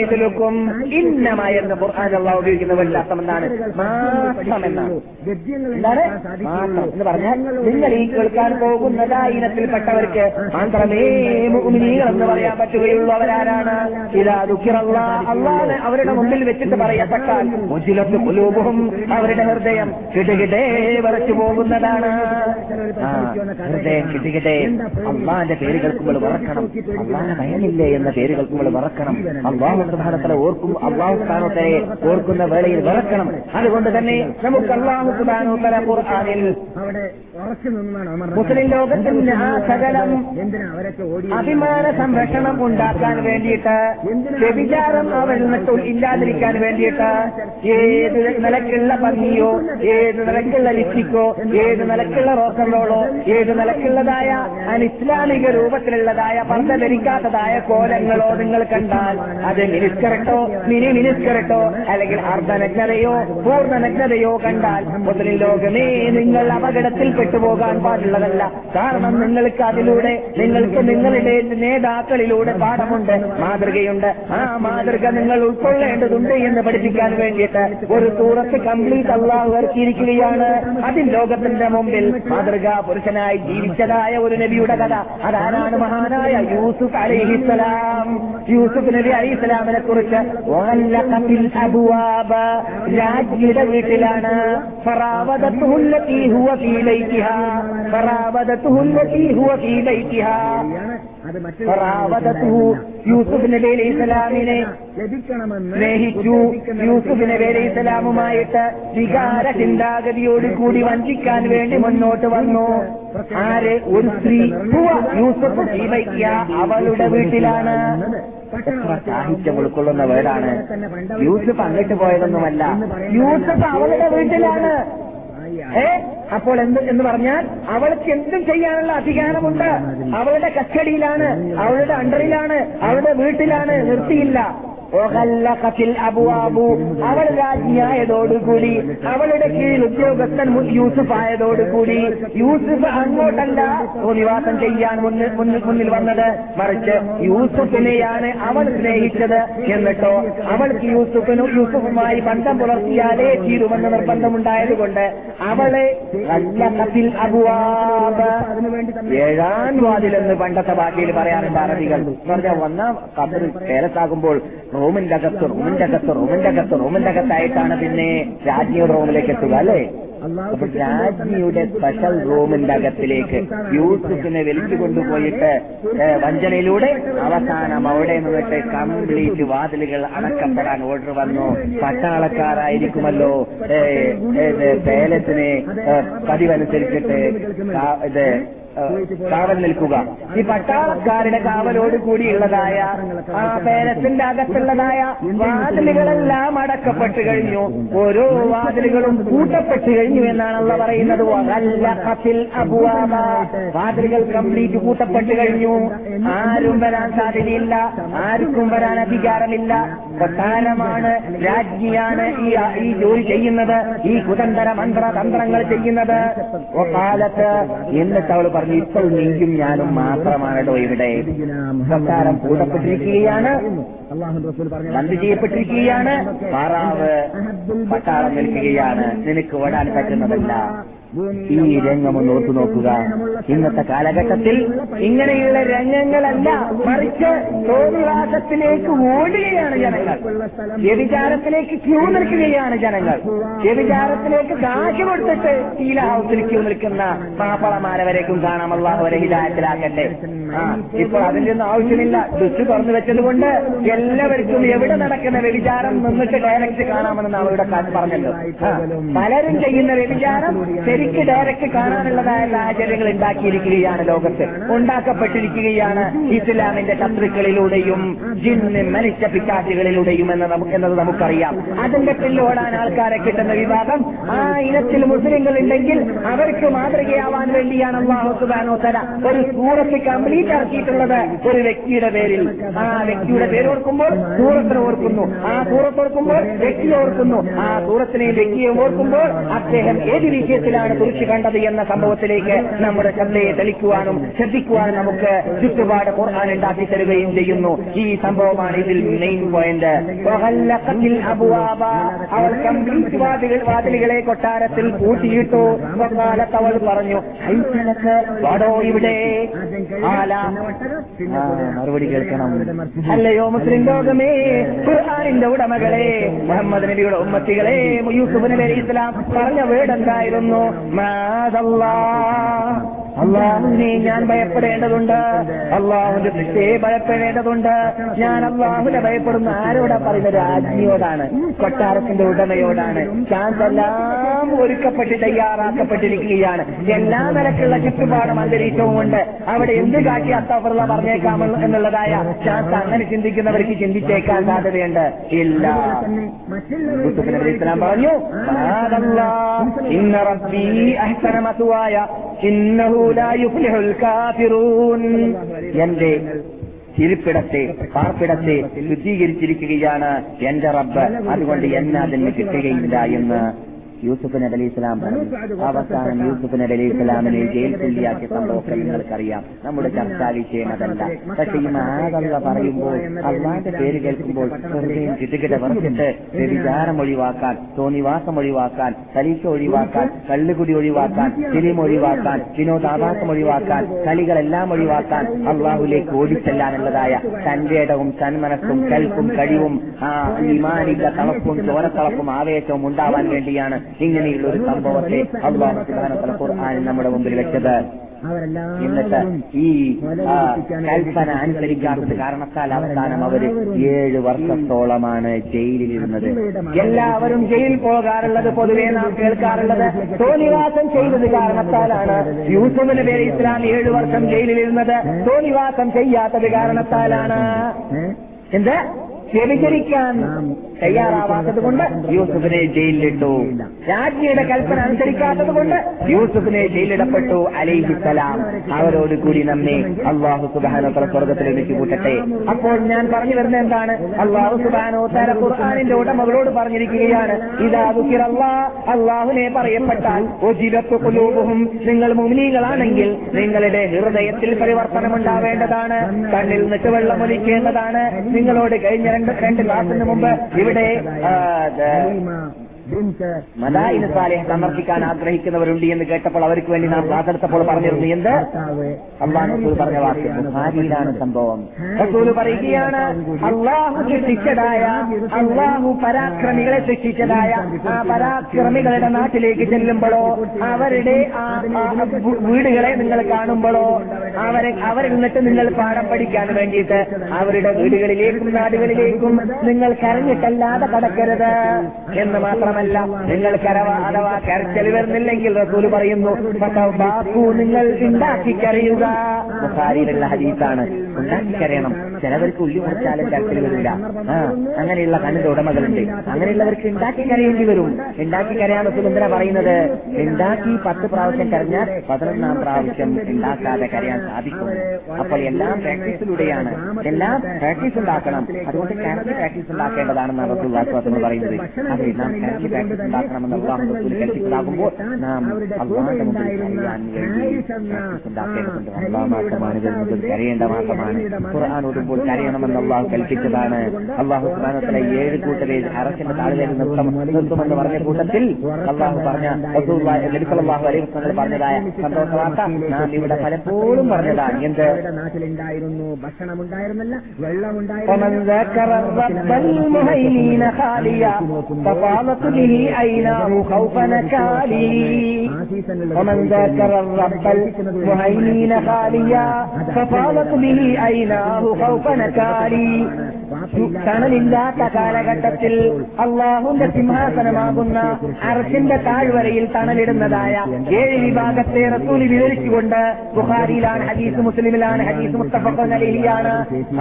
ഇന്നമ എന്ന് ഖുർആൻ ഉപയോഗിക്കുന്ന വലിയ അർത്ഥമെന്നാണ് മാത്രം എന്നാണ് എന്ന് പറഞ്ഞാൽ നിങ്ങൾ ഈ കേൾക്കാൻ പോകുന്നതായി ഇനത്തിൽപ്പെട്ടവർക്ക് മാത്രമേ മുഗ്മിനീകൾ എന്ന് പറയാൻ പറ്റുകയുള്ളവരാരാണ് ഇതാ ദുഃഖിറല്ല അവരുടെ മുമ്പിൽ വെച്ചിട്ട് പറയപ്പെട്ടാൽ മുജിലത്ത് കുലൂപും അവരുടെ ഹൃദയം കിടുകിടേ വരച്ചു പോകുന്നതാണ് ഹൃദയം കിടുകിടേ അള്ളാന്റെ പേര് കേൾക്കുമ്പോൾ വറക്കണം അള്ളാഹ് ഭയമില്ലേ എന്ന പേര് കേൾക്കുമ്പോൾ വറക്കണം അള്ളാഹു സുധാനത്തിലെ ഓർക്കും അള്ളാഹു സ്ഥാനത്തെ ഓർക്കുന്ന വേളയിൽ മറക്കണം അതുകൊണ്ട് തന്നെ നമുക്ക് അള്ളാഹു സുധാനോത്തല മുസ്ലിം ലോകത്തിന്റെ സകലം അഭിമാന സംരക്ഷണം ഉണ്ടാക്കാൻ വേണ്ടിയിട്ട് വ്യഭിചാരം അവരിൽ നിന്നിട്ട് ഇല്ലാതിരിക്കാൻ വേണ്ടിയിട്ട് ഏത് നിലക്കുള്ള പന്നിയോ ഏത് നിലക്കുള്ള ലിപ്റ്റിക്കോ ഏത് നിലക്കുള്ള റോക്കറോളോ ഏത് നിലക്കുള്ളതായ അനിസ്ലാമിക രൂപത്തിലുള്ളതായ പന്ത ധരിക്കാത്തതായ കോലങ്ങളോ നിങ്ങൾ കണ്ടാൽ അത് മിനിസ്കരട്ടോ മിനി മിനിസ്കരട്ടോ അല്ലെങ്കിൽ അർദ്ധനഗ്നതയോ പൂർണ്ണനഗ്നതയോ കണ്ടാൽ മുതലിൽ ലോകമേ നിങ്ങൾ അപകടത്തിൽ പെട്ടുപോകാൻ പാടുള്ളതല്ല കാരണം നിങ്ങൾക്ക് അതിലൂടെ നിങ്ങൾക്ക് നിങ്ങളുടെ നേതാക്കളിലൂടെ പാഠമുണ്ട് മാതൃകയുണ്ട് ആ മാതൃക നിങ്ങൾ ഉൾക്കൊള്ളേണ്ടതുണ്ട് എന്ന് പഠിപ്പിക്കാൻ വേണ്ടിയിട്ട് ഒരു സൂറത്ത് കംപ്ലീറ്റ് അള്ളാഹു ഇറക്കിയിരിക്കുകയാണ് അതിൽ ലോകത്തിന്റെ മുമ്പിൽ മാതൃകാ പുരുഷനായി ജീവിച്ചതായ ഒരു നബിയുടെ കഥ അതാരാണ് മഹാനായ യൂസുഫ് അലഹിസലാം യൂസുഫ് നബി അലഹിസ്ലാമിനെ കുറിച്ച് രാജ്ഞിയുടെ വീട്ടിലാണ് ഫറാവതത്തുഹുല്ലത്തി ഹുവ ഫീലൈത്തിഹ ഫറാവതത്തുഹുല്ലത്തി യൂസുഫ് നബി അലൈഹി സ്നേഹിച്ചു യൂസുഫ് നബി അലൈഹി ഇസ്ലാമുമായിട്ട് വികാര ചിന്താഗതിയോട് കൂടി വഞ്ചിക്കാൻ വേണ്ടി മുന്നോട്ട് വന്നു ആരെ ഒരു സ്ത്രീ യൂസുഫ് ഈവയ്ക്ക അവളുടെ വീട്ടിലാണ് സാഹിത്യം ഉൾക്കൊള്ളുന്ന വേടാണ് യൂസഫ് അങ്ങോട്ട് പോയതൊന്നുമല്ല യൂസഫ് അവളുടെ വീട്ടിലാണ് അപ്പോൾ എന്ത് എന്ന് പറഞ്ഞാൽ അവൾക്ക് എന്തും ചെയ്യാനുള്ള അധികാരമുണ്ട് അവളുടെ കച്ചടിയിലാണ് അവളുടെ അണ്ടറിലാണ് അവളുടെ വീട്ടിലാണ് നിർത്തിയില്ല അവൾ രാജ്ഞിയായതോടുകൂടി അവളുടെ കീഴിൽ ഉദ്യോഗസ്ഥൻ യൂസുഫ് ആയതോടുകൂടി യൂസുഫ് അങ്ങോട്ടല്ല നിവാസം ചെയ്യാൻ മുന്നിൽ വന്നത് മറിച്ച് യൂസുഫിനെയാണ് അവൾ സ്നേഹിച്ചത് എന്നിട്ടോ അവൾക്ക് യൂസുഫിനും യൂസുഫുമായി ബന്ധം പുലർത്തിയാലേ തീരുമെന്ന് നിർബന്ധമുണ്ടായതുകൊണ്ട് അവളെ കത്തിൽ ഏഴാം വാതിലെന്ന് പണ്ടത്തെ ഭാഗ്യയിൽ പറയാറുണ്ട് അറബികൾ എന്ന് വന്ന കബർ കേരത്താകുമ്പോൾ റൂമിന്റെ അകത്ത് റൂമിന്റെ അകത്ത് റൂമിന്റെ അകത്ത് റൂമിന്റെ അകത്തായിട്ടാണ് പിന്നെ രാജ്ഞിയുടെ റൂമിലേക്ക് എത്തുക അല്ലേ രാജ്ഞിയുടെ സ്പെഷ്യൽ റൂമിന്റെ അകത്തിലേക്ക് യൂസഫിനെ വിളിച്ചു കൊണ്ടുപോയിട്ട് വഞ്ചനയിലൂടെ അവസാനം അവിടെ നിന്നിട്ട് കംപ്ലീറ്റ് വാതിലുകൾ അടക്കപ്പെടാൻ ഓർഡർ വന്നു പട്ടാളക്കാരായിരിക്കുമല്ലോ പേലത്തിന് പതിവനുസരിച്ചിട്ട് ഇത് കാവൽ നിൽക്കുക ഈ പട്ടാളക്കാരുടെ കാവലോട് കൂടിയുള്ളതായ ആ പേരത്തിന്റെ അകത്തുള്ളതായ വാതിലുകളെല്ലാം അടക്കപ്പെട്ട് കഴിഞ്ഞു ഓരോ വാതിലുകളും കൂട്ടപ്പെട്ട് കഴിഞ്ഞു കഴിഞ്ഞു എന്നാണ് അള്ള പറയുന്നത് വാതിലുകൾ കംപ്ലീറ്റ് കൂട്ടപ്പെട്ടു കഴിഞ്ഞു ആരും വരാൻ സാധ്യതയില്ല ആർക്കും വരാൻ അധികാരമില്ല പ്രധാനമാണ് രാജ്ഞിയാണ് ഈ ഈ ജോലി ചെയ്യുന്നത് ഈ കുതന്തര മന്ത്ര തന്ത്രങ്ങൾ ചെയ്യുന്നത് കാലത്ത് എന്നിട്ട് അവൾ പറഞ്ഞു ഇപ്പോൾ നീയും ഞാനും മാത്രമാണല്ലോ ഇവിടെ സംസാരം കൂട്ടപ്പെട്ടിരിക്കുകയാണ് ബന്ദ് ചെയ്യപ്പെട്ടിരിക്കുകയാണ് പാറാവ് പട്ടാളം നിൽക്കുകയാണ് നിനക്ക് ഓടാൻ പറ്റുന്നതല്ല ഈ രംഗം ഒന്ന് ഓർത്തു നോക്കുക ഇന്നത്തെ കാലഘട്ടത്തിൽ ഇങ്ങനെയുള്ള രംഗങ്ങളല്ല മറിച്ച് തോന്നുവാസത്തിലേക്ക് ഓടുകയാണ് ജനങ്ങൾ വ്യഭിചാരത്തിലേക്ക് ക്യൂ നിൽക്കുകയാണ് ജനങ്ങൾ വ്യഭിചാരത്തിലേക്ക് കാശ് കൊടുത്തിട്ട് സ്റ്റീല ഹൗസിൽ ക്യൂ നിൽക്കുന്ന പാപ്പളമാരവരേക്കും വരേക്കും കാണാം അവരെ ഹിതായത്തിലാക്കട്ടെ ആ ഇപ്പോൾ അതിൻ്റെ ഒന്നും ആവശ്യമില്ല ദുഷ് തുറന്നു വെച്ചതുകൊണ്ട് എല്ലാവർക്കും എവിടെ നടക്കുന്ന വ്യഭിചാരം നിന്നിട്ട് ഡയറക്റ്റ് കാണാമെന്ന് അവരുടെ കാര്യം പറഞ്ഞല്ലോ പലരും ചെയ്യുന്ന വ്യഭിചാരം ശരി ശരിക്ക് ഡയറക്റ്റ് കാണാനുള്ളതായ സാഹചര്യങ്ങൾ ഉണ്ടാക്കിയിരിക്കുകയാണ് ലോകത്ത് ഉണ്ടാക്കപ്പെട്ടിരിക്കുകയാണ് ഇസ്ലാമിന്റെ ശത്രുക്കളിലൂടെയും ജിന്ന് മനുഷ്യ പിക്കാറ്റുകളിലൂടെയും എന്ന് നമുക്ക് എന്നത് നമുക്കറിയാം അതിന്റെ പിന്നോടാൻ ആൾക്കാരെ കിട്ടുന്ന വിവാദം ആ ഇനത്തിൽ മുസ്ലിങ്ങൾ ഉണ്ടെങ്കിൽ അവർക്ക് മാതൃകയാവാൻ വേണ്ടിയാണ് അള്ളാഹു തല ഒരു സൂറത്ത് കംപ്ലീറ്റ് ആക്കിയിട്ടുള്ളത് ഒരു വ്യക്തിയുടെ പേരിൽ ആ വ്യക്തിയുടെ പേര് ഓർക്കുമ്പോൾ സൂറത്തിനെ ഓർക്കുന്നു ആ സൂറത്ത് ഓർക്കുമ്പോൾ വ്യക്തിയെ ഓർക്കുന്നു ആ സൂറത്തിനെ വ്യക്തിയെ ഓർക്കുമ്പോൾ അദ്ദേഹം ഏത് വിഷയത്തിലാണ് എന്താണ് കുറിച്ച് കണ്ടത് എന്ന സംഭവത്തിലേക്ക് നമ്മുടെ ശ്രദ്ധയെ തെളിക്കുവാനും ശ്രദ്ധിക്കുവാനും നമുക്ക് ചുറ്റുപാട് ഖുർആൻ ഉണ്ടാക്കി തരുകയും ചെയ്യുന്നു ഈ സംഭവമാണ് ഇതിൽ മെയിൻ പോയിന്റ് അവർ വാതിലുകളെ കൊട്ടാരത്തിൽ പൂട്ടിയിട്ടു കാലത്ത് അവൾ പറഞ്ഞു വാടോ ഇവിടെ മറുപടി കേൾക്കണം അല്ലയോ മുസ്ലിം ലോകമേ ഖുർആാനിന്റെ ഉടമകളെ മുഹമ്മദ് നബിയുടെ ഉമ്മത്തികളെ യൂസുഫ് നബി ഇസ്ലാം പറഞ്ഞ വീടെന്തായിരുന്നു معاذ الله അള്ളാഹുവിനെ ഞാൻ ഭയപ്പെടേണ്ടതുണ്ട് അള്ളാഹുവിന്റെ ശിക്ഷയെ ഭയപ്പെടേണ്ടതുണ്ട് ഞാൻ അള്ളാഹുവിനെ ഭയപ്പെടുന്ന ആരോടാ പറയുന്നത് രാജ്ഞിയോടാണ് കൊട്ടാരത്തിന്റെ ഉടമയോടാണ് ഞാൻ എല്ലാം ഒരുക്കപ്പെട്ട് തയ്യാറാക്കപ്പെട്ടിരിക്കുകയാണ് എല്ലാ നിരക്കുള്ള ചുറ്റുപാടും അന്തരീക്ഷവും ഉണ്ട് അവിടെ എന്ത് കാട്ടി അത്തഫറുള്ള പറഞ്ഞേക്കാം എന്നുള്ളതായ ഞാൻ അങ്ങനെ ചിന്തിക്കുന്നവർക്ക് ചിന്തിച്ചേക്കാൻ സാധ്യതയുണ്ട് ഇല്ല ഇസ്ലാം പറഞ്ഞു ഇന്ന അഹ്സന മസുവായ ഇന്നഹു എന്റെ ചിരിപ്പിടത്തെ പാർപ്പിടത്തെ ശുദ്ധീകരിച്ചിരിക്കുകയാണ് എന്റെ റബ്ബ് അതുകൊണ്ട് എന്നെ അതിന് കിട്ടുകയില്ല എന്ന് യൂസുഫ് നബി അലി ഇസ്ലാം പറഞ്ഞു അവസാനം യൂസുഫ് നബി അലി ഇസ്ലാമിനെ ജയിൽ തുല്യാക്കിയ സംഭവമൊക്കെ നിങ്ങൾക്കറിയാം നമ്മുടെ ചർച്ചാ വിഷയം അതല്ല പക്ഷെ ഈ മഹാകഥ പറയുമ്പോൾ അള്ളാന്റെ പേര് കേൾക്കുമ്പോൾ ഹൃദയം കിട്ടുകിട വർക്കിട്ട് വ്യഭിചാരം ഒഴിവാക്കാൻ തോന്നിവാസം ഒഴിവാക്കാൻ പരീക്ഷ ഒഴിവാക്കാൻ കള്ളുകുടി ഒഴിവാക്കാൻ ഫിലിം ഒഴിവാക്കാൻ വിനോദാഭാസം ഒഴിവാക്കാൻ കളികളെല്ലാം ഒഴിവാക്കാൻ അള്ളാഹുലേക്ക് ഓടിച്ചെല്ലാനുള്ളതായ തന്റേടവും തന്മനസ്സും കൽപ്പും കഴിവും ആ ഇമാനില്ല തളപ്പും ചോരത്തളപ്പും ആവേശവും ഉണ്ടാവാൻ വേണ്ടിയാണ് ഇങ്ങനെയുള്ള ഒരു സംഭവത്തെ അള്ളാഹു ഖുർആൻ നമ്മുടെ മുമ്പിൽ വെച്ചത് എന്നിട്ട് ഈ കൽപ്പന അനുസരിക്കാത്തത് കാരണത്താൽ അവസാനം അവര് ഏഴ് വർഷത്തോളമാണ് ജയിലിലിരുന്നത് എല്ലാവരും ജയിൽ പോകാറുള്ളത് പൊതുവേ നാം കേൾക്കാറുള്ളത് തോന്നിവാസം ചെയ്തത് കാരണത്താലാണ് യൂസഫിന് പേര് ഇസ്ലാം ഏഴ് വർഷം ജയിലിലിരുന്നത് തോന്നിവാസം ചെയ്യാത്തത് കാരണത്താലാണ് എന്ത് വ്യഭിചരിക്കാൻ തയ്യാറാവാത്തത് കൊണ്ട് യൂസുഫിനെ ജയിലിലിട്ടു രാജ്ഞിയുടെ കൽപ്പന അനുസരിക്കാത്തത് കൊണ്ട് യൂസുഫിനെ ജയിലിടപ്പെട്ടു അലൈഹിസലാം അവരോട് കൂടി നമ്മെ അള്ളാഹു സുബാനോത്തല സ്വർഗത്തിൽ എനിക്ക് കൂട്ടട്ടെ അപ്പോൾ ഞാൻ പറഞ്ഞു വരുന്ന എന്താണ് അള്ളാഹു സുബാനോത്തല ഖുർആാനിന്റെ ഉടമകളോട് പറഞ്ഞിരിക്കുകയാണ് ഇതാ ദുഃഖിറല്ലാ അള്ളാഹുനെ പറയപ്പെട്ടാൽ നിങ്ങൾ മുമിനീകളാണെങ്കിൽ നിങ്ങളുടെ ഹൃദയത്തിൽ പരിവർത്തനം ഉണ്ടാവേണ്ടതാണ് കണ്ണിൽ നിട്ട് വെള്ളമൊലിക്കേണ്ടതാണ് നിങ്ങളോട് കഴിഞ്ഞിറങ്ങി രണ്ട് രണ്ട് ക്ലാസിന് മുമ്പ് ഇവിടെ മദായിന് സമർപ്പിക്കാൻ ആഗ്രഹിക്കുന്നവരുണ്ട് എന്ന് കേട്ടപ്പോൾ അവർക്ക് വേണ്ടി നാം ക്ലാസ്സെടുത്തപ്പോൾ പറഞ്ഞിരുന്നു എന്ത് പറഞ്ഞ വാക്യം സംഭവം റസൂൽ പറയുകയാണ് അള്ളാഹു ശിക്ഷിച്ചതായ അള്ളാഹു പരാക്രമികളെ ശിക്ഷിച്ചതായ ആ പരാക്രമികളുടെ നാട്ടിലേക്ക് ചെല്ലുമ്പോഴോ അവരുടെ വീടുകളെ നിങ്ങൾ കാണുമ്പോഴോ അവരെ അവരിൽ നിന്നിട്ട് നിങ്ങൾ പാഠം പഠിക്കാൻ വേണ്ടിയിട്ട് അവരുടെ വീടുകളിലേക്കും നാടുകളിലേക്കും നിങ്ങൾ കരഞ്ഞിട്ടല്ലാതെ കടക്കരുത് എന്ന് മാത്രമല്ല മാത്രമല്ല നിങ്ങൾ കരവാ അഥവാ കരച്ചൽ വരുന്നില്ലെങ്കിൽ റസൂൽ പറയുന്നു ബാക്കു നിങ്ങൾ ഉണ്ടാക്കിക്കറിയുക ബുഖാരിയിലുള്ള ഹദീസാണ് ഉണ്ടാക്കിക്കറിയണം ചിലവർക്ക് ഉള്ളി മുറിച്ചാലും കരച്ചൽ വരില്ല അങ്ങനെയുള്ള കണ്ണിന്റെ ഉടമകളുണ്ട് അങ്ങനെയുള്ളവർക്ക് ഉണ്ടാക്കിക്കരയേണ്ടി വരും ഉണ്ടാക്കിക്കരയാൻ റസൂൽ പറയുന്നത് ഉണ്ടാക്കി പത്ത് പ്രാവശ്യം കരഞ്ഞാൽ പതിനൊന്നാം പ്രാവശ്യം ഉണ്ടാക്കാതെ കരയാൻ സാധിക്കും അപ്പോൾ എല്ലാം പ്രാക്ടീസിലൂടെയാണ് എല്ലാം പ്രാക്ടീസ് ഉണ്ടാക്കണം അതുകൊണ്ട് കരഞ്ഞ് പ്രാക്ടീസ് ഉണ്ടാക്കേണ്ടതാണെന്നാണ് പറയുന്നത് അതെ ഹിതായത്ത് ഉണ്ടാക്കണമെന്ന് അള്ളാഹു നാം കരയേണ്ട മാസമാണ് ഖുർആൻ ഓടുമ്പോൾ കരയണമെന്ന് അള്ളാഹു കൽപ്പിച്ചതാണ് അള്ളാഹു ഖുർആാനത്തിലെ ഏഴ് കൂട്ടരെ അറക്കിന്റെ താഴ്വരെ നിർത്തുമെന്ന് പറഞ്ഞ കൂട്ടത്തിൽ അള്ളാഹു പറഞ്ഞ നബിസലാഹു അലൈഹി വസ്ലം പറഞ്ഞതായ സന്തോഷ നാം ഇവിടെ പലപ്പോഴും പറഞ്ഞതാണ് എന്ത് നാട്ടിലുണ്ടായിരുന്നു ഭക്ഷണം به أيناه خوف نكالي ومن ذاكر الرب المهيمين خاليا فطالت به أيناه خوف نكالي തണലില്ലാത്ത കാലഘട്ടത്തിൽ അള്ളാഹുന്റെ സിംഹാസനമാകുന്ന അർഷിന്റെ താഴ്വരയിൽ തണലിടുന്നതായ ഏഴ് വിഭാഗത്തെ റസൂലി വിവരിച്ചുകൊണ്ട് ബുഹാരിയിലാണ് ഹദീസ് മുസ്ലിമിലാണ് ഹദീസ് മുസ്തഫ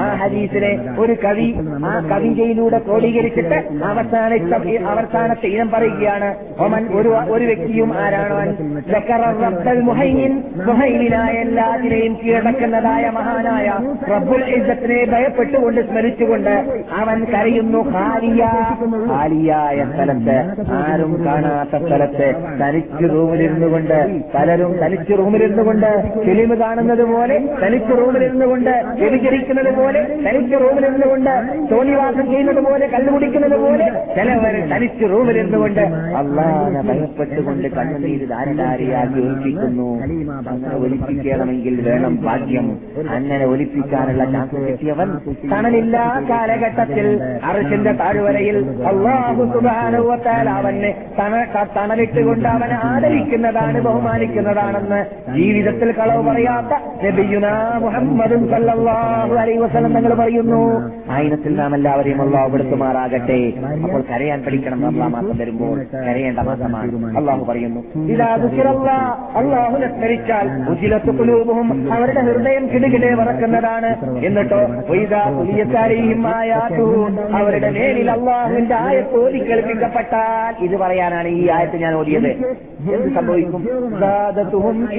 ആ ഹദീസിലെ ഒരു കവി ആ കവിതയിലൂടെ ക്രോഡീകരിച്ചിട്ട് അവസാന അവസാനത്തെ ഇനം പറയുകയാണ് ഒമൻ ഒരു ഒരു വ്യക്തിയും ആരാണോ എല്ലാത്തിനെയും കീഴടക്കുന്നതായ മഹാനായ റബ്ബുൽ ഇസത്തിനെ ഭയപ്പെട്ടുകൊണ്ട് സ്മരിച്ചുകൊണ്ട് അവൻ കരയുന്നു ഹാലിയ ഹാലിയായ സ്ഥലത്ത് ആരും കാണാത്ത സ്ഥലത്ത് തനിച്ച് റൂമിലിരുന്നു കൊണ്ട് പലരും തനിച്ച് റൂമിലിരുന്നു കൊണ്ട് ഫിലിം കാണുന്നത് പോലെ തനിച്ച് റൂമിലിരുന്നു കൊണ്ട് വ്യതിചരിക്കുന്നത് പോലെ തനിച്ച് റൂമിലിരുന്നു കൊണ്ട് തോണിവാസം ചെയ്യുന്നത് പോലെ കല്ലുപിടിക്കുന്നത് പോലെ ചിലവർ തനിച്ച് റൂമിലിരുന്നു കൊണ്ട് അള്ളാഹനെ ഭയപ്പെട്ടുകൊണ്ട് കണ്ണുനീര് ധാരധാരിയാക്കി ഒലിപ്പിക്കുന്നു അങ്ങനെ ഒലിപ്പിക്കണമെങ്കിൽ വേണം ഭാഗ്യം അങ്ങനെ ഒലിപ്പിക്കാനുള്ള ചാൻസ് കിട്ടിയവൻ തണലില്ലാത്ത കാലഘട്ടത്തിൽ അറിശിന്റെ താഴ്വരയിൽ അള്ളാഹു സുബാനുവത്താൽ അവന് തണലിട്ടുകൊണ്ട് അവൻ ആദരിക്കുന്നതാണ് ബഹുമാനിക്കുന്നതാണെന്ന് ജീവിതത്തിൽ കളവ് പറയാത്ത മുഹമ്മദും നിങ്ങൾ പറയുന്നു ആയിനത്തിൽ നാം എല്ലാവരെയും അള്ളാഹു എടുത്തുമാറാകട്ടെ അപ്പോൾ കരയാൻ പഠിക്കണം റംസാ മാസം വരുമ്പോൾ കരയേണ്ട മാസമാണ് അള്ളാഹു പറയുന്നു ഇതാദുസിറല്ലാ അള്ളാഹു നസ്മരിച്ചാൽ അവരുടെ ഹൃദയം കിടുകിടെ വറക്കുന്നതാണ് എന്നിട്ടോ വൈദാ പുലിയത്താരെയും അവരുടെ മേലിൽ അള്ളാഹുവിന്റെ ആയത്ത് ഓതി കേൾപ്പിക്കപ്പെട്ടാൽ ഇത് പറയാനാണ് ഈ ആയത്ത് ഞാൻ ഓതിയത് എന്ത് സംഭവിക്കും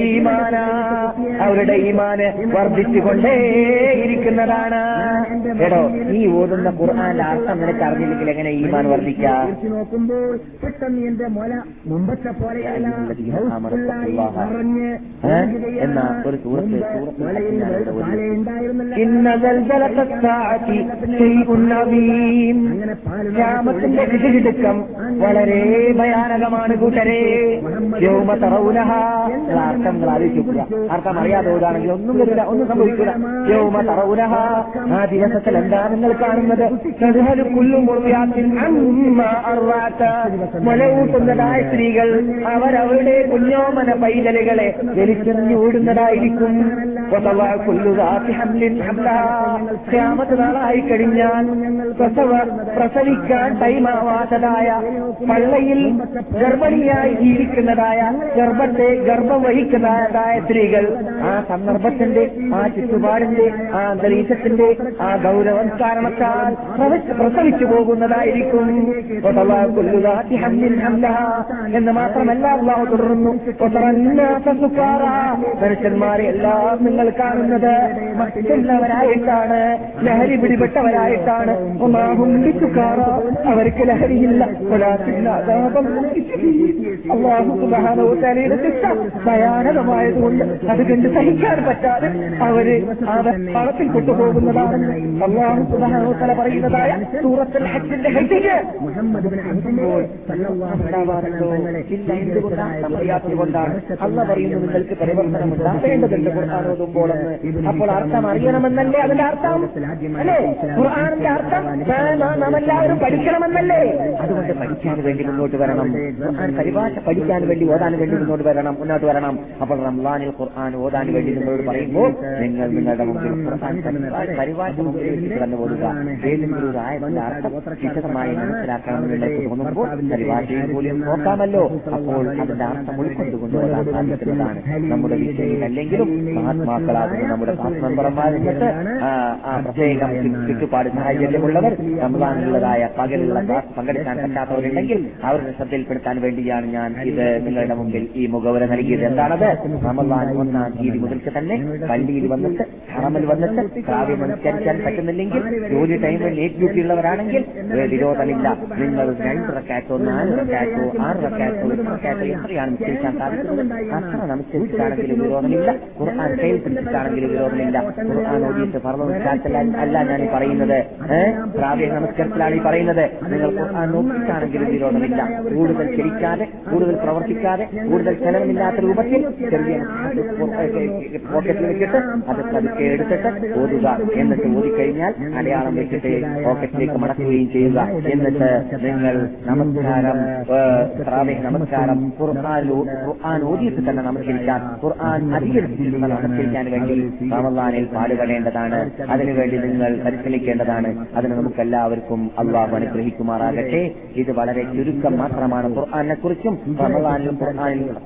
ഈമാന അവരുടെ ഈമാന് വർദ്ധിച്ചുകൊണ്ടേയിരിക്കുന്നതാണ് കേട്ടോ ഈ ഓതുന്ന ഖുർആാന്റെ അർത്ഥം നിനക്ക് അറിഞ്ഞില്ലെങ്കിൽ എങ്ങനെ ഈമാൻ വർദ്ധിക്കും നോക്കുമ്പോൾ പെട്ടെന്ന് ഒരു അങ്ങനെ വളരെ ഭയാനകമാണ് കൂട്ടരെ യൗമ തറവുനഹ അർത്ഥം നിങ്ങൾ ആലോചിക്കുക അർത്ഥം അറിയാത്തവരാണെങ്കിൽ ഒന്നും വരില്ല ഒന്നും സംഭവിക്കില്ല യൗമ തറവുനഹ ആ ദിവസത്തിൽ എന്താണ് നിങ്ങൾ കാണുന്നത് മുലവൂട്ടുന്നതായ സ്ത്രീകൾ അവരവരുടെ കുഞ്ഞോമന പൈതലുകളെ വലിച്ചെറിഞ്ഞു ഓടുന്നതായിരിക്കും ക്ഷാമത്ത് കഴിഞ്ഞാൽ പ്രസവ പ്രസവിക്കാൻ ടൈമാവാത്തതായ പള്ളയിൽ ഗർഭിണിയായി ജീവിക്കുന്ന വഹിക്കുന്നതായ ഗർഭത്തെ ഗർഭം വഹിക്കുന്നതായ സ്ത്രീകൾ ആ സന്ദർഭത്തിന്റെ ആ ചുറ്റുപാടിന്റെ ആ അന്തരീക്ഷത്തിന്റെ ആ ഗൗരവം കാരണത്താൽ പ്രസവിച്ചു പോകുന്നതായിരിക്കും എന്ന് മാത്രമല്ല അള്ളാഹു തുടരുന്നു മനുഷ്യന്മാരെ എല്ലാം നിങ്ങൾ കാണുന്നത് മറ്റുള്ളവരായിട്ടാണ് ലഹരി പിടിപെട്ടവരായിട്ടാണ് അവർക്ക് ലഹരിയില്ല അള്ളാഹു അള്ളാഹു സുബാനോത്താലയുടെ ശിക്ഷ ഭയാനകമായതുകൊണ്ട് അത് കണ്ട് സഹിക്കാൻ പറ്റാതെ അവര് വളത്തിൽ കൊണ്ടുപോകുന്നതാണ് അള്ളാഹു സുബാനോത്തല പറയുന്നതായ സൂറത്തിൽ ഹജ്ജിന്റെ ഹെഡിങ് കൊണ്ടാണ് അല്ല പറയുന്നത് നിങ്ങൾക്ക് പരിവർത്തനം ഉണ്ടാവേണ്ടതുണ്ട് ഖുർആൻ ഓതുമ്പോഴെന്ന് അപ്പോൾ അർത്ഥം അറിയണമെന്നല്ലേ അതിന്റെ അർത്ഥം അല്ലേ ഖുർആാനിന്റെ അർത്ഥം നാം എല്ലാവരും പഠിക്കണമെന്നല്ലേ അതുകൊണ്ട് പഠിക്കാൻ വേണ്ടി മുന്നോട്ട് വരണം പരിഭാഷ പഠിക്കാൻ വേണ്ടി ഓടാൻ വേണ്ടി നിന്നോട് വരണം മുന്നോട്ട് വരണം അപ്പോൾ റംലാനിൽ ഖുർആൻ ഓടാൻ വേണ്ടി നിങ്ങളോട് പറയുമ്പോൾ നിങ്ങൾ നിങ്ങളുടെ മുമ്പിൽ ഖുർആൻ പരിവാശം ഉപയോഗിച്ച് കടന്നു പോകുക ഏതെങ്കിലും ഒരു അർത്ഥം വിശദമായി മനസ്സിലാക്കണം നിങ്ങൾക്ക് തോന്നുമ്പോൾ പരിഭാഷയും പോലും നോക്കാമല്ലോ അപ്പോൾ അതിന്റെ അർത്ഥം ഉൾക്കൊണ്ടുകൊണ്ട് ഓതാൻ സാധിക്കുന്നതാണ് നമ്മുടെ അല്ലെങ്കിലും മഹാത്മാക്കളാകുന്ന നമ്മുടെ മെമ്പർമാരിൽ നിന്നിട്ട് ആ പ്രത്യേകം ചുറ്റുപാട് സാഹചര്യമുള്ളവർ റംലാനുള്ളതായ പകലുള്ള പങ്കെടുക്കാൻ പറ്റാത്തവരുണ്ടെങ്കിൽ അവരുടെ ശ്രദ്ധയിൽപ്പെടുത്താൻ വേണ്ടിയാണ് ഞാൻ ഇത് നിങ്ങളുടെ മുമ്പിൽ ഈ മുഖവര നൽകിയത് എന്താണത് റമദാൻ ഒന്നാം തീയതി മുതൽക്ക് തന്നെ പള്ളിയിൽ വന്നിട്ട് ഹറമൽ വന്നിട്ട് കാവ്യം അനുസരിക്കാൻ പറ്റുന്നില്ലെങ്കിൽ ജോലി ടൈമിൽ ലേറ്റ് ഡ്യൂട്ടി ഉള്ളവരാണെങ്കിൽ വിരോധമില്ല നിങ്ങൾ രണ്ട് റക്കാറ്റോ നാല് റക്കാറ്റോ ആറ് റക്കാറ്റോ ഒരു റക്കാറ്റോ എത്രയാണ് നിശ്ചയിക്കാൻ സാധിക്കുന്നത് അത്ര വിരോധമില്ല ഖുർആൻ കയ്യിൽ വിരോധമില്ല ഖുർആൻ ഓടിയിട്ട് അല്ല ഞാൻ ഈ പറയുന്നത് പ്രാവ്യ നമസ്കാരത്തിലാണ് ഈ പറയുന്നത് നിങ്ങൾ ഖുർആൻ നോക്കിയിട്ടാണെങ്കിലും വിരോധമില്ല കൂടുതൽ ചിരിക്കാതെ കൂടുതൽ പ്രവർത്തിക്കാതെ കൂടുതൽ ചെലവില്ലാത്ത രൂപത്തിൽ ചെറിയ പോക്കറ്റിൽ വെച്ചിട്ട് അത് പതുക്കെ എടുത്തിട്ട് ഓതുക എന്നിട്ട് ഓതിക്കഴിഞ്ഞാൽ അടയാളം വെച്ചിട്ട് പോക്കറ്റിലേക്ക് മടക്കുകയും ചെയ്യുക എന്നിട്ട് നിങ്ങൾ നമസ്കാരം നമസ്കാരം ഖുർആൻ ഓതിയിട്ട് തന്നെ നമസ്കരിക്കാൻ ഖുർആൻ അധികരിച്ചിട്ടുള്ള നമസ്കരിക്കാൻ വേണ്ടി റമദാനിൽ പാടുപെടേണ്ടതാണ് അതിനുവേണ്ടി നിങ്ങൾ പരിശ്രമിക്കേണ്ടതാണ് അതിന് നമുക്ക് എല്ലാവർക്കും അള്ളാഹു അനുഗ്രഹിക്കുമാറാകട്ടെ ഇത് വളരെ ചുരുക്കം മാത്രമാണ് ഖുർആാനെ കുറിച്ചും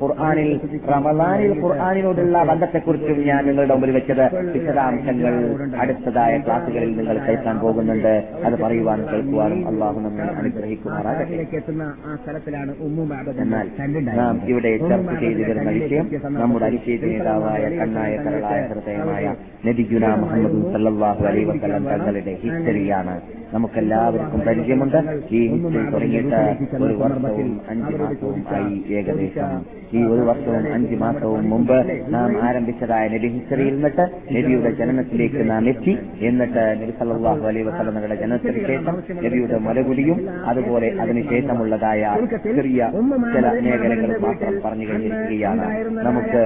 ഖുർആാനിൽ റമദാനിൽ ഖുർആാനിനോടുള്ള ബന്ധത്തെക്കുറിച്ചും ഞാൻ നിങ്ങളുടെ മുമ്പിൽ വെച്ചത് വിശദാംശങ്ങൾ അടുത്തതായ ക്ലാസുകളിൽ നിങ്ങൾ കേൾക്കാൻ പോകുന്നുണ്ട് അത് പറയുവാൻ കേൾക്കുവാനും അള്ളാഹു നമ്മെ അനുഗ്രഹിക്കുമാറാകട്ടെ നാം ഇവിടെ ചർച്ച ചെയ്തു വരുന്ന വിഷയം നമ്മുടെ അരിശേഷ നേതാവായ കണ്ണായ കരളായ ഹൃദയമായ നബിഗുന മുഹമ്മദ് സല്ലാഹു അലൈ വസ്ലം തങ്ങളുടെ ഹിസ്റ്ററിയാണ് നമുക്കെല്ലാവർക്കും പരിചയമുണ്ട് ഈ ഹിസ്റ്ററി തുടങ്ങിയിട്ട് ഒരു വർഷവും അഞ്ച് മാസവും ആയി ഏകദേശം ഈ ഒരു വർഷവും അഞ്ച് മാസവും മുമ്പ് നാം ആരംഭിച്ചതായ നബി ഹിസ്റ്ററിയിൽ നിന്നിട്ട് നബിയുടെ ജനനത്തിലേക്ക് നാം എത്തി എന്നിട്ട് നബി സല്ലാഹു അലൈ വസലമകളുടെ ജനനത്തിന് ശേഷം നബിയുടെ മുലകുടിയും അതുപോലെ അതിനുശേഷമുള്ളതായ ചെറിയ ചില മേഖലകൾ മാത്രം പറഞ്ഞു കഴിഞ്ഞിരിക്കുകയാണ് നമുക്ക്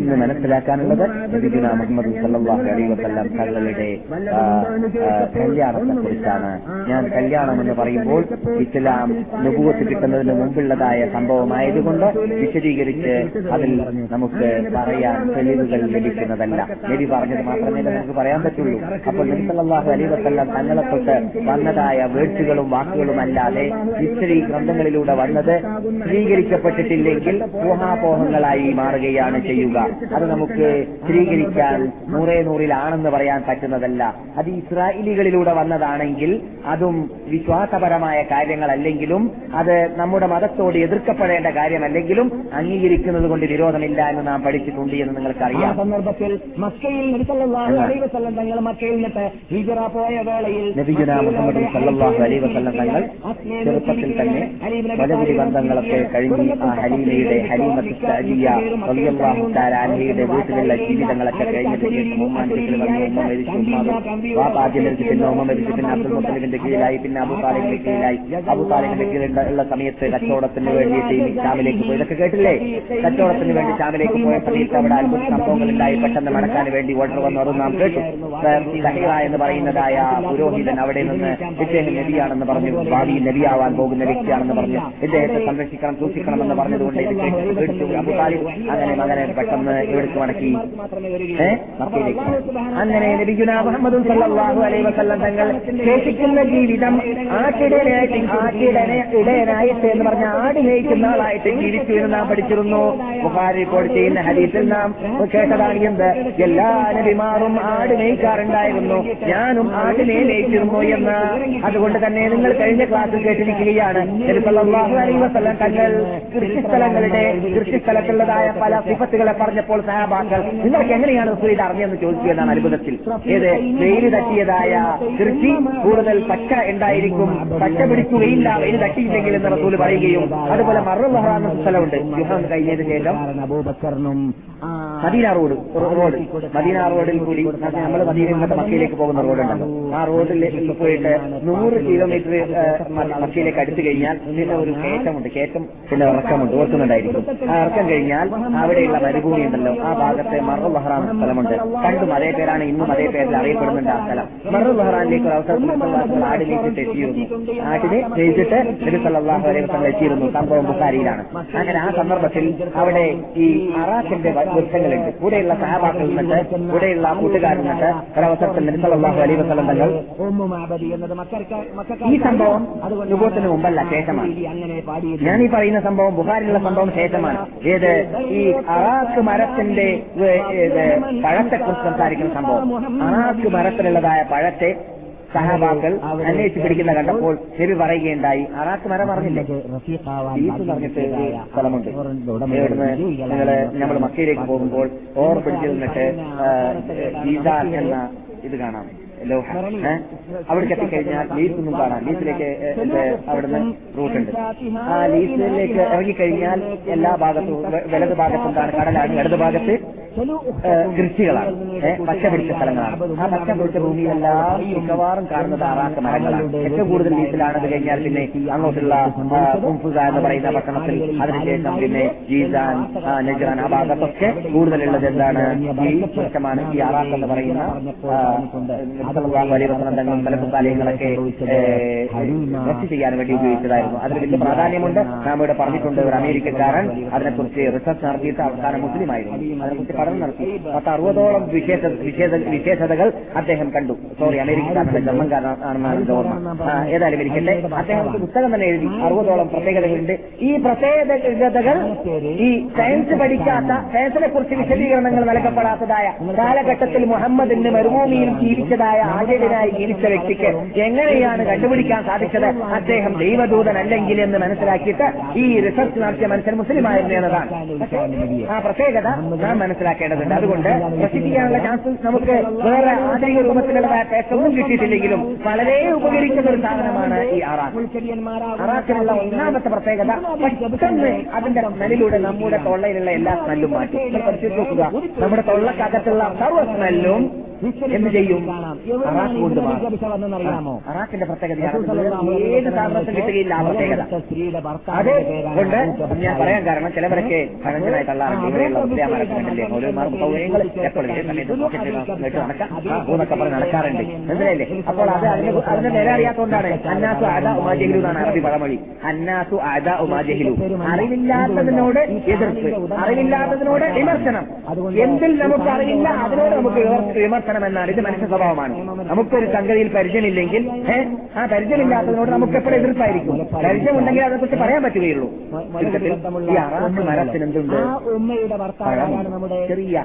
ഇന്ന് മനസ്സിലാക്കാനുള്ളത് നബിദിന മുഹമ്മദ് സല്ലാഹു അലൈ വസല്ലം തങ്ങളുടെ കല്യാണം സംബന്ധിച്ചാണ് ഞാൻ കല്യാണം എന്ന് പറയുമ്പോൾ ഇസ്ലാം നുപൂത്ത് കിട്ടുന്നതിന് മുമ്പുള്ളതായ സംഭവമായതുകൊണ്ട് വിശദീകരിച്ച് അതിൽ നമുക്ക് പറയാൻ തെളിവുകൾ ലഭിക്കുന്നതല്ല നബി പറഞ്ഞത് മാത്രമേ നമുക്ക് പറയാൻ പറ്റുള്ളൂ അപ്പോൾ നബിസല്ലാഹു അലൈ തങ്ങളെ തൊട്ട് വന്നതായ വേഴ്ചകളും വാക്കുകളും അല്ലാതെ ഹിസ്റ്ററി ഗ്രന്ഥങ്ങളിലൂടെ വന്നത് സ്ത്രീകരിക്കപ്പെട്ടിട്ടില്ലെങ്കിൽ ഊഹാപോഹങ്ങളായി മാറുകയാണ് ചെയ്യുക അത് നമുക്ക് സ്ത്രീകരിക്കാൻ നൂറേ നൂറിലാണെന്ന് പറയാൻ പറ്റുന്നതല്ല അത് ഇസ്രായേലികളിലൂടെ വന്നതാണ് ആണെങ്കിൽ അതും വിശ്വാസപരമായ കാര്യങ്ങളല്ലെങ്കിലും അത് നമ്മുടെ മതത്തോട് എതിർക്കപ്പെടേണ്ട കാര്യമല്ലെങ്കിലും അംഗീകരിക്കുന്നത് കൊണ്ട് വിരോധമില്ല എന്ന് നാം പഠിച്ചിട്ടുണ്ട് എന്ന് നിങ്ങൾക്കറിയാം സന്ദർഭത്തിൽ മക്കയിൽ തങ്ങൾ മക്കയിൽ നിന്നിട്ട് ഹിജറ പോയ വേളയിൽ തങ്ങൾ ചെറുപ്പത്തിൽ തന്നെ പലവിധി ബന്ധങ്ങളൊക്കെ കഴിഞ്ഞ് ആ ഹലീമയുടെ ഹലീമത്ത് ഹലീമയുടെ വീട്ടിലുള്ള ജീവിതങ്ങളൊക്കെ കഴിഞ്ഞതിന് ശേഷം ഉമ്മ മരിച്ചു ഉമ്മ വാപ്പ ആദ്യം മരിച്ചു പിന്നെ ഉമ്മ പിന്നെ അബ്ദുൽ മുത്തലിബിന്റെ കീഴിലായി പിന്നെ അബു താലിബിന്റെ കീഴിലായി അബു താലിബിന്റെ കീഴിൽ ഉള്ള സമയത്ത് കച്ചവടത്തിന് വേണ്ടിയിട്ട് ഷാമിലേക്ക് പോയി ഇതൊക്കെ കേട്ടില്ലേ കച്ചവടത്തിന് വേണ്ടി ഷാമിലേക്ക് പോയ സമയത്ത് അവിടെ അത്ഭുത സംഭവങ്ങളുണ്ടായി പെട്ടെന്ന് മടക്കാൻ വേണ്ടി ഓർഡർ വന്നു അത് നാം കേട്ടു സഹിറ എന്ന് പറയുന്നതായ പുരോഹിതൻ അവിടെ നിന്ന് ഇദ്ദേഹം നബിയാണെന്ന് പറഞ്ഞു ഭാവിയിൽ നബിയാവാൻ പോകുന്ന വ്യക്തിയാണെന്ന് പറഞ്ഞു ഇദ്ദേഹത്തെ സംരക്ഷിക്കണം സൂക്ഷിക്കണമെന്ന് പറഞ്ഞതുകൊണ്ട് ഇത് കേട്ടു അബുതാലി അങ്ങനെ മകനെ പെട്ടെന്ന് ഇവിടേക്ക് മടക്കി മക്കയിലേക്ക് അങ്ങനെ നബിഗുന മുഹമ്മദും സല്ലാഹു അലൈ വസല്ലം തങ്ങൾ ശേഷിക്കുന്ന ജീവിതം ആട്ടിടനായിട്ട് ആട്ടിടനെ ഇടയനായിട്ട് എന്ന് പറഞ്ഞ ആട് മേയിക്കുന്ന ആളായിട്ട് ജീവിച്ചു എന്ന് നാം പഠിച്ചിരുന്നു ബുഹാരി റിപ്പോർട്ട് ചെയ്യുന്ന ഹരീസിൽ നാം കേട്ടതാണ് എന്ത് എല്ലാ നബിമാറും ആട് മേയിക്കാറുണ്ടായിരുന്നു ഞാനും ആടിനെ മേയിച്ചിരുന്നു എന്ന് അതുകൊണ്ട് തന്നെ നിങ്ങൾ കഴിഞ്ഞ ക്ലാസ്സിൽ കേട്ടിരിക്കുകയാണ് വസ്ലം തങ്ങൾ കൃഷിസ്ഥലങ്ങളുടെ കൃഷിസ്ഥലത്തുള്ളതായ പല സിഫത്തുകളെ പറഞ്ഞപ്പോൾ സഹാബാക്കൾ നിങ്ങൾക്ക് എങ്ങനെയാണ് ഇത് അറിഞ്ഞെന്ന് ചോദിച്ചു എന്നാണ് അത്ഭുതത്തിൽ ഏത് വെയിൽ തട്ടിയതായ കൃഷി കൂടുതൽ ചക്ക ഉണ്ടായിരിക്കും ചക്ക പിടിക്കുകയില്ല ഇനി തട്ടിയില്ലെങ്കിൽ എന്ന് റസൂൽ പറയുകയും അതുപോലെ മറുബഹറാന്ന് സ്ഥലമുണ്ട് യുഹാം കഴിഞ്ഞതിന് ശേഷം മദീന റോഡ് റോഡ് മദീന റോഡിൽ കൂടി നമ്മൾ മദീന മക്കയിലേക്ക് പോകുന്ന റോഡുണ്ടല്ലോ ആ റോഡിൽ പോയിട്ട് നൂറ് കിലോമീറ്റർ മക്കയിലേക്ക് അടുത്തു കഴിഞ്ഞാൽ പിന്നെ ഒരു കയറ്റമുണ്ട് കയറ്റം പിന്നെ ഇറക്കമുണ്ട് ഓർക്കുന്നുണ്ടായിരിക്കും ആ ഇറക്കം കഴിഞ്ഞാൽ അവിടെയുള്ള മരുഭൂമി ഉണ്ടല്ലോ ആ ഭാഗത്തെ മറു ബഹ്റാൻ സ്ഥലമുണ്ട് കണ്ടും അതേ പേരാണ് ഇന്നും അതേ പേരിൽ അറിയപ്പെടുന്നുണ്ട് ആ സ്ഥലം മറു ബഹ്റാനിലേക്ക് ഒരു അവസരം നാടിലേക്ക് ജയിച്ചിട്ട് അലൈഹി എത്തിയിരുന്നു സംഭവം ബുക്കാരിയിലാണ് അങ്ങനെ ആ സന്ദർഭത്തിൽ അവിടെ ഈ അറാഖിന്റെ വൃക്ഷങ്ങളുണ്ട് കൂടെയുള്ള സഹപാക്കൾ നിന്നിട്ട് കൂടെയുള്ള കൂട്ടുകാരിൽ നിന്നിട്ട് ഒരവസരത്തിൽ നബി സല്ലാഹു അലൈഹി വസ്ലം തങ്ങൾ ഈ സംഭവം യുഗത്തിന് മുമ്പല്ല ശേഷമാണ് ഞാൻ ഈ പറയുന്ന സംഭവം ബുഹാരിലുള്ള സംഭവം ശേഷമാണ് ഏത് ഈ അറാഖ് മരത്തിന്റെ പഴത്തെക്കുറിച്ച് സംസാരിക്കുന്ന സംഭവം അറാഖ് മരത്തിലുള്ളതായ പഴത്തെ സഹാബാക്കൾ അന്വേഷിച്ച് പിടിക്കുന്ന കണ്ടപ്പോൾ നബി പറയുകയുണ്ടായി ആറാക്ക് മര പറഞ്ഞില്ലേ പറഞ്ഞിട്ട് നമ്മൾ മക്കയിലേക്ക് പോകുമ്പോൾ ഓർ പിടിച്ചു നിന്നിട്ട് എന്ന ഇത് കാണാം അവിടെ അവിടേക്ക് എത്തിക്കഴിഞ്ഞാൽ ഒന്നും കാണാം ലീസിലേക്ക് അവിടുന്ന് റൂട്ട് ഉണ്ട് ആ ലീസിലേക്ക് ഇറങ്ങിക്കഴിഞ്ഞാൽ എല്ലാ ഭാഗത്തും വലത് ഭാഗത്തും കടലാണ് ഇടത് ഭാഗത്ത് കൃഷികളാണ് പച്ച പിടിച്ച സ്ഥലങ്ങളാണ് ആ പച്ച പിടിച്ച ഭൂമിയിലെല്ലാം മിക്കവാറും കാണുന്ന താറാക്ക മരങ്ങളാണ് ഏറ്റവും കൂടുതൽ ലീസിലാണ് അത് കഴിഞ്ഞാൽ പിന്നെ അങ്ങോട്ടുള്ള എന്ന് പറയുന്ന പട്ടണത്തിൽ അതിനുശേഷം പിന്നെ ജീസാൻ നജറാൻ ആ ഭാഗത്തൊക്കെ കൂടുതലുള്ളത് എന്താണ് ഈ വൃക്ഷമാണ് ഈ ആറാക്ക് എന്ന് പറയുന്ന തങ്ങളും മലക്കുത്താലയങ്ങളൊക്കെ റെസ്റ്റ് ചെയ്യാൻ വേണ്ടി ഉപയോഗിച്ചതായിരുന്നു അതിന് വലിയ പ്രാധാന്യമുണ്ട് നാം ഇവിടെ പറഞ്ഞിട്ടുണ്ട് ഒരു അമേരിക്കക്കാരൻ അതിനെക്കുറിച്ച് റിസർച്ച് നടത്തിയിട്ട് അവസാന മുസ്ലിമായിരുന്നു അതിനെക്കുറിച്ച് പഠനം നടത്തി പത്ത് അറുപതോളം വിശേഷ വിശേഷതകൾ അദ്ദേഹം കണ്ടു സോറി അമേരിക്കക്കാരനല്ല ജർമ്മൻകാരനാണെന്നാണ് എന്റെ ഓർമ്മ ഏതായാലും ഇരിക്കട്ടെ അദ്ദേഹം പുസ്തകം തന്നെ എഴുതി അറുപതോളം പ്രത്യേകതകളുണ്ട് ഈ പ്രത്യേകതകൾ ഈ സയൻസ് പഠിക്കാത്ത സയൻസിനെ കുറിച്ച് വിശദീകരണങ്ങൾ നൽകപ്പെടാത്തതായ കാലഘട്ടത്തിൽ മുഹമ്മദിന്റെ മരുഭൂമിയിൽ ജീവിച്ചതായ ആചര്യനായി ജീവിച്ച വ്യക്തിക്ക് എങ്ങനെയാണ് കണ്ടുപിടിക്കാൻ സാധിച്ചത് അദ്ദേഹം ദൈവദൂതൻ അല്ലെങ്കിൽ എന്ന് മനസ്സിലാക്കിയിട്ട് ഈ റിസർച്ച് നടത്തിയ മനുഷ്യൻ മുസ്ലിമായിരുന്നു എന്നതാണ് ആ പ്രത്യേകത നാം മനസ്സിലാക്കേണ്ടതുണ്ട് അതുകൊണ്ട് പ്രസിദ്ധിക്കാനുള്ള ചാൻസ് നമുക്ക് വേറെ ആധുനിക രൂപത്തിലുള്ള പേപ്പറൊന്നും കിട്ടിയിട്ടില്ലെങ്കിലും വളരെ ഉപകരിക്കുന്ന ഒരു സാധനമാണ് ഈ അറാഖ് ഒന്നാമത്തെ പ്രത്യേകത അതിന്റെ സ്മെല്ലിലൂടെ നമ്മുടെ തൊള്ളയിലുള്ള എല്ലാ സ്മെല്ലും മാറ്റി നോക്കുക നമ്മുടെ തൊള്ളക്കകത്തുള്ള സർവ്വ സ്മെല്ലും എന്ത് ചെയ്യും അറാഖ് കൊണ്ട് വന്നറിയാമോ അറാഖിന്റെ പ്രത്യേകത ഏത് സ്ഥാപനത്തിൽ കിട്ടുകയില്ല ആ പ്രത്യേകത അത് കൊണ്ട് ഞാൻ പറയാൻ കാരണം ചിലവരൊക്കെ ഭരണത്തിനായി തള്ളാറുണ്ട് ഇവിടെയുള്ള ഉദ്യാമാരത്തിലെ ഓരോമാർക്ക് സൗകര്യങ്ങൾ എപ്പോഴും നടക്കാം പറഞ്ഞ് നടക്കാറുണ്ട് മനസ്സിലായില്ലേ അപ്പോൾ അത് അതിന്റെ അതിന്റെ നില അറിയാത്തതുകൊണ്ടാണ് അന്നാസു ആദാ ഉമാജഹിലു എന്നാണ് അറബി പഴമൊഴി അന്നാസു ആദാ ഉമാജഹിലു അറിവില്ലാത്തതിനോട് എതിർപ്പ് അറിവില്ലാത്തതിനോട് വിമർശനം എന്തിൽ നമുക്ക് അറിയില്ല അതിനോട് നമുക്ക് വിമർശനം എതിർക്കണമെന്നാണ് ഇത് മനുഷ്യ സ്വഭാവമാണ് നമുക്കൊരു സംഗതിയിൽ പരിചയമില്ലെങ്കിൽ ആ പരിചയമില്ലാത്തതിനോട് നമുക്ക് എപ്പോഴും എതിർപ്പായിരിക്കും പരിചയമുണ്ടെങ്കിൽ അതേക്കുറിച്ച് പറയാൻ പറ്റുകയുള്ളൂ ചെറിയ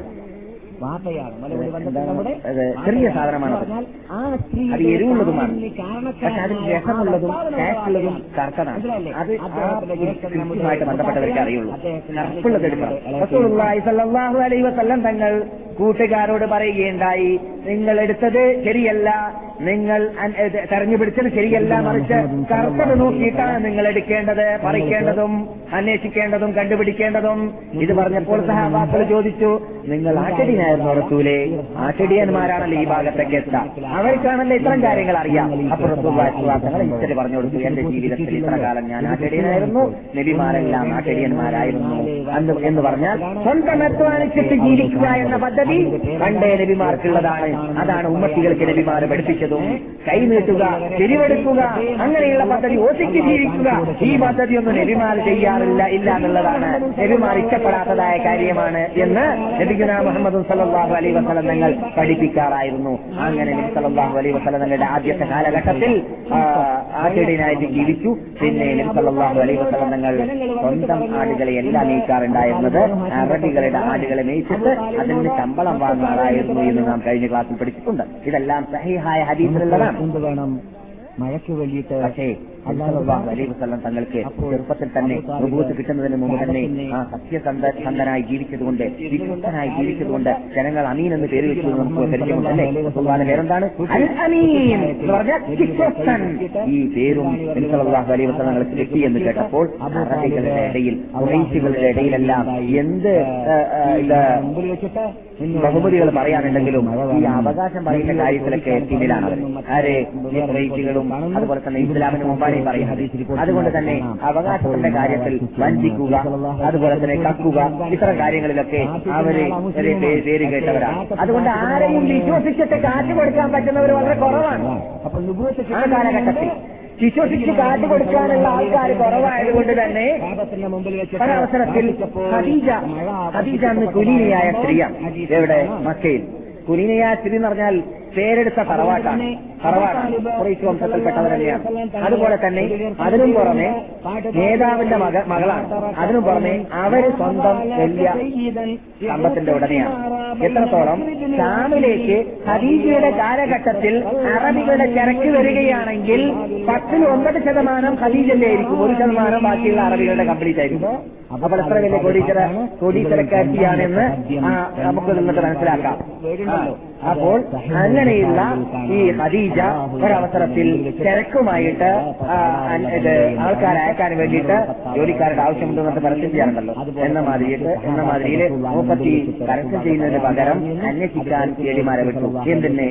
ചെറിയ സാധനമാണ് അത് എരിവുള്ളതുമാണ് പക്ഷെ അതിൽ രസമുള്ളതും കാറ്റുള്ളതും കർക്കതാണ് അത് ആയിട്ട് ബന്ധപ്പെട്ടവർക്ക് അറിയുള്ളൂ കറുപ്പുള്ളത് തങ്ങൾ കൂട്ടുകാരോട് പറയുകയുണ്ടായി നിങ്ങൾ എടുത്തത് ശരിയല്ല നിങ്ങൾ തെരഞ്ഞു പിടിച്ചത് ശരിയല്ല മറിച്ച് കർത്തത് നോക്കിയിട്ടാണ് നിങ്ങൾ എടുക്കേണ്ടത് പറിക്കേണ്ടതും അന്വേഷിക്കേണ്ടതും കണ്ടുപിടിക്കേണ്ടതും ഇത് പറഞ്ഞപ്പോൾ സഹാബാക്കൾ ചോദിച്ചു നിങ്ങൾ ആശടിയനായിരുന്നു റസൂലെ ആശടിയന്മാരാണല്ലോ ഈ ഭാഗത്തൊക്കെ എത്താം അവർക്കാണല്ലോ ഇത്തരം കാര്യങ്ങൾ അറിയാം അപ്പോൾ പറഞ്ഞു കൊടുത്തു എന്റെ ജീവിതത്തിൽ ഇത്ര കാലം ഞാൻ ആശടിയനായിരുന്നു നബിമാരെല്ലാം ആശടിയന്മാരായിരുന്നു എന്ന് പറഞ്ഞാൽ സ്വന്തം അധ്വാനിച്ചിട്ട് ജീവിക്കുക എന്ന പദ്ധതി നബി പണ്ടേ നബിമാർക്കുള്ളതാണ് അതാണ് ഉമ്മത്തികൾക്ക് നബിമാർ പഠിപ്പിച്ചതും കൈനീട്ടുക തിരിവെടുക്കുക അങ്ങനെയുള്ള പദ്ധതി ഒതുക്കി ജീവിക്കുക ഈ പദ്ധതി ഒന്നും നബിമാർ ചെയ്യാറില്ല ഇല്ല എന്നുള്ളതാണ് നബിമാർ ഇഷ്ടപ്പെടാത്തതായ കാര്യമാണ് എന്ന് നബിഗുന മുഹമ്മദ് സല്ലാഹു അലൈ വസലം തങ്ങൾ പഠിപ്പിക്കാറായിരുന്നു അങ്ങനെ നബി സല്ലാഹു അലൈ വസലം തങ്ങളുടെ ആദ്യത്തെ കാലഘട്ടത്തിൽ ആട്ടിടനായിട്ട് ജീവിച്ചു പിന്നെ നബി സല്ലാഹു അലൈ വസലം തങ്ങൾ സ്വന്തം ആടുകളെ എല്ലാം നീക്കാറുണ്ടായിരുന്നത് അറബികളുടെ ആടുകളെ മേയിച്ചിട്ട് അതിന് ശമ്പ ശമ്പളം വാങ്ങാറായിരുന്നു എന്ന് നാം കഴിഞ്ഞ ക്ലാസ്സിൽ പഠിച്ചിട്ടുണ്ട് ഇതെല്ലാം സഹിഹായ ഹദീസിലുള്ളതാണ് മഴയ്ക്ക് വേണ്ടിയിട്ട് പക്ഷേ അള്ളാഹു തങ്ങൾക്ക് ചെറുപ്പത്തിൽ തന്നെ പ്രഭൂത്ത് കിട്ടുന്നതിന് മുമ്പ് തന്നെ ആ സത്യസന്ധ സന്ധനായി ജീവിച്ചതുകൊണ്ട് വിശ്വസ്തനായി ജീവിച്ചതുകൊണ്ട് ജനങ്ങൾ അമീൻ എന്ന് പേര് വെച്ചത് നമുക്ക് പരിചയമുണ്ട് പേരെന്താണ് അൽ അമീൻ ഈ പേരും അള്ളാഹു അലൈഹി തങ്ങൾക്ക് കിട്ടി എന്ന് കേട്ടപ്പോൾ അറബികളുടെ ഇടയിൽ കുറേശികളുടെ ഇടയിലെല്ലാം എന്ത് ബഹുമതികൾ പറയാനുണ്ടെങ്കിലും ഈ അവകാശം പറയുന്ന കാര്യത്തിലൊക്കെ പിന്നിലാണ് ആരെ കുറേശികളും അതുപോലെ തന്നെ ഇസ്ലാമിന് മുമ്പാണ് ബുഹാരി പറയുന്നത് അതുകൊണ്ട് തന്നെ അവകാശത്തിന്റെ കാര്യത്തിൽ വഞ്ചിക്കുക അതുപോലെ തന്നെ കക്കുക ഇത്തരം കാര്യങ്ങളിലൊക്കെ അവര് പേര് കേട്ടവരാ അതുകൊണ്ട് ആരെയും വിശ്വസിച്ചിട്ട് കാറ്റ് കൊടുക്കാൻ പറ്റുന്നവർ വളരെ കുറവാണ് ആ കാലഘട്ടത്തിൽ വിശ്വസിച്ച് കാട്ടി കൊടുക്കാനുള്ള ആൾക്കാർ കുറവായതുകൊണ്ട് തന്നെ ഒരവസരത്തിൽ ഹദീജ ഹദീജ എന്ന് കുലീനയായ സ്ത്രീയാണ് എവിടെ മക്കയിൽ കുലീനയായ സ്ത്രീ എന്ന് പറഞ്ഞാൽ പേരെടുത്ത തറവാട്ടാണ് കുറേശ്ശ് വംശത്തിൽപ്പെട്ടവർ തന്നെയാണ് അതുപോലെ തന്നെ അതിനും പുറമെ നേതാവിന്റെ മക മകളാണ് അതിനു പുറമെ അവര് സ്വന്തം വലിയ സമ്പത്തിന്റെ ഉടമയാണ് എത്രത്തോളം ഷാമിലേക്ക് ഖദീജയുടെ കാലഘട്ടത്തിൽ അറബികളുടെ ചരക്ക് വരികയാണെങ്കിൽ പത്തിൽ ഒമ്പത് ശതമാനം ഖദീജന്റെ ആയിരിക്കും ഒരു ശതമാനം ബാക്കിയുള്ള അറബികളുടെ കംപ്ലീറ്റ് ആയിരിക്കും അപ്പോൾ എത്ര വലിയ കോടീശ്വര കോടീശ്വരക്കാരിയാണെന്ന് നമുക്ക് നിങ്ങൾക്ക് മനസ്സിലാക്കാം അപ്പോൾ അങ്ങനെയുള്ള ഈ ഖദീജ ഒരവസരത്തിൽ തിരക്കുമായിട്ട് ഇത് ആൾക്കാരെ അയക്കാൻ വേണ്ടിയിട്ട് ജോലിക്കാരുടെ ആവശ്യമുണ്ടെന്നിട്ട് പരസ്യം ചെയ്യാറുണ്ടല്ലോ എന്ന മാതിരിയിട്ട് എന്ന മാതിരിയിൽ മുപ്പത്തി പരസ്യം ചെയ്യുന്നതിന് പകരം അന്വേഷിക്കാൻ ഏടിമാരെ വിട്ടു എന്തിനെ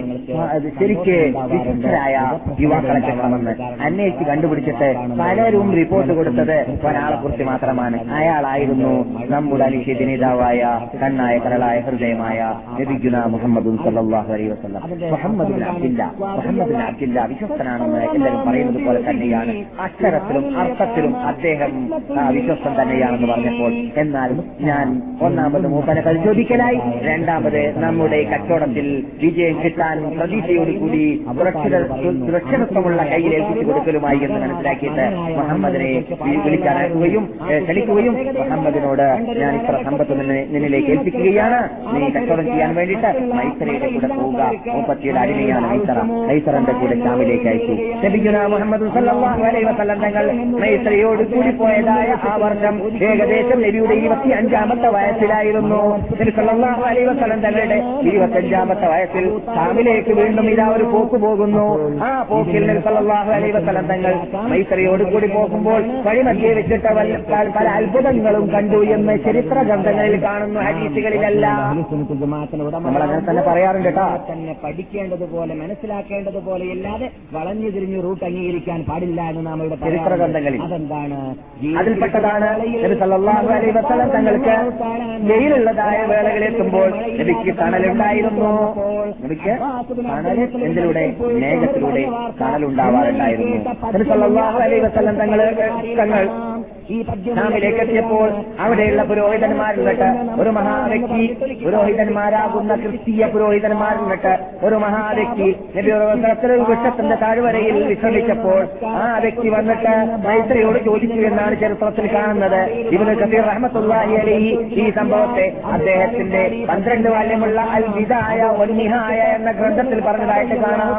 ശരിക്ക് വിശിഷ്ടരായ യുവാക്കളെ കിട്ടണമെന്ന് അന്വേഷിച്ച് കണ്ടുപിടിച്ചിട്ട് പലരും റിപ്പോർട്ട് കൊടുത്തത് ഒരാളെ കുറിച്ച് മാത്രമാണ് അയാളായിരുന്നു നമ്മുടെ അനിശ്ചിത നേതാവായ കണ്ണായ കരളായ ഹൃദയമായ ലഭിക്കുന്ന മുഹമ്മദ് സല്ലാഹു അലൈ വസ്ലം മുഹമ്മദ് ബിൻ അബ്ദില്ല മുഹമ്മദ് ബിൻ അബ്ദില്ല വിശ്വസ്തനാണെന്ന് എല്ലാവരും പറയുന്നത് പോലെ തന്നെയാണ് അക്ഷരത്തിലും അർത്ഥത്തിലും അദ്ദേഹം വിശ്വസ്തൻ തന്നെയാണെന്ന് പറഞ്ഞപ്പോൾ എന്നാൽ ഞാൻ ഒന്നാമത് മൂപ്പനെ പരിശോധിക്കലായി രണ്ടാമത് നമ്മുടെ കച്ചവടത്തിൽ വിജയം കിട്ടാൻ പ്രതീക്ഷയോടുകൂടി സുരക്ഷിതത്വമുള്ള കയ്യിൽ ഏൽപ്പിച്ചു കൊടുക്കലുമായി എന്ന് മനസ്സിലാക്കിയിട്ട് മുഹമ്മദിനെ വിളിക്കാനാക്കുകയും ക്ഷണിക്കുകയും മുഹമ്മദിനോട് ഞാൻ ഇത്ര സമ്പത്ത് നിന്നിലേക്ക് ഏൽപ്പിക്കുകയാണ് നീ കച്ചവടം ചെയ്യാൻ വേണ്ടിയിട്ട് മൈസരയുടെ കൂടെ കൂടെ പോവുക മൂപ്പത്തിയുടെ അടിമയാണ് മൈസറ മൈസറിന്റെ കൂടെ ഷാമിലേക്ക് അയച്ചു ലഭിക്കുന്ന മുഹമ്മദ് തങ്ങൾ മൈസറയോട് കൂടി പോയതായ ആ വർഷം ഏകദേശം നബിയുടെ ഇരുപത്തി അഞ്ചാമത്തെ വയസ്സിലായിരുന്നു തങ്ങളുടെ ഇരുപത്തഞ്ചാമത്തെ വയസ്സിൽ ഷാമിലേക്ക് വീണ്ടും ഇതാ ഒരു പോക്ക് പോകുന്നു ആ പോക്കിൽ സല്ലാഹു തങ്ങൾ മൈസറയോട് കൂടി പോകുമ്പോൾ വഴിമധ്യേ വെച്ചിട്ട് പല അത്ഭുതങ്ങളും കണ്ടു എന്ന് ചരിത്ര ഗ്രന്ഥങ്ങളിൽ കാണുന്നു ഹരീസുകളിലല്ല അങ്ങനെ തന്നെ പറയാറുണ്ട് പറയാറുണ്ട് കേട്ടാ തന്നെ പഠിക്കേണ്ടതുപോലെ മനസ്സിലാക്കേണ്ടതുപോലെ അല്ലാതെ വളഞ്ഞു തിരിഞ്ഞ് റൂട്ട് അംഗീകരിക്കാൻ പാടില്ല എന്ന് നാം ഇവിടെ ചരിത്രഗ്രന്ഥങ്ങളിൽ അതെന്താണ് അതിൽപ്പെട്ടതാണ് തങ്ങൾക്ക് വെയിലുള്ളതായ വേളകളിലെത്തുമ്പോൾ നബിക്ക് തണലുണ്ടായിരുന്നു നബിക്ക് തണൽ എന്തിലൂടെ മേഘത്തിലൂടെ തണലുണ്ടാവാറുണ്ടായിരുന്നു തങ്ങൾ തങ്ങൾ ഇസ്ലാമിലേക്ക് എത്തിയപ്പോൾ അവിടെയുള്ള പുരോഹിതന്മാരിൽപ്പെട്ട ഒരു മഹാവ്യക്തി പുരോഹിതന്മാരാകുന്ന ക്രിസ്തീയ പുരോഹിതൻ ദൂതന്മാരിൽപ്പെട്ട് ഒരു മഹാവ്യക്തി വൃക്ഷത്തിന്റെ താഴ്വരയിൽ വിശ്രമിച്ചപ്പോൾ ആ വ്യക്തി വന്നിട്ട് മൈത്രിയോട് ചോദിച്ചു എന്നാണ് ചരിത്രത്തിൽ കാണുന്നത് ഇവന് കബീർ റഹ്മത്തുല്ലാഹി അലി ഈ സംഭവത്തെ അദ്ദേഹത്തിന്റെ പന്ത്രണ്ട് വാല്യമുള്ള അൽ വിതായ ഒന്നിഹായ എന്ന ഗ്രന്ഥത്തിൽ പറഞ്ഞതായിട്ട് കാണാം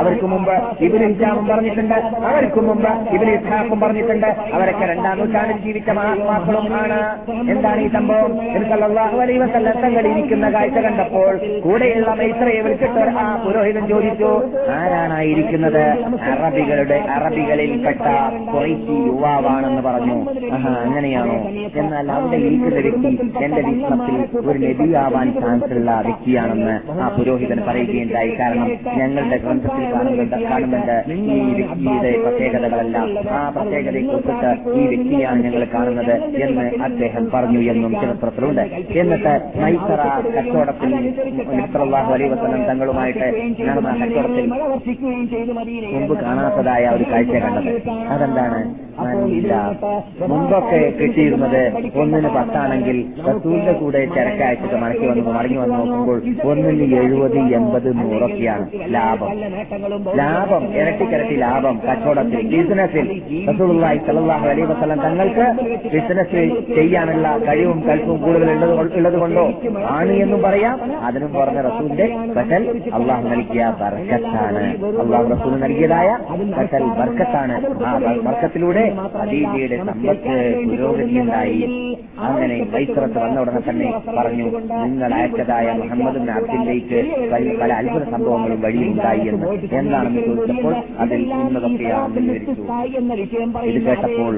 അവർക്ക് മുമ്പ് ഇവന് ഇസ്ലാമും പറഞ്ഞിട്ടുണ്ട് അവർക്ക് മുമ്പ് ഇവന് ഇസ്ലാഖും പറഞ്ഞിട്ടുണ്ട് അവരൊക്കെ രണ്ടാം നൂറ്റാണ്ടിൽ ജീവിച്ച മഹാത്മാക്കളും ആണ് എന്താണ് ഈ സംഭവം എനിക്കല്ലാഹു അലൈവസല്ല ഇരിക്കുന്ന കാഴ്ച കണ്ടപ്പോൾ കൂടെയുള്ള മൈത്രയെ വിളിച്ചിട്ട് ആ പുരോഹിതൻ ചോദിച്ചു ആരാണായിരിക്കുന്നത് അറബികളുടെ അറബികളിൽ പെട്ട കൊറൈറ്റി യുവാവാണെന്ന് പറഞ്ഞു അങ്ങനെയാണോ എന്നാൽ അവിടെ ഇരിക്കുന്ന വ്യക്തി എന്റെ വീക്ഷണത്തിൽ ഒരു നബിയാവാൻ ചാൻസ് ഉള്ള വ്യക്തിയാണെന്ന് ആ പുരോഹിതൻ പറയുകയുണ്ടായി കാരണം ഞങ്ങളുടെ കാണുന്നുണ്ട് ഈ വ്യക്തിയുടെ പ്രത്യേകതകളെല്ലാം ആ പ്രത്യേകതയെ കുറിച്ചിട്ട് ഈ വ്യക്തിയാണ് ഞങ്ങൾ കാണുന്നത് എന്ന് അദ്ദേഹം പറഞ്ഞു എന്നും ചരിത്രത്തിലുണ്ട് എന്നിട്ട് നൈസറ കച്ചവടത്തിൽ നസറല്ലാഹു അലൈ തങ്ങളുമായിട്ട് നടന്ന കച്ചവടത്തിൽ മുമ്പ് കാണാത്തതായ ഒരു കാഴ്ച കണ്ടത് അതെന്താണ് മുമ്പൊക്കെ കിട്ടിയിരുന്നത് ഒന്നിന് പത്താണെങ്കിൽ റസൂലിന്റെ കൂടെ ചരക്കയച്ചിട്ട് മടക്കി വന്നു മടങ്ങി വന്ന് നോക്കുമ്പോൾ ഒന്നിന് എഴുപത് എൺപത് നൂറൊക്കെയാണ് ലാഭം നല്ല നേട്ടങ്ങളും ലാഭം ഇരട്ടിക്കിരട്ടി ലാഭം കച്ചവടത്തിൽ ബിസിനസ്സിൽ റസൂലുള്ളാഹി സല്ലല്ലാഹു അലൈഹി വസല്ലം തങ്ങൾക്ക് ബിസിനസ് ചെയ്യാനുള്ള കഴിവും കൽപ്പും കൂടുതൽ കൊണ്ടോ ആണ് എന്ന് പറയാം അതിനും പറഞ്ഞ റസൂലിന്റെ ഫസൽ അള്ളാഹു നൽകിയ ബർക്കത്താണ് അള്ളാഹു റസൂൽ നൽകിയതായ ഫസൽ ബർക്കത്താണ് ആ ബർക്കത്തിലൂടെ അദീജയുടെ സമ്പത്ത് പുരോഗതി ഉണ്ടായി അങ്ങനെ വൈസ്രത്ത് വന്ന ഉടനെ തന്നെ പറഞ്ഞു നിങ്ങൾ അയച്ചതായ മുഹമ്മദ് അബ്ദിലേക്ക് പല അത്ഭുത സംഭവങ്ങളും വഴിയുണ്ടായി എന്ന് എന്താണെന്ന് ചോദിച്ചപ്പോൾ അതിൽ കേട്ടപ്പോൾ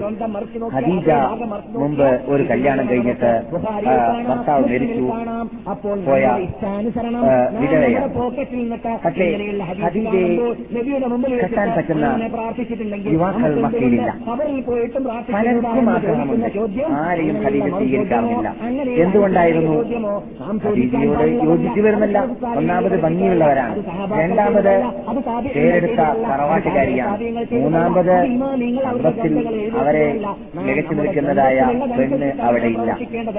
ഖദീജ മുമ്പ് ഒരു കല്യാണം കഴിഞ്ഞിട്ട് ഭർത്താവ് മരിച്ചു പോയ പക്ഷേ കെട്ടാൻ പറ്റുന്ന യുവാക്കൾ മക്കയിലില്ല പലർക്കും ആഗ്രഹമുണ്ട് ആരെയും ഖദീജ സ്വീകരിക്കാറില്ല എന്തുകൊണ്ടായിരുന്നു ഖദീജയോട് യോജിച്ചു വരുന്നില്ല ഒന്നാമത് ഭംഗിയുള്ളവരാണ് രണ്ടാമത് പേരെടുത്ത തറവാട്ടുകാരിയാണ് മൂന്നാമത് അന്തസ്സിൽ അവരെ മികച്ചു നിൽക്കുന്നതായ പെണ്ണ് അവിടെയില്ല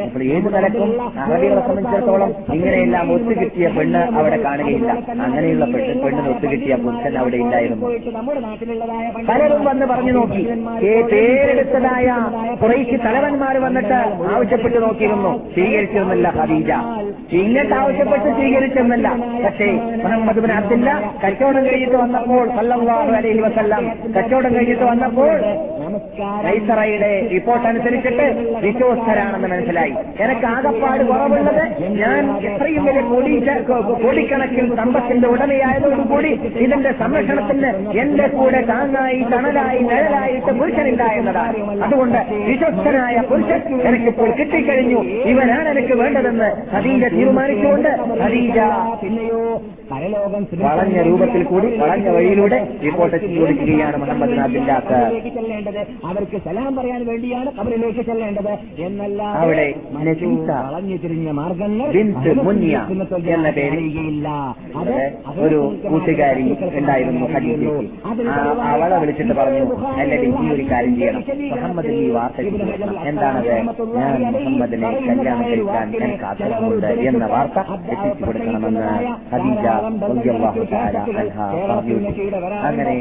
അപ്പോൾ ഏത് നിലക്കും അറബികളെ സംബന്ധിച്ചിടത്തോളം ഇങ്ങനെയെല്ലാം ഒത്തുകിട്ടിയ പെണ്ണ് അവിടെ കാണുകയില്ല അങ്ങനെയുള്ള പെണ്ണ് പെണ്ണിന് ഒത്തുകിട്ടിയ പുരുഷൻ അവിടെ ഇല്ലായിരുന്നു പലരും വന്ന് പറഞ്ഞു നോക്കി പേരെടുത്തതായ കുറേശ്ശി തലവന്മാർ വന്നിട്ട് ആവശ്യപ്പെട്ടു നോക്കിയിരുന്നു സ്വീകരിച്ചിരുന്നില്ല ഖദീജ ഇങ്ങനെ ആവശ്യപ്പെട്ട് സ്വീകരിച്ചിരുന്നില്ല പക്ഷേ മുഹമ്മദ് അബ്ദില്ല കച്ചവടം കഴിഞ്ഞിട്ട് വന്നപ്പോൾ സല്ലാഹു അലൈഹി വസല്ലം കച്ചവടം കഴിഞ്ഞിട്ട് വന്നപ്പോൾ നൈസറയുടെ റിപ്പോർട്ട് അനുസരിച്ചിട്ട് വിശ്വസ്തരാണെന്ന് മനസ്സിലായി എനിക്ക് ആകപ്പാട് കുറവുള്ളത് ഞാൻ എത്രയും വലിയ കൊടി കൊടിക്കണക്കിൽ സമ്പത്തിന്റെ ഉടമയായതോടുകൂടി ഇതിന്റെ സംരക്ഷണത്തിന് എന്റെ കൂടെ താങ്ങായി തണലായി നിഴലായിട്ട് പുരുഷനില്ല എന്നതാണ് അതുകൊണ്ട് വിശ്വസ്തനായ പുരുഷൻ എനിക്കിപ്പോൾ കിട്ടിക്കഴിഞ്ഞു ഇവനാണ് എനിക്ക് വേണ്ടതെന്ന് ഹദീജ തീരുമാനിച്ചുകൊണ്ട് ഹദീജ പിന്നെയോ പരലോകം വളഞ്ഞ രൂപത്തിൽ കൂടി വളഞ്ഞ വഴിയിലൂടെ റിപ്പോർട്ട് കൊടുക്കുകയാണ് മുഹമ്മദ് നബില്ലാത്ത ചെല്ലേണ്ടത് അവർക്ക് സലാം പറയാൻ വേണ്ടിയാണ് കബറിലേക്ക് ചെല്ലേണ്ടത് എന്നല്ല അവിടെ വളഞ്ഞു തിരിഞ്ഞ മാർഗങ്ങൾ എന്ന പേരില്ല അത് ഒരു കൂട്ടുകാരി ഉണ്ടായിരുന്നു അവളെ വിളിച്ചിട്ട് പറഞ്ഞു അല്ലെ ഈ ഒരു കാര്യം ചെയ്യണം മുഹമ്മദിന് ഈ വാർത്ത എന്താണത് ഞാൻ മുഹമ്മദിനെ കല്യാണം കഴിക്കാൻ ഞാൻ കാത്തിരിക്കുന്നുണ്ട് എന്ന വാർത്ത എത്തിച്ചു കൊടുക്കണമെന്ന് ഖദീജ അങ്ങനെ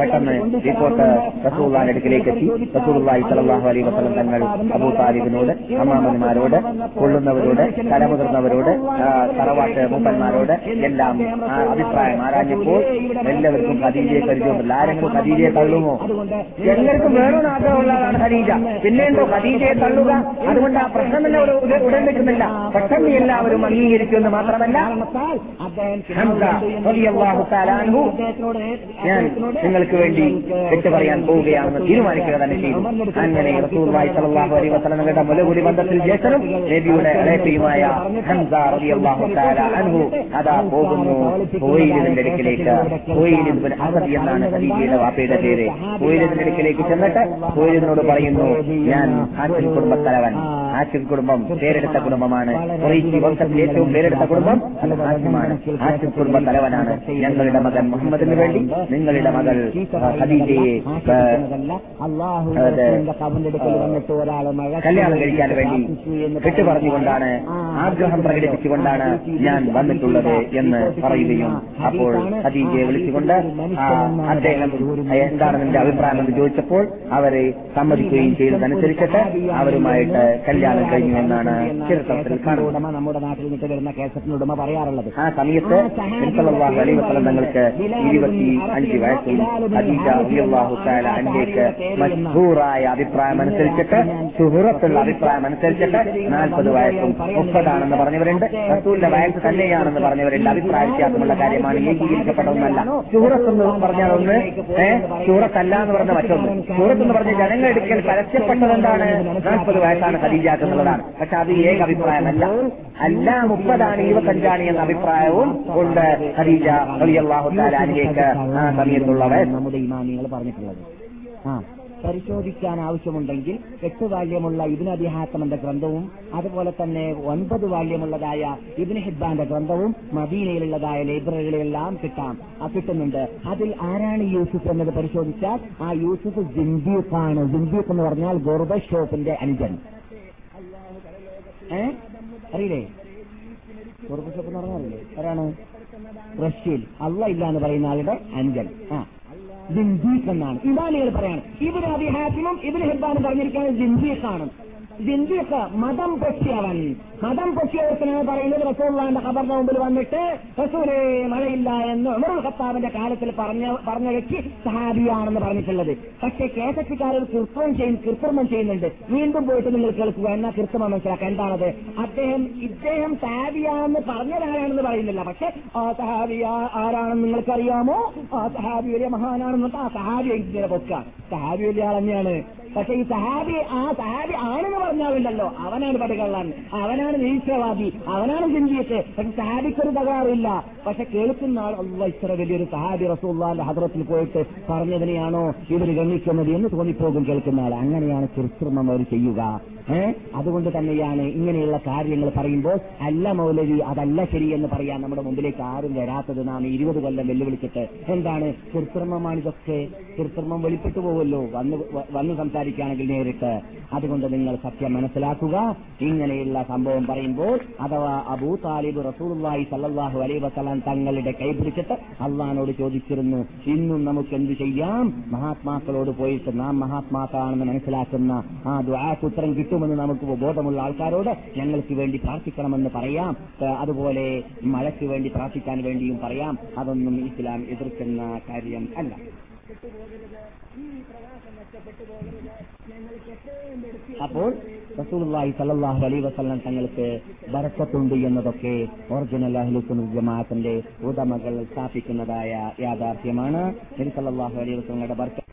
പെട്ടെന്ന് റിപ്പോർട്ട് റസൂള്ളാന്റെ അടുക്കിലേക്ക് എത്തി റസൂള്ളായി സലല്ലാഹു അലൈ വസ്ലം തങ്ങൾ അബൂ താലിബിനോട് അമ്മാമന്മാരോട് കൊള്ളുന്നവരോട് തലമുതിർന്നവരോട് തറവാട്ട് മുമ്പന്മാരോട് എല്ലാം അഭിപ്രായം ആരാഞ്ഞപ്പോൾ എല്ലാവർക്കും ഖദീജയെ കരുതുന്നുണ്ട് ആരെങ്കിലും ഖദീജയെ തള്ളുമോ എല്ലാവർക്കും വേണമെന്ന് ആഗ്രഹമുള്ളതാണ് ഖദീജ പിന്നെന്തോ ഖദീജയെ തള്ളുക അതുകൊണ്ട് ആ പ്രശ്നമല്ല ഒരു ഉടൻ വെക്കുന്നില്ല പെട്ടെന്ന് എല്ലാവരും അംഗീകരിക്കുമെന്ന് മാത്രമല്ല അള്ളാഹുത്താലാൻഹു നിങ്ങൾക്ക് വേണ്ടി വിട്ടു പറയാൻ പോവുകയാണെന്ന് തീരുമാനിക്കുക തന്നെ ചെയ്തു അങ്ങനെ റസൂർവായി സലാഹു അലൈ വസലങ്ങളുടെ മുലകൂടി ബന്ധത്തിൽ ശേഷം നബിയുടെ അലേപ്പിയുമായ ഹംസ റബി അള്ളാഹുത്താല അൻഹു അതാ പോകുന്നു കോയിലിന്റെ അടുക്കിലേക്ക് കോയിലിൻ അഹദ് എന്നാണ് ഹദീജയുടെ വാപ്പയുടെ പേര് കോയിലിന്റെ അടുക്കിലേക്ക് ചെന്നിട്ട് കോയിലിനോട് പറയുന്നു ഞാൻ ആറ്റിൽ കുടുംബത്തലവൻ ആറ്റിൽ കുടുംബം പേരെടുത്ത കുടുംബമാണ് കുറേശ്ശി വംശത്തിൽ ഏറ്റവും പേരെടുത്ത കുടുംബം അത് ആറ്റിമാണ് ആറ്റിൽ കുടുംബ തലവനാണ് ഞങ്ങളുടെ മകൻ മുഹമ്മദിന് വേണ്ടി നിങ്ങളുടെ മകൾ ഹദീജയെ കല്യാണം കഴിക്കാൻ വേണ്ടി കെട്ടു പറഞ്ഞുകൊണ്ടാണ് ആഗ്രഹം പ്രകടിപ്പിച്ചുകൊണ്ടാണ് ഞാൻ വന്നിട്ടുള്ളത് എന്ന് പറയുകയും അപ്പോൾ ഹദീജയെ വിളിച്ചുകൊണ്ട് അദ്ദേഹം എന്താണ് നിന്റെ അഭിപ്രായം എന്ന് ചോദിച്ചപ്പോൾ അവരെ സമ്മതിക്കുകയും ചെയ്തതനുസരിച്ചിട്ട് അവരുമായിട്ട് കല്യാണം കഴിഞ്ഞു എന്നാണ് ചരിത്രത്തിൽ കാണുന്നത് നമ്മുടെ നാട്ടിൽ നിന്നിട്ട് വരുന്ന കേസറ്റിനുടമ പറയാറുള്ളത് ആ സമയത്ത് അലൈവ് തങ്ങൾക്ക് ഇരുപത്തി അഞ്ച് വയസ്സും അദീജ അലിയാഹു താല അഞ്ചേക്ക് മഷ്ഹൂറായ അഭിപ്രായം അനുസരിച്ചിട്ട് സുഹൃത്തുള്ള അഭിപ്രായം അനുസരിച്ചിട്ട് നാൽപ്പത് വയസ്സും മുപ്പതാണെന്ന് പറഞ്ഞവരുണ്ട് റസൂലിന്റെ വയസ്സ് തന്നെയാണെന്ന് പറഞ്ഞവരുണ്ട് അഭിപ്രായ വ്യത്യാസമുള്ള കാര്യമാണ് ഏകീകരിക്കപ്പെട്ടതെന്നല്ല സുഹൃത്ത് എന്ന് പറഞ്ഞാൽ ഒന്ന് സൂറത്തല്ല എന്ന് പറഞ്ഞ മറ്റൊന്ന് സൂറത്ത് എന്ന് പറഞ്ഞ ജനങ്ങളെടുക്കൽ പരസ്യപ്പെട്ടത് എന്താണ് നാൽപ്പത് വയസ്സാണ് ഖദീജാക്കുന്നുള്ളതാണ് പക്ഷെ അത് ഏക അഭിപ്രായമല്ല അല്ല മുപ്പതാണ് ഇരുപത്തഞ്ചാണ് എന്ന അഭിപ്രായവും ഉണ്ട് ഖദീജ റളിയല്ലാഹു താലാനിലേക്ക് ആ നമ്മുടെ പറഞ്ഞിട്ടുള്ളത് ആ പരിശോധിക്കാൻ ആവശ്യമുണ്ടെങ്കിൽ എട്ട് വാല്യമുള്ള ഇബിന് അബിഹാത്തമന്റെ ഗ്രന്ഥവും അതുപോലെ തന്നെ ഒൻപത് വാല്യമുള്ളതായ ഇബിന് ഹിബാന്റെ ഗ്രന്ഥവും മദീനയിലുള്ളതായ ലൈബ്രറികളിലെല്ലാം കിട്ടാം കിട്ടുന്നുണ്ട് അതിൽ ആരാണ് യൂസുഫ് എന്നത് പരിശോധിച്ചാൽ ആ യൂസുഫ് ആണ് ജിന്ദീഖ് എന്ന് പറഞ്ഞാൽ ഗോർബ ഷോപ്പിന്റെ അനുജൻ ഏ അറിയില്ലേ ഗോർബ ഷോപ്പ് എന്ന് പറഞ്ഞാൽ അറിയില്ലേ ആരാണ് റഷ്യയിൽ അള്ള ഇല്ല എന്ന് പറയുന്ന ആളുടെ അഞ്ചൽ ആ ദിൻസീഖ് എന്നാണ് ഇബാനികൾ പറയാണ് ഇവർ അബിഹാത്തിനും ഇബിൻ ഹെബ്ബാനും പറഞ്ഞിരിക്കുന്നത് ആണ് ഇതെന്തിയൊക്കെ മതം പൊക്കിയവൻ മതം പൊക്കിയവർക്കെന്നാണ് പറയുന്നത് റസൂള്ളാന്റെ ഖബറിന്റെ മുമ്പിൽ വന്നിട്ട് റസൂലേ മഴയില്ല എന്ന് ഉമറുൽ ഖത്താബിന്റെ കാലത്തിൽ പറഞ്ഞ പറഞ്ഞ വ്യക്തി സഹാബിയാണെന്ന് പറഞ്ഞിട്ടുള്ളത് പക്ഷേ കേസറ്റിക്കാരൻ കൃത്രിമം ചെയ്യും കൃത്രിമം ചെയ്യുന്നുണ്ട് വീണ്ടും പോയിട്ട് നിങ്ങൾ കേൾക്കുക എന്നാ കൃത്രിമം മനസ്സിലാക്കുക എന്താണത് അദ്ദേഹം ഇദ്ദേഹം സഹാബിയാണെന്ന് പറഞ്ഞതാരാണെന്ന് പറയുന്നില്ല പക്ഷെ ആ സഹാബിയ ആരാണെന്ന് നിങ്ങൾക്കറിയാമോ ആ സഹാബി വലിയ മഹാനാണെന്ന് ആ സഹാബി ഇങ്ങനെ പൊക്ക സഹാബി വലിയ ആൾ തന്നെയാണ് പക്ഷെ ഈ സഹാബി ആ സഹാബി ആണെന്ന് പറഞ്ഞാവില്ലല്ലോ അവനാണ് പടികള്ളാൻ അവനാണ് നിരീക്ഷവാദി അവനാണ് ചിന്തിയിട്ട് പക്ഷെ സഹാബിക്കൊരു തകരാറില്ല പക്ഷെ കേൾക്കുന്ന ആൾ അല്ല ഇത്ര വലിയൊരു സഹാബി റസൂള്ള ഹദ്രത്തിൽ പോയിട്ട് പറഞ്ഞതിനെയാണോ ഇവർ ഗണിക്കുന്നത് എന്ന് തോന്നിപ്പോകും കേൾക്കുന്ന ആൾ അങ്ങനെയാണ് കൃത്രിമം അവർ ചെയ്യുക ഏഹ് അതുകൊണ്ട് തന്നെയാണ് ഇങ്ങനെയുള്ള കാര്യങ്ങൾ പറയുമ്പോൾ അല്ല മൗലവി അതല്ല ശരി എന്ന് പറയാൻ നമ്മുടെ മുമ്പിലേക്ക് ആരും വരാത്തത് നാം ഇരുപത് കൊല്ലം വെല്ലുവിളിച്ചിട്ട് എന്താണ് കൃത്രിമമാണ് ഇതൊക്കെ കൃത്രിമം വെളിപ്പെട്ടു പോവുമല്ലോ വന്ന് വന്ന് സംസാരിക്കുകയാണെങ്കിൽ നേരിട്ട് അതുകൊണ്ട് നിങ്ങൾ സത്യം മനസ്സിലാക്കുക ഇങ്ങനെയുള്ള സംഭവം പറയുമ്പോൾ അഥവാ അബൂ താലിബ് റസൂലുള്ളാഹി സല്ലാഹു അലൈഹി വസല്ലം തങ്ങളുടെ കൈപിടിച്ചിട്ട് അള്ളഹാനോട് ചോദിച്ചിരുന്നു ഇന്നും നമുക്ക് എന്തു ചെയ്യാം മഹാത്മാക്കളോട് പോയിട്ട് നാം മഹാത്മാക്കളാണെന്ന് മനസ്സിലാക്കുന്ന ആ ദ്വാരാസൂത്രം കിട്ടുമെന്ന് നമുക്ക് ബോധമുള്ള ആൾക്കാരോട് ഞങ്ങൾക്ക് വേണ്ടി പ്രാർത്ഥിക്കണമെന്ന് പറയാം അതുപോലെ മഴയ്ക്ക് വേണ്ടി പ്രാർത്ഥിക്കാൻ വേണ്ടിയും പറയാം അതൊന്നും ഇസ്ലാം എതിർക്കുന്ന കാര്യം അല്ല അപ്പോൾ റസൂലി വസ്ലം തങ്ങൾക്ക് വരക്കത്തുണ്ട് എന്നതൊക്കെ ഒറിജിനൽ അഹ്ലുസുൽ ജമാഅത്തിന്റെ ഉടമകൾ സ്ഥാപിക്കുന്നതായ യാഥാർത്ഥ്യമാണ് നബി സല്ലാഹു അലൈ വസ്ലങ്ങളുടെ ബർക്കത്ത്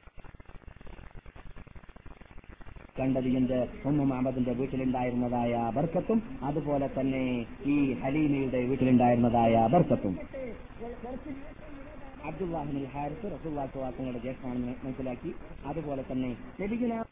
കണ്ടത് എന്ത് ഒന്നും അഹമ്മദിന്റെ വീട്ടിലുണ്ടായിരുന്നതായ ബർക്കത്തും അതുപോലെ തന്നെ ഈ ഹലീമയുടെ വീട്ടിലുണ്ടായിരുന്നതായ ബർക്കത്തും അബ്ദുല്ലാഹിബിൻ ഹാരിസ് റസൂള്ളാക്ക് വാക്കുകളുടെ ജ്യേഷ്ഠമാണെന്ന് മനസ്സിലാക്കി അതുപോലെ തന്നെ ലഭിക്കുന്ന